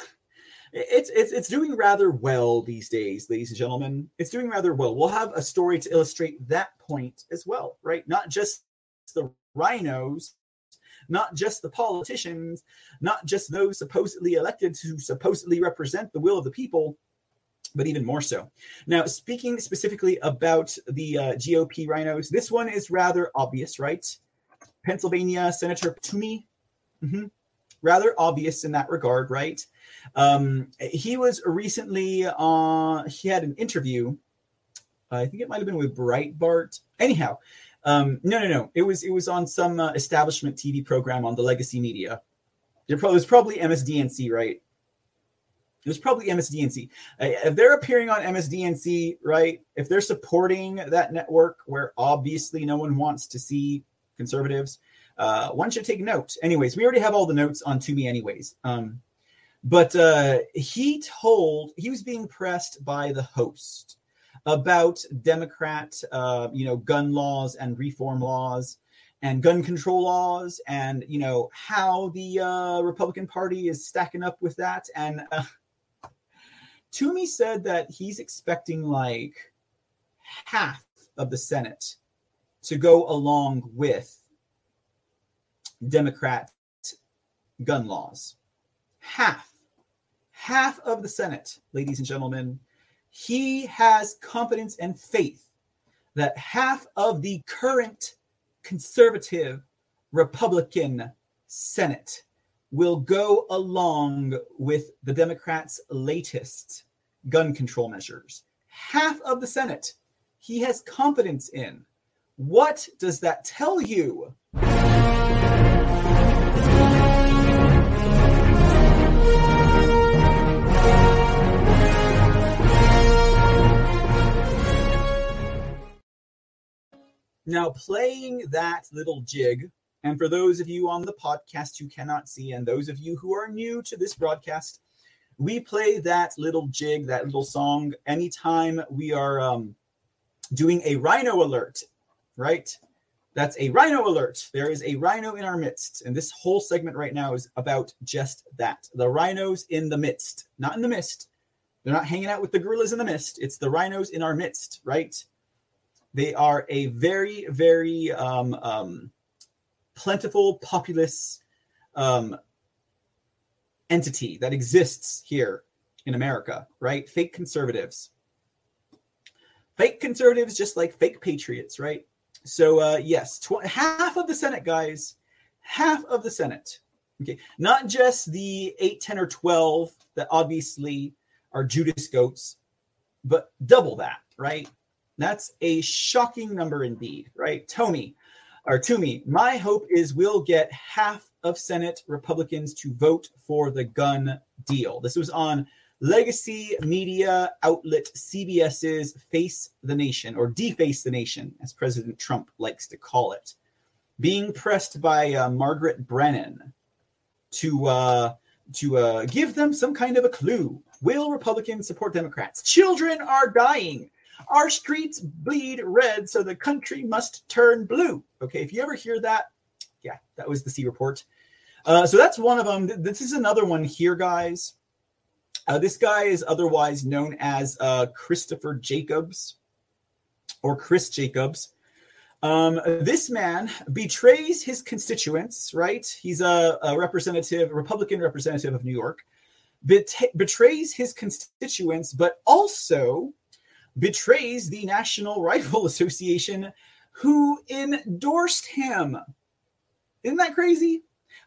it's it's it's doing rather well these days, ladies and gentlemen. It's doing rather well. We'll have a story to illustrate that point as well, right? Not just the rhinos, not just the politicians, not just those supposedly elected to supposedly represent the will of the people, but even more so. Now, speaking specifically about the uh, GOP rhinos, this one is rather obvious, right? Pennsylvania Senator Toomey. Mm-hmm rather obvious in that regard, right? Um, he was recently uh, he had an interview. I think it might have been with Breitbart. Anyhow, um, no, no, no. It was it was on some uh, establishment TV program on the legacy media. It was probably MSDNC, right? It was probably MSDNC. Uh, if they're appearing on MSDNC, right? If they're supporting that network where obviously no one wants to see conservatives, uh, one should take note. Anyways, we already have all the notes on Toomey, anyways. Um, but uh, he told he was being pressed by the host about Democrat, uh, you know, gun laws and reform laws and gun control laws, and you know how the uh, Republican Party is stacking up with that. And uh, Toomey said that he's expecting like half of the Senate to go along with Democrat gun laws. Half, half of the Senate, ladies and gentlemen, he has confidence and faith that half of the current conservative Republican Senate will go along with the Democrats' latest gun control measures. Half of the Senate he has confidence in. What does that tell you? Now, playing that little jig and for those of you on the podcast who cannot see, and those of you who are new to this broadcast, we play that little jig, that little song, anytime we are um, doing a rhino alert, right? That's a rhino alert. There is a rhino in our midst. And this whole segment right now is about just that the rhinos in the midst, not in the mist. They're not hanging out with the gorillas in the mist. It's the rhinos in our midst, right? They are a very, very um, um, plentiful, populous um, entity that exists here in America, right? Fake conservatives. Fake conservatives, just like fake patriots, right? So, uh, yes, tw- half of the Senate, guys, half of the Senate. Okay, not just the 8, 10, or 12 that obviously are Judas goats, but double that, right? That's a shocking number indeed, right? Tony, or to me, my hope is we'll get half of Senate Republicans to vote for the gun deal. This was on legacy media outlet CBS's Face the Nation, or Deface the Nation, as President Trump likes to call it, being pressed by uh, Margaret Brennan to uh, to uh, give them some kind of a clue. Will Republicans support Democrats? Children are dying. Our streets bleed red, so the country must turn blue. Okay, if you ever hear that, yeah, that was the C report. Uh, so that's one of them. This is another one here, guys. Uh, this guy is otherwise known as uh, Christopher Jacobs or Chris Jacobs. Um, this man betrays his constituents, right? He's a, a representative, Republican representative of New York, bet- betrays his constituents, but also betrays the National Rifle [laughs] Association, who endorsed him. Isn't that crazy?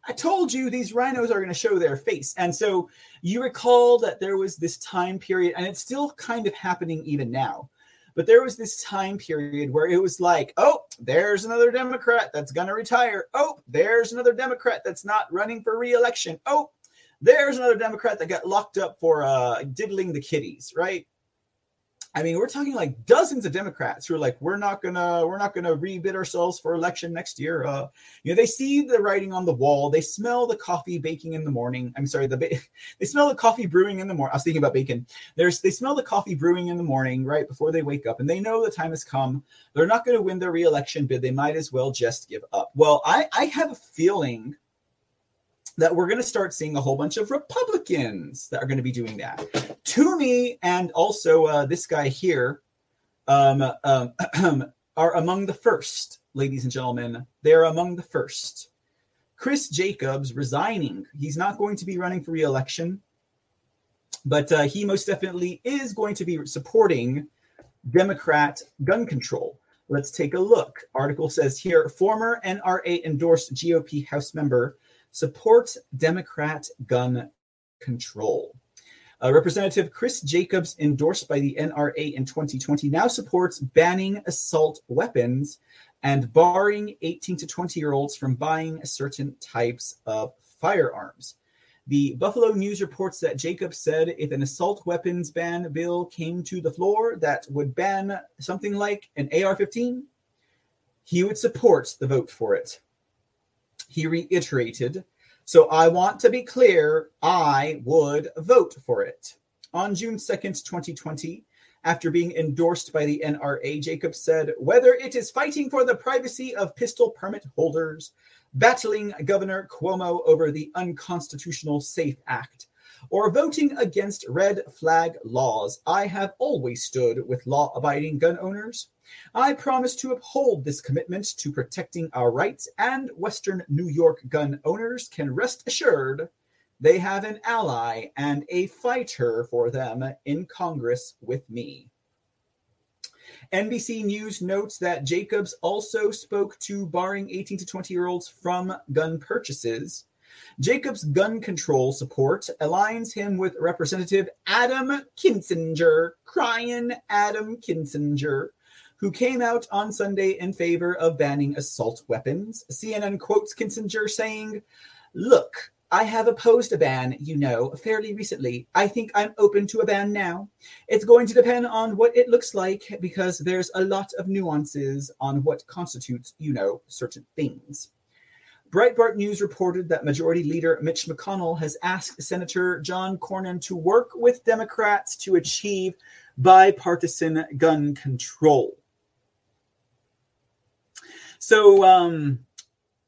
I told you these rhinos are going to show their face. And so you recall that there was this time period, and it's still kind of happening even now. But there was this time period where it was like, oh, there's another Democrat that's going to retire. Oh, there's another Democrat that's not running for reelection. Oh, there's another Democrat that got locked up for uh, diddling the kitties, right? I mean, we're talking like dozens of Democrats who are like, we're not gonna, we're not gonna rebid ourselves for election next year. Uh, you know, they see the writing on the wall, they smell the coffee baking in the morning. I'm sorry, the ba- [laughs] they smell the coffee brewing in the morning. I was thinking about bacon. There's they smell the coffee brewing in the morning, right before they wake up, and they know the time has come. They're not going to win their reelection bid. They might as well just give up. Well, I I have a feeling that we're going to start seeing a whole bunch of Republicans that are going to be doing that. Toomey and also uh, this guy here um, um, [clears throat] are among the first, ladies and gentlemen. They're among the first. Chris Jacobs resigning. He's not going to be running for reelection, but uh, he most definitely is going to be supporting Democrat gun control. Let's take a look. Article says here former NRA endorsed GOP House member supports Democrat gun control. Uh, Representative Chris Jacobs, endorsed by the NRA in 2020, now supports banning assault weapons and barring 18 to 20 year olds from buying certain types of firearms. The Buffalo News reports that Jacobs said if an assault weapons ban bill came to the floor that would ban something like an AR 15, he would support the vote for it. He reiterated, So I want to be clear, I would vote for it. On June 2nd, 2020, after being endorsed by the NRA, Jacobs said, Whether it is fighting for the privacy of pistol permit holders, battling Governor Cuomo over the unconstitutional SAFE Act, or voting against red flag laws, I have always stood with law abiding gun owners. I promise to uphold this commitment to protecting our rights, and Western New York gun owners can rest assured they have an ally and a fighter for them in Congress with me. NBC News notes that Jacobs also spoke to barring 18 to 20 year olds from gun purchases. Jacobs' gun control support aligns him with Representative Adam Kinzinger, crying Adam Kinzinger, who came out on Sunday in favor of banning assault weapons. CNN quotes Kinzinger saying, Look, I have opposed a ban, you know, fairly recently. I think I'm open to a ban now. It's going to depend on what it looks like because there's a lot of nuances on what constitutes, you know, certain things. Breitbart News reported that Majority Leader Mitch McConnell has asked Senator John Cornyn to work with Democrats to achieve bipartisan gun control. So, um,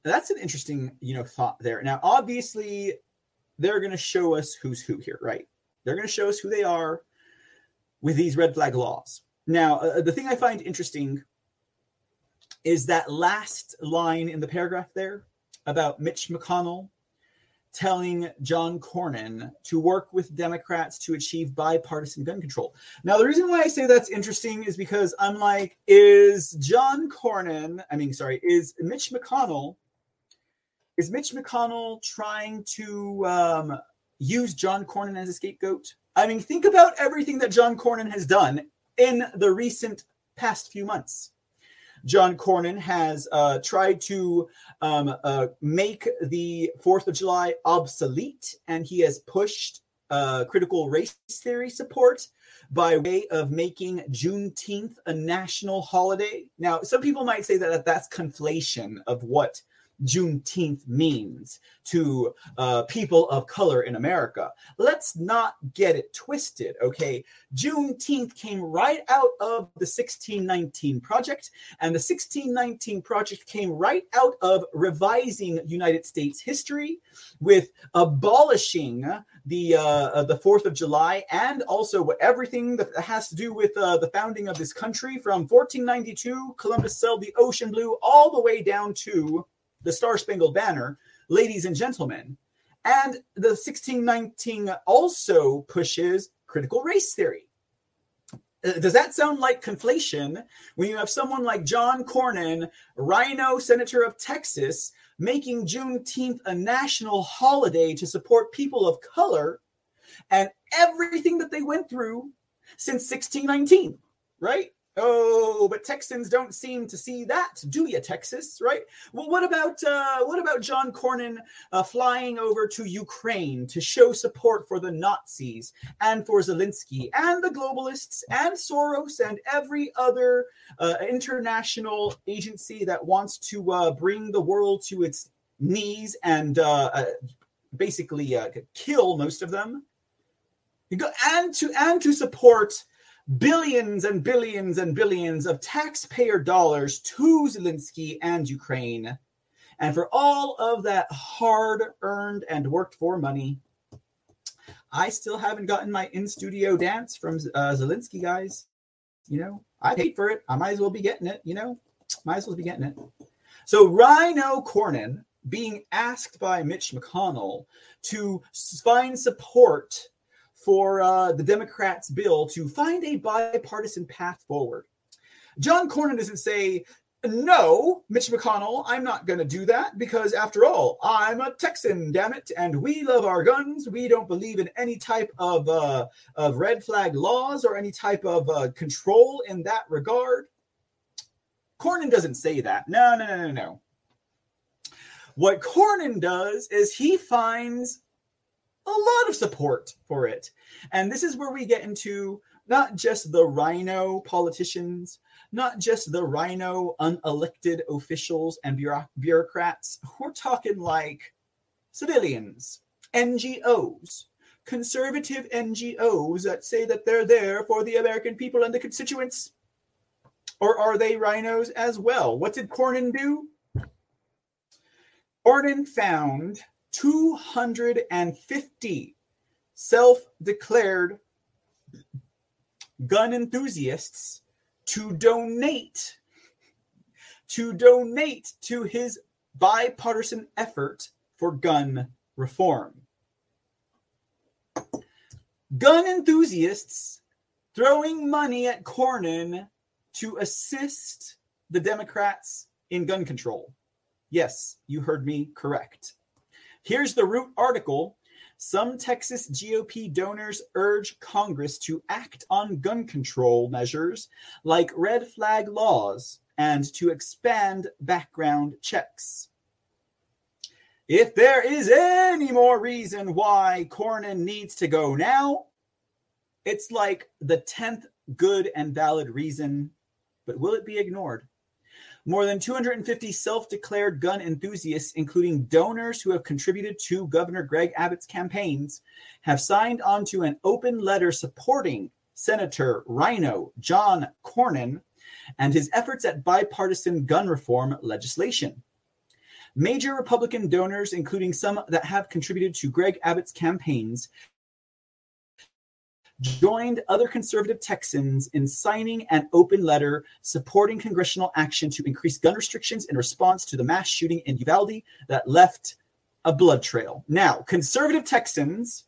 that's an interesting, you know, thought there. Now, obviously, they're going to show us who's who here, right? They're going to show us who they are with these red flag laws. Now, uh, the thing I find interesting is that last line in the paragraph there about Mitch McConnell telling John Cornyn to work with Democrats to achieve bipartisan gun control. Now, the reason why I say that's interesting is because I'm like, is John Cornyn, I mean, sorry, is Mitch McConnell is Mitch McConnell trying to um, use John Cornyn as a scapegoat? I mean, think about everything that John Cornyn has done in the recent past few months. John Cornyn has uh, tried to um, uh, make the 4th of July obsolete, and he has pushed uh, critical race theory support by way of making Juneteenth a national holiday. Now, some people might say that that's conflation of what Juneteenth means to uh, people of color in America. Let's not get it twisted, okay? Juneteenth came right out of the 1619 Project, and the 1619 Project came right out of revising United States history with abolishing the uh, the Fourth of July and also everything that has to do with uh, the founding of this country from 1492, Columbus sailed the ocean blue, all the way down to the Star Spangled Banner, ladies and gentlemen. And the 1619 also pushes critical race theory. Uh, does that sound like conflation when you have someone like John Cornyn, Rhino senator of Texas, making Juneteenth a national holiday to support people of color and everything that they went through since 1619, right? Oh, but Texans don't seem to see that, do you, Texas? Right? Well, what about uh, what about John Cornyn uh, flying over to Ukraine to show support for the Nazis and for Zelensky and the globalists and Soros and every other uh, international agency that wants to uh, bring the world to its knees and uh, uh, basically kill most of them? And to and to support billions and billions and billions of taxpayer dollars to Zelensky and Ukraine. And for all of that hard earned and worked for money, I still haven't gotten my in studio dance from uh, Zelensky, guys. You know, I paid for it. I might as well be getting it. You know, might as well be getting it. So, Rhino Cornyn being asked by Mitch McConnell to find support for uh, the Democrats' bill to find a bipartisan path forward. John Cornyn doesn't say, no, Mitch McConnell, I'm not going to do that because, after all, I'm a Texan, damn it, and we love our guns. We don't believe in any type of uh, of red flag laws or any type of uh, control in that regard. Cornyn doesn't say that. No, no, no, no, no. What Cornyn does is he finds a lot of support for it. And this is where we get into not just the rhino politicians, not just the rhino unelected officials and bureaucrats. We're talking like civilians, NGOs, conservative NGOs that say that they're there for the American people and the constituents. Or are they rhinos as well? What did Cornyn do? Cornyn found 250 self declared gun enthusiasts to donate to donate to his bipartisan effort for gun reform. Gun enthusiasts throwing money at Cornyn to assist the Democrats in gun control. Yes, you heard me correct. Here's the root article. Some Texas GOP donors urge Congress to act on gun control measures like red flag laws and to expand background checks. If there is any more reason why Cornyn needs to go now, it's like the 10th good and valid reason, but will it be ignored? More than 250 self declared gun enthusiasts, including donors who have contributed to Governor Greg Abbott's campaigns, have signed on to an open letter supporting Senator Rhino John Cornyn and his efforts at bipartisan gun reform legislation. Major Republican donors, including some that have contributed to Greg Abbott's campaigns, joined other conservative Texans in signing an open letter supporting congressional action to increase gun restrictions in response to the mass shooting in Uvalde that left a blood trail. Now, conservative Texans,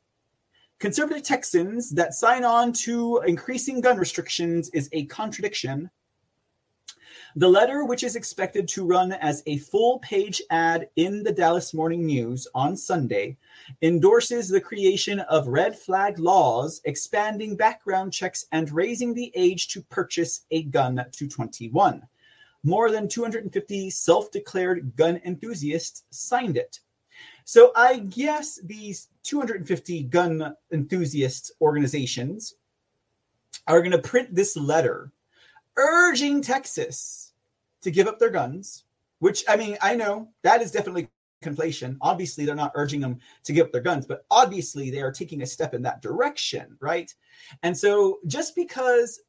conservative Texans that sign on to increasing gun restrictions is a contradiction the letter, which is expected to run as a full page ad in the Dallas Morning News on Sunday, endorses the creation of red flag laws, expanding background checks, and raising the age to purchase a gun to 21. More than 250 self declared gun enthusiasts signed it. So I guess these 250 gun enthusiast organizations are going to print this letter urging Texas to give up their guns, which I mean, I know that is definitely conflation. Obviously, they're not urging them to give up their guns, but obviously they are taking a step in that direction, right? And so just because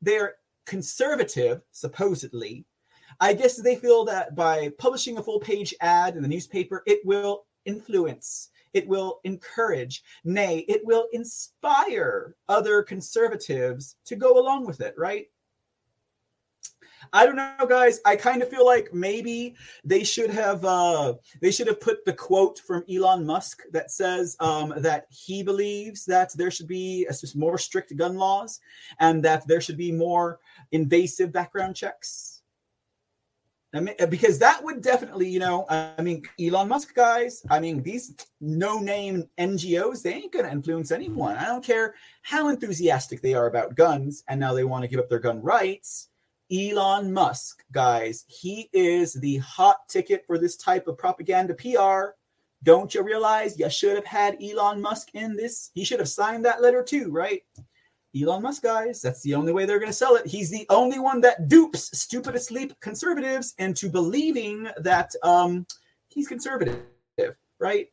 they're conservative, supposedly, I guess they feel that by publishing a full page ad in the newspaper, it will influence, it will encourage, nay, it will inspire other conservatives to go along with it, right? I don't know, guys. I kind of feel like maybe they should have uh, they should have put the quote from Elon Musk that says um, that he believes that there should be more strict gun laws and that there should be more invasive background checks. I mean, because that would definitely, you know, I mean, Elon Musk guys, I mean, these no name NGOs, they ain't to influence anyone. I don't care how enthusiastic they are about guns and now they want to give up their gun rights Elon Musk, guys. He is the hot ticket for this type of propaganda PR. Don't you realize you should have had Elon Musk in this? He should have signed that letter too, right? Elon Musk, guys. That's the only way they're going to sell it. He's the only one that dupes stupid asleep conservatives into believing that um, he's conservative, right?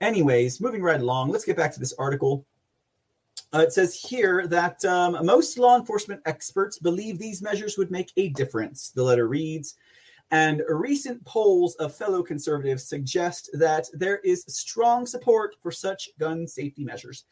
Anyways, moving right along, let's get back to this article. Uh, it says here that um, most law enforcement experts believe these measures would make a difference. The letter reads, and recent polls of fellow conservatives suggest that there is strong support for such gun safety measures.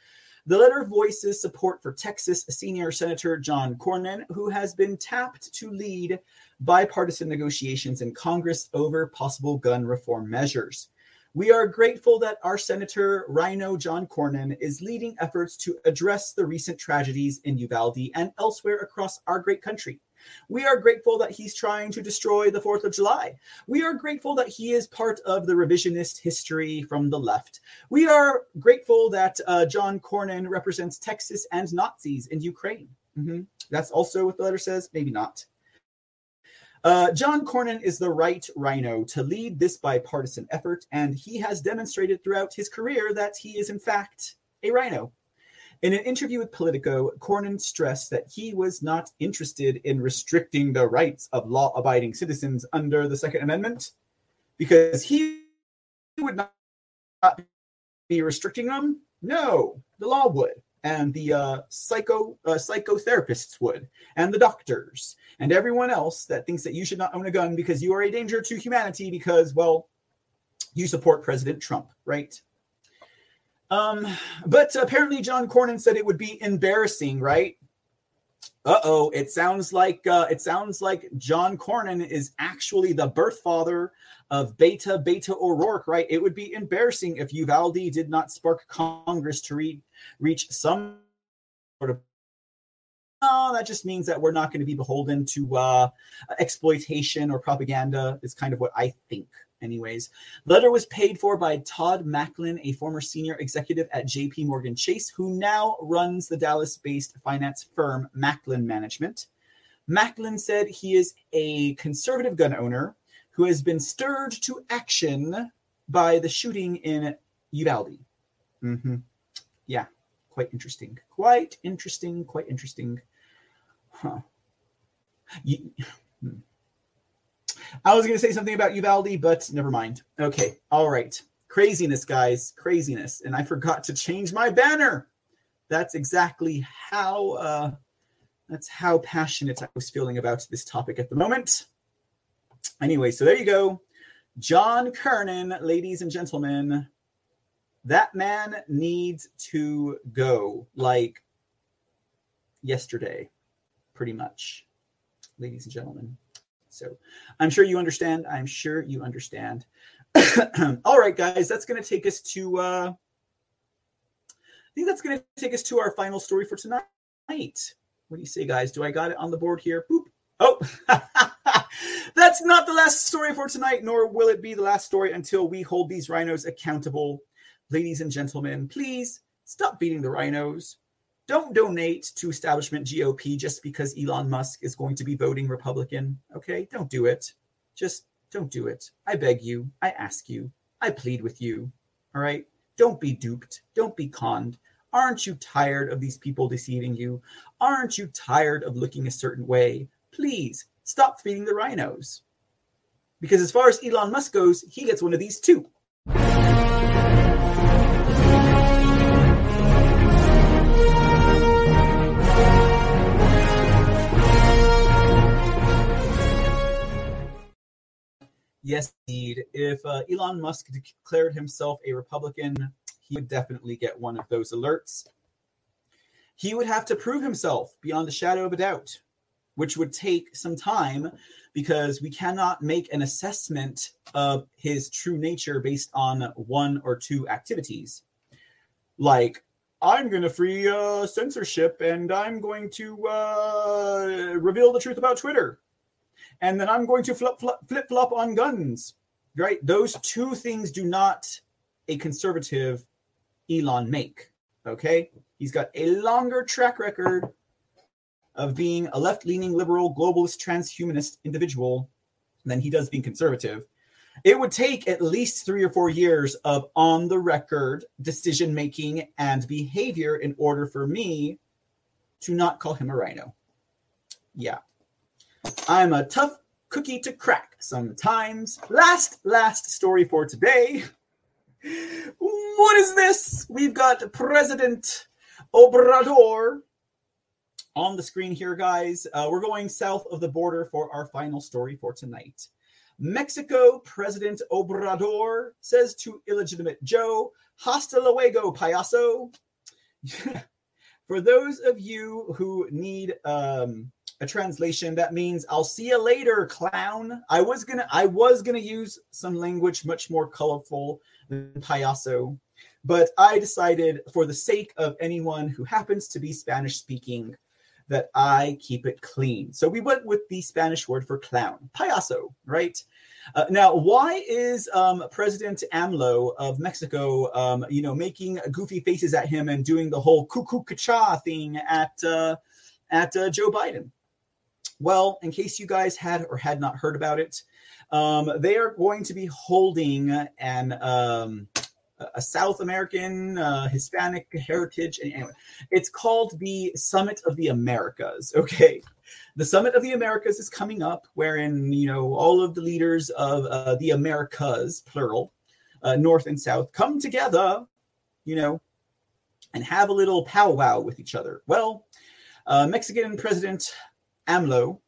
The letter voices support for Texas senior Senator John Cornyn, who has been tapped to lead bipartisan negotiations in Congress over possible gun reform measures. We are grateful that our Senator Rhino John Cornyn is leading efforts to address the recent tragedies in Uvalde and elsewhere across our great country. We are grateful that he's trying to destroy the 4th of July. We are grateful that he is part of the revisionist history from the left. We are grateful that uh, John Cornyn represents Texas and Nazis in Ukraine. Mm-hmm. That's also what the letter says. Maybe not. Uh, John Cornyn is the right rhino to lead this bipartisan effort, and he has demonstrated throughout his career that he is, in fact, a rhino. In an interview with Politico, Cornyn stressed that he was not interested in restricting the rights of law abiding citizens under the Second Amendment because he would not be restricting them. No, the law would and the uh, psycho uh, psychotherapists would, and the doctors, and everyone else that thinks that you should not own a gun because you are a danger to humanity because, well, you support President Trump, right? Um, but apparently, John Cornyn said it would be embarrassing, right? Uh oh, it sounds like uh, it sounds like John Cornyn is actually the birth father of Beto Beto O'Rourke, right? It would be embarrassing if Uvalde did not spark Congress to re- reach some sort of. Oh, that just means that we're not going to be beholden to uh, exploitation or propaganda. Is kind of what I think, anyways. The letter was paid for by Todd Maclin, a former senior executive at J.P. Morgan Chase, who now runs the Dallas-based finance firm Maclin Management. Maclin said he is a conservative gun owner who has been stirred to action by the shooting in Uvalde. Mm-hmm. Yeah, quite interesting. Quite interesting. Quite interesting. Huh. You, hmm. I was going to say something about Uvalde, but never mind. Okay. All right. Craziness, guys. Craziness. And I forgot to change my banner. That's exactly how uh, that's how passionate I was feeling about this topic at the moment. Anyway, so there you go. John Cornyn, ladies and gentlemen, that man needs to go like yesterday, pretty much, ladies and gentlemen. So I'm sure you understand. I'm sure you understand. [clears throat] All right, guys, that's going to take us to, uh, I think that's going to take us to our final story for tonight. What do you say, guys? Do I got it on the board here? Boop. Oh, [laughs] that's not the last story for tonight, nor will it be the last story until we hold these rhinos accountable. Ladies and gentlemen, please stop beating the rhinos. Don't donate to establishment GOP just because Elon Musk is going to be voting Republican. Okay, don't do it. Just don't do it. I beg you. I ask you. I plead with you. All right? Don't be duped. Don't be conned. Aren't you tired of these people deceiving you? Aren't you tired of looking a certain way? Please stop feeding the rhinos. Because as far as Elon Musk goes, he gets one of these too. Yes, indeed. If uh, Elon Musk declared himself a Republican, he would definitely get one of those alerts. He would have to prove himself beyond the shadow of a doubt, which would take some time because we cannot make an assessment of his true nature based on one or two activities. Like, I'm going to free uh, censorship and I'm going to uh, reveal the truth about Twitter. And then I'm going to flip flop, flip flop on guns. Right? Those two things do not a conservative Elon make. Okay. He's got a longer track record of being a left leaning liberal, globalist, transhumanist individual than he does being conservative. It would take at least three or four years of on the record decision making and behavior in order for me to not call him a rhino. Yeah. I'm a tough cookie to crack sometimes. Last, last story for today. What is this? We've got President Obrador on the screen here, guys. Uh, we're going south of the border for our final story for tonight. Mexico President Obrador says to illegitimate Joe, Hasta luego, payaso. [laughs] for those of you who need um, a translation, that means I'll see you later, clown. I was gonna I was gonna use some language much more colorful than payaso, but I decided for the sake of anyone who happens to be Spanish speaking that I keep it clean. So we went with the Spanish word for clown, payaso, right? Uh, now, why is um, President AMLO of Mexico, um, you know, making goofy faces at him and doing the whole cuckoo cha thing at uh, at uh, Joe Biden? Well, in case you guys had or had not heard about it, um, they are going to be holding an um, a South American uh, Hispanic heritage. Anyway, it's called the Summit of the Americas. [laughs] Okay, the Summit of the Americas is coming up, wherein you know all of the leaders of uh, the Americas, plural, uh, North and South, come together, you know, and have a little powwow with each other. Well, uh, Mexican President AMLO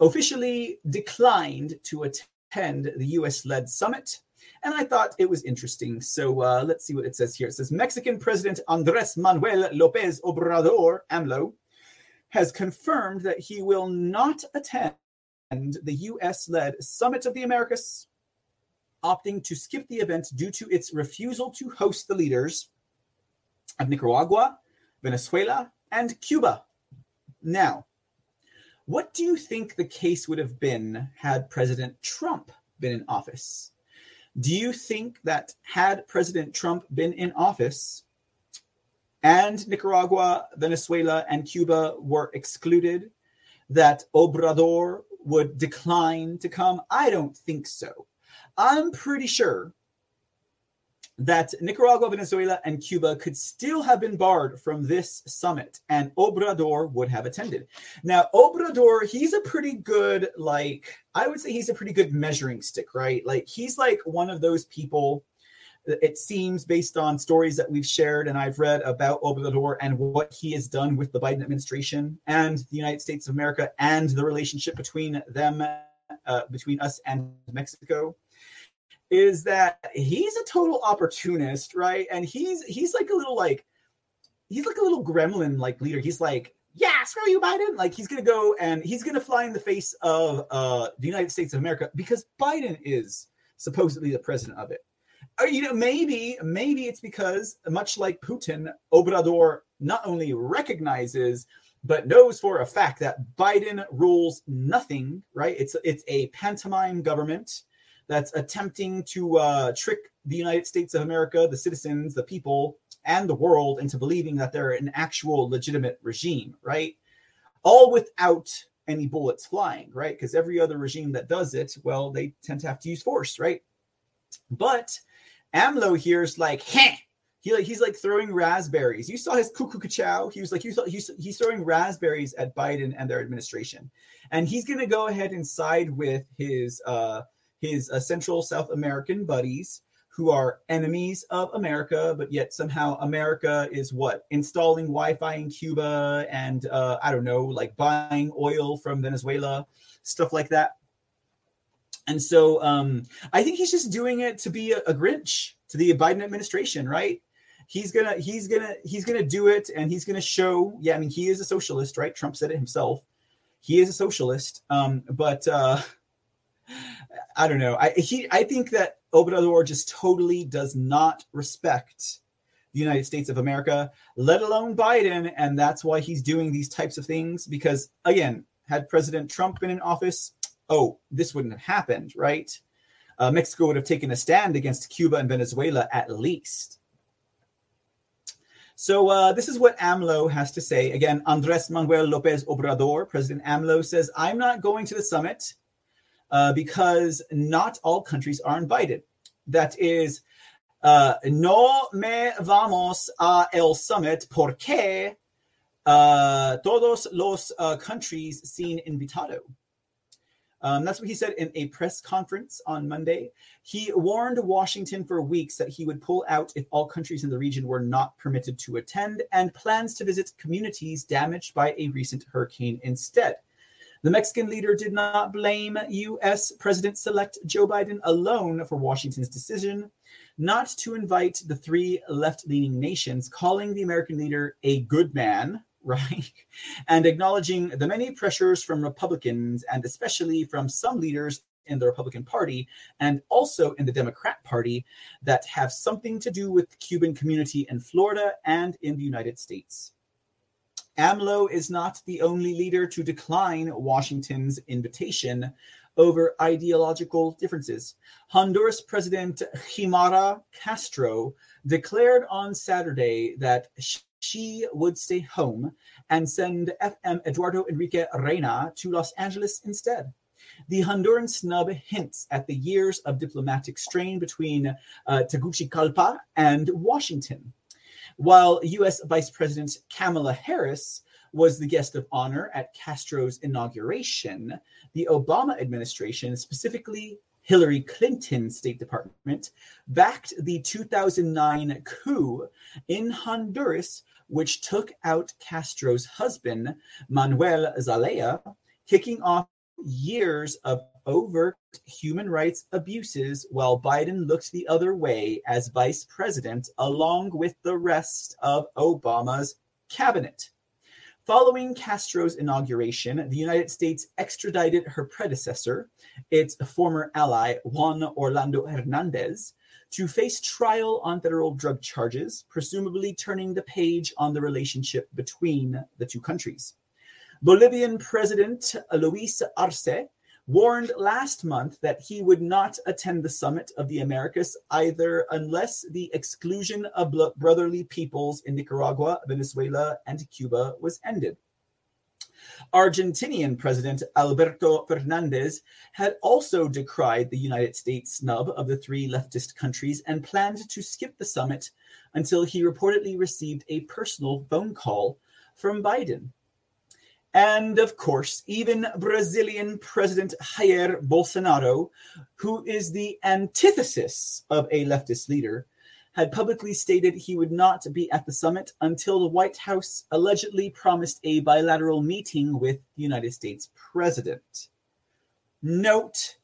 officially declined to attend the U.S.-led summit and I thought it was interesting. So uh, let's see what it says here. It says Mexican President Andres Manuel Lopez Obrador, AMLO, has confirmed that he will not attend the US led Summit of the Americas, opting to skip the event due to its refusal to host the leaders of Nicaragua, Venezuela, and Cuba. Now, what do you think the case would have been had President Trump been in office? Do you think that had President Trump been in office and Nicaragua, Venezuela, and Cuba were excluded, that Obrador would decline to come? I don't think so. I'm pretty sure that Nicaragua, Venezuela, and Cuba could still have been barred from this summit, and Obrador would have attended. Now, Obrador, he's a pretty good, like, I would say he's a pretty good measuring stick, right? Like, he's like one of those people. It seems based on stories that we've shared and I've read about Obrador and what he has done with the Biden administration and the United States of America and the relationship between them, uh, between us and Mexico is that he's a total opportunist, right? And he's he's like a little like he's like a little gremlin like leader. He's like, yeah, screw you, Biden. Like he's gonna go and he's gonna fly in the face of uh the United States of America because Biden is supposedly the president of it. Or, you know, maybe maybe it's because much like Putin, Obrador not only recognizes but knows for a fact that Biden rules nothing, right? It's it's a pantomime government that's attempting to uh, trick the United States of America, the citizens, the people, and the world into believing that they're an actual legitimate regime, right? All without any bullets flying, right? Because every other regime that does it, well, they tend to have to use force, right? But AMLO here is like, heh. He like he's like throwing raspberries. You saw his cuckoo chow. He was like, you saw he's he's throwing raspberries at Biden and their administration, and he's gonna go ahead and side with his uh his uh, Central South American buddies who are enemies of America, but yet somehow America is what installing Wi-Fi in Cuba and uh, I don't know, like buying oil from Venezuela, stuff like that. And so um, I think he's just doing it to be a, a Grinch to the Biden administration, right? He's gonna he's gonna he's gonna do it, and he's gonna show. Yeah, I mean he is a socialist, right? Trump said it himself. He is a socialist, um, but. Uh, I don't know. I he I think that Obrador just totally does not respect the United States of America, let alone Biden, and that's why he's doing these types of things. Because again, had President Trump been in office, oh, this wouldn't have happened, right? Uh, Mexico would have taken a stand against Cuba and Venezuela at least. So uh, this is what AMLO has to say. Again, Andres Manuel Lopez Obrador, President AMLO says, "I'm not going to the summit." Uh, because not all countries are invited. That is, uh, no me vamos a el summit porque uh, todos los uh, countries sin invitado. Um, that's what he said in a press conference on Monday. He warned Washington for weeks that he would pull out if all countries in the region were not permitted to attend and plans to visit communities damaged by a recent hurricane instead. The Mexican leader did not blame U.S. President elect Joe Biden alone for Washington's decision not to invite the three left leaning nations, calling the American leader a good man, [laughs] right? And acknowledging the many pressures from Republicans and especially from some leaders in the Republican Party and also in the Democrat Party that have something to do with the Cuban community in Florida and in the United States. AMLO is not the only leader to decline Washington's invitation over ideological differences. Honduras President Xiomara Castro declared on Saturday that she would stay home and send FM Eduardo Enrique Reina to Los Angeles instead. The Honduran snub hints at the years of diplomatic strain between uh, Tegucigalpa and Washington. While U.S. Vice President Kamala Harris was the guest of honor at Castro's inauguration, the Obama administration, specifically Hillary Clinton's State Department, backed the 2009 coup in Honduras, which took out Castro's husband, Manuel Zelaya, kicking off years of overt human rights abuses while Biden looked the other way as vice president, along with the rest of Obama's cabinet. Following Castro's inauguration, the United States extradited her predecessor, its former ally Juan Orlando Hernandez, to face trial on federal drug charges, presumably turning the page on the relationship between the two countries. Bolivian President Luis Arce warned last month that he would not attend the summit of the Americas either unless the exclusion of brotherly peoples in Nicaragua, Venezuela, and Cuba was ended. Argentinian President Alberto Fernandez had also decried the United States snub of the three leftist countries and planned to skip the summit until he reportedly received a personal phone call from Biden. And of course, even Brazilian President Jair Bolsonaro, who is the antithesis of a leftist leader, had publicly stated he would not be at the summit until the White House allegedly promised a bilateral meeting with the United States president. Note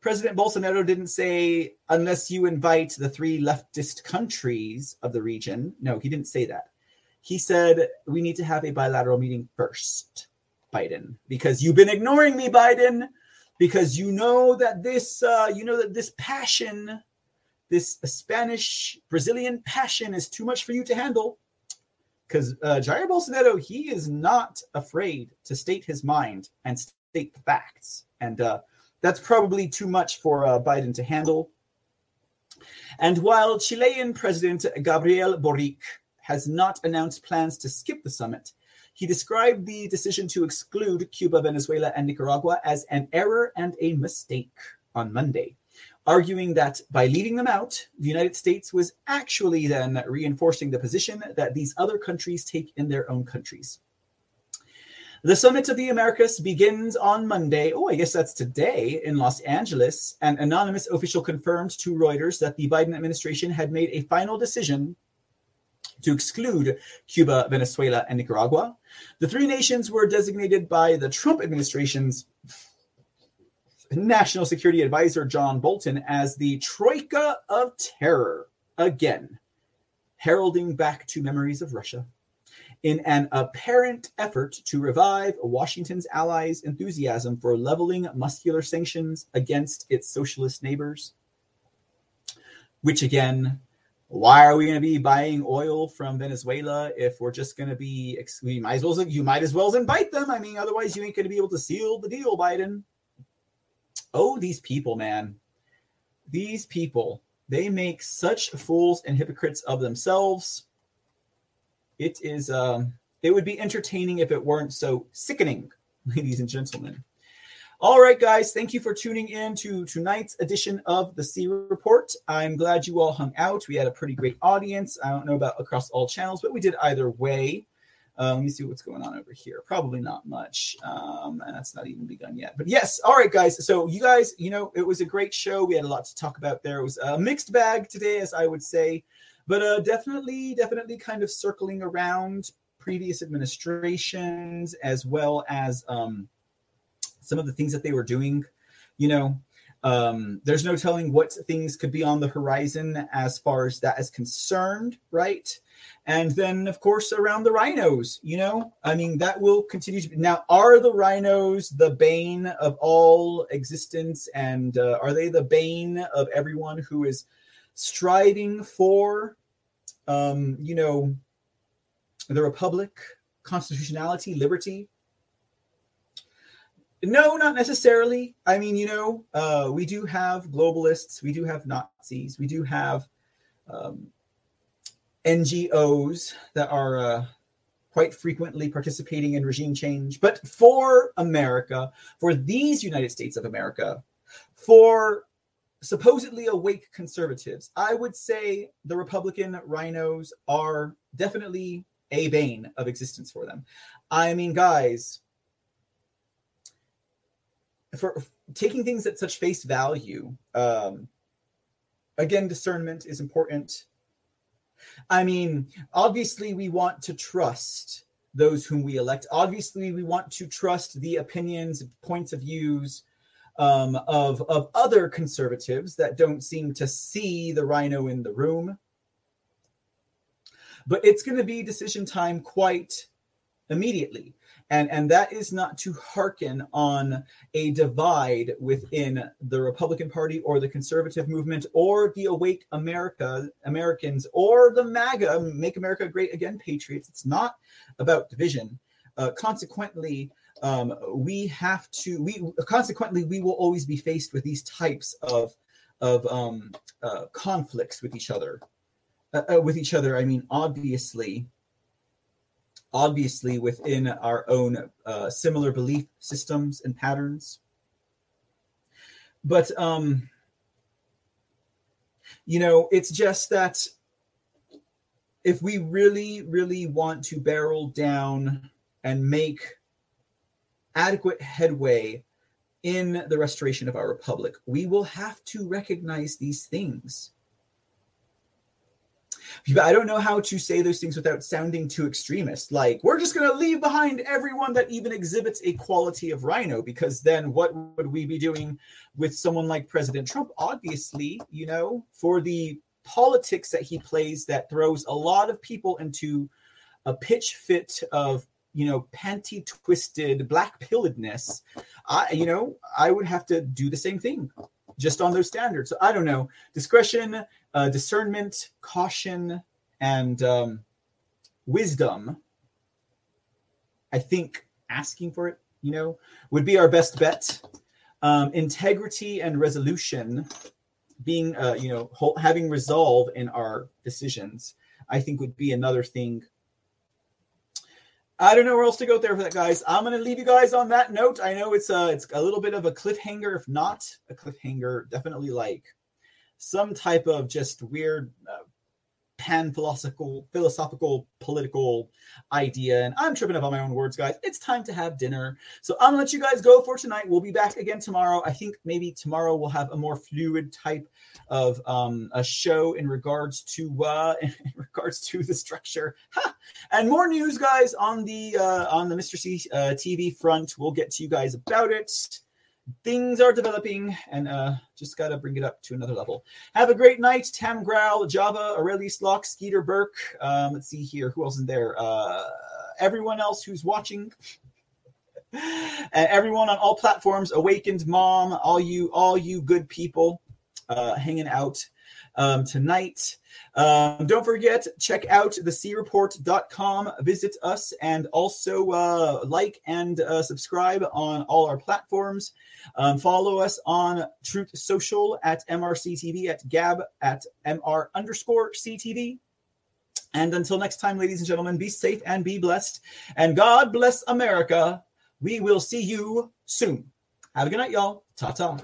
President Bolsonaro didn't say, unless you invite the three leftist countries of the region. No, he didn't say that. He said, we need to have a bilateral meeting first, Biden, because you've been ignoring me, Biden, because you know that this, uh, you know that this passion this Spanish Brazilian passion is too much for you to handle. Because uh, Jair Bolsonaro, he is not afraid to state his mind and state the facts. And uh, that's probably too much for uh, Biden to handle. And while Chilean President Gabriel Boric has not announced plans to skip the summit, he described the decision to exclude Cuba, Venezuela, and Nicaragua as an error and a mistake on Monday arguing that by leaving them out, the United States was actually then reinforcing the position that these other countries take in their own countries. The Summit of the Americas begins on Monday. Oh, I guess that's today in Los Angeles. An anonymous official confirmed to Reuters that the Biden administration had made a final decision to exclude Cuba, Venezuela, and Nicaragua. The three nations were designated by the Trump administration's National Security Advisor John Bolton as the Troika of Terror, again, heralding back to memories of Russia in an apparent effort to revive Washington's allies' enthusiasm for leveling muscular sanctions against its socialist neighbors. Which again, why are we going to be buying oil from Venezuela if we're just going to be? We might as well you might as well invite them. I mean, otherwise you ain't going to be able to seal the deal, Biden oh, these people, man, these people, they make such fools and hypocrites of themselves. It is, um, it would be entertaining if it weren't so sickening, [laughs] ladies and gentlemen. All right, guys, thank you for tuning in to tonight's edition of the C Report. I'm glad you all hung out. We had a pretty great audience. I don't know about across all channels, but we did either way. Uh, let me see what's going on over here. Probably not much. Um, and that's not even begun yet. But yes, all right, guys. So you guys, you know, it was a great show. We had a lot to talk about there. It was a mixed bag today, as I would say, but uh, definitely, definitely kind of circling around previous administrations as well as um, some of the things that they were doing. You know, um, there's no telling what things could be on the horizon as far as that is concerned, right? And then, of course, around the RINOs, you know, I mean, that will continue to be. Now, are the RINOs the bane of all existence? And uh, are they the bane of everyone who is striving for, um, you know, the republic, constitutionality, liberty? No, not necessarily. I mean, you know, uh, we do have globalists, we do have Nazis, we do have um, NGOs that are uh, quite frequently participating in regime change. But for America, for these United States of America, for supposedly awake conservatives, I would say the Republican RINOs are definitely a bane of existence for them. I mean, guys, for taking things at such face value, um, again, discernment is important. I mean, obviously, we want to trust those whom we elect. Obviously, we want to trust the opinions, points of views um, of of other conservatives that don't seem to see the RINO in the room. But it's going to be decision time quite immediately and and that is not to hearken on a divide within the Republican Party or the conservative movement or the awake America Americans or the MAGA Make America Great Again patriots. It's not about division. Uh, consequently, um, we have to. We consequently we will always be faced with these types of of um, uh, conflicts with each other. Uh, uh with each other, I mean, obviously, obviously within our own uh, similar belief systems and patterns. But um, you know, it's just that if we really, really want to barrel down and make adequate headway in the restoration of our republic, we will have to recognize these things. I don't know how to say those things without sounding too extremist. Like, we're just going to leave behind everyone that even exhibits a quality of RINO, because then what would we be doing with someone like President Trump? Obviously, you know, for the politics that he plays that throws a lot of people into a pitch fit of you know panty twisted black pilledness i you know i would have to do the same thing just on those standards so i don't know discretion uh, discernment caution and um, wisdom i think asking for it you know would be our best bet. Um, integrity and resolution being uh, you know having resolve in our decisions i think would be another thing. I don't know where else to go there for that guys. I'm going to leave you guys on that note. I know it's a uh, it's a little bit of a cliffhanger. If not a cliffhanger definitely like some type of just weird uh, pan philosophical philosophical political idea and i'm tripping up on my own words guys. It's time to have dinner. So i'm gonna let you guys go for tonight. We'll be back again tomorrow. I think maybe tomorrow we'll have a more fluid type of um, a show in regards to uh [laughs] in regards to the structure. And more news guys on the uh on the mr c uh, tv front. We'll get to you guys about it things are developing and uh, just got to bring it up to another level. Have a great night. Tam Growl, Java, Aurelius Locke, Skeeter Burke. Um, let's see here. Who else is there? Uh, everyone else who's watching. [laughs] everyone on all platforms, Awakened Mom, all you, all you good people uh, hanging out um, tonight. Um, don't forget, check out thecreport.com, visit us, and also uh, like and uh, subscribe on all our platforms. Um, follow us on Truth Social at MRCTV, at Gab at MR underscore CTV. And until next time, ladies and gentlemen, be safe and be blessed. And God bless America. We will see you soon. Have a good night, y'all. Ta ta.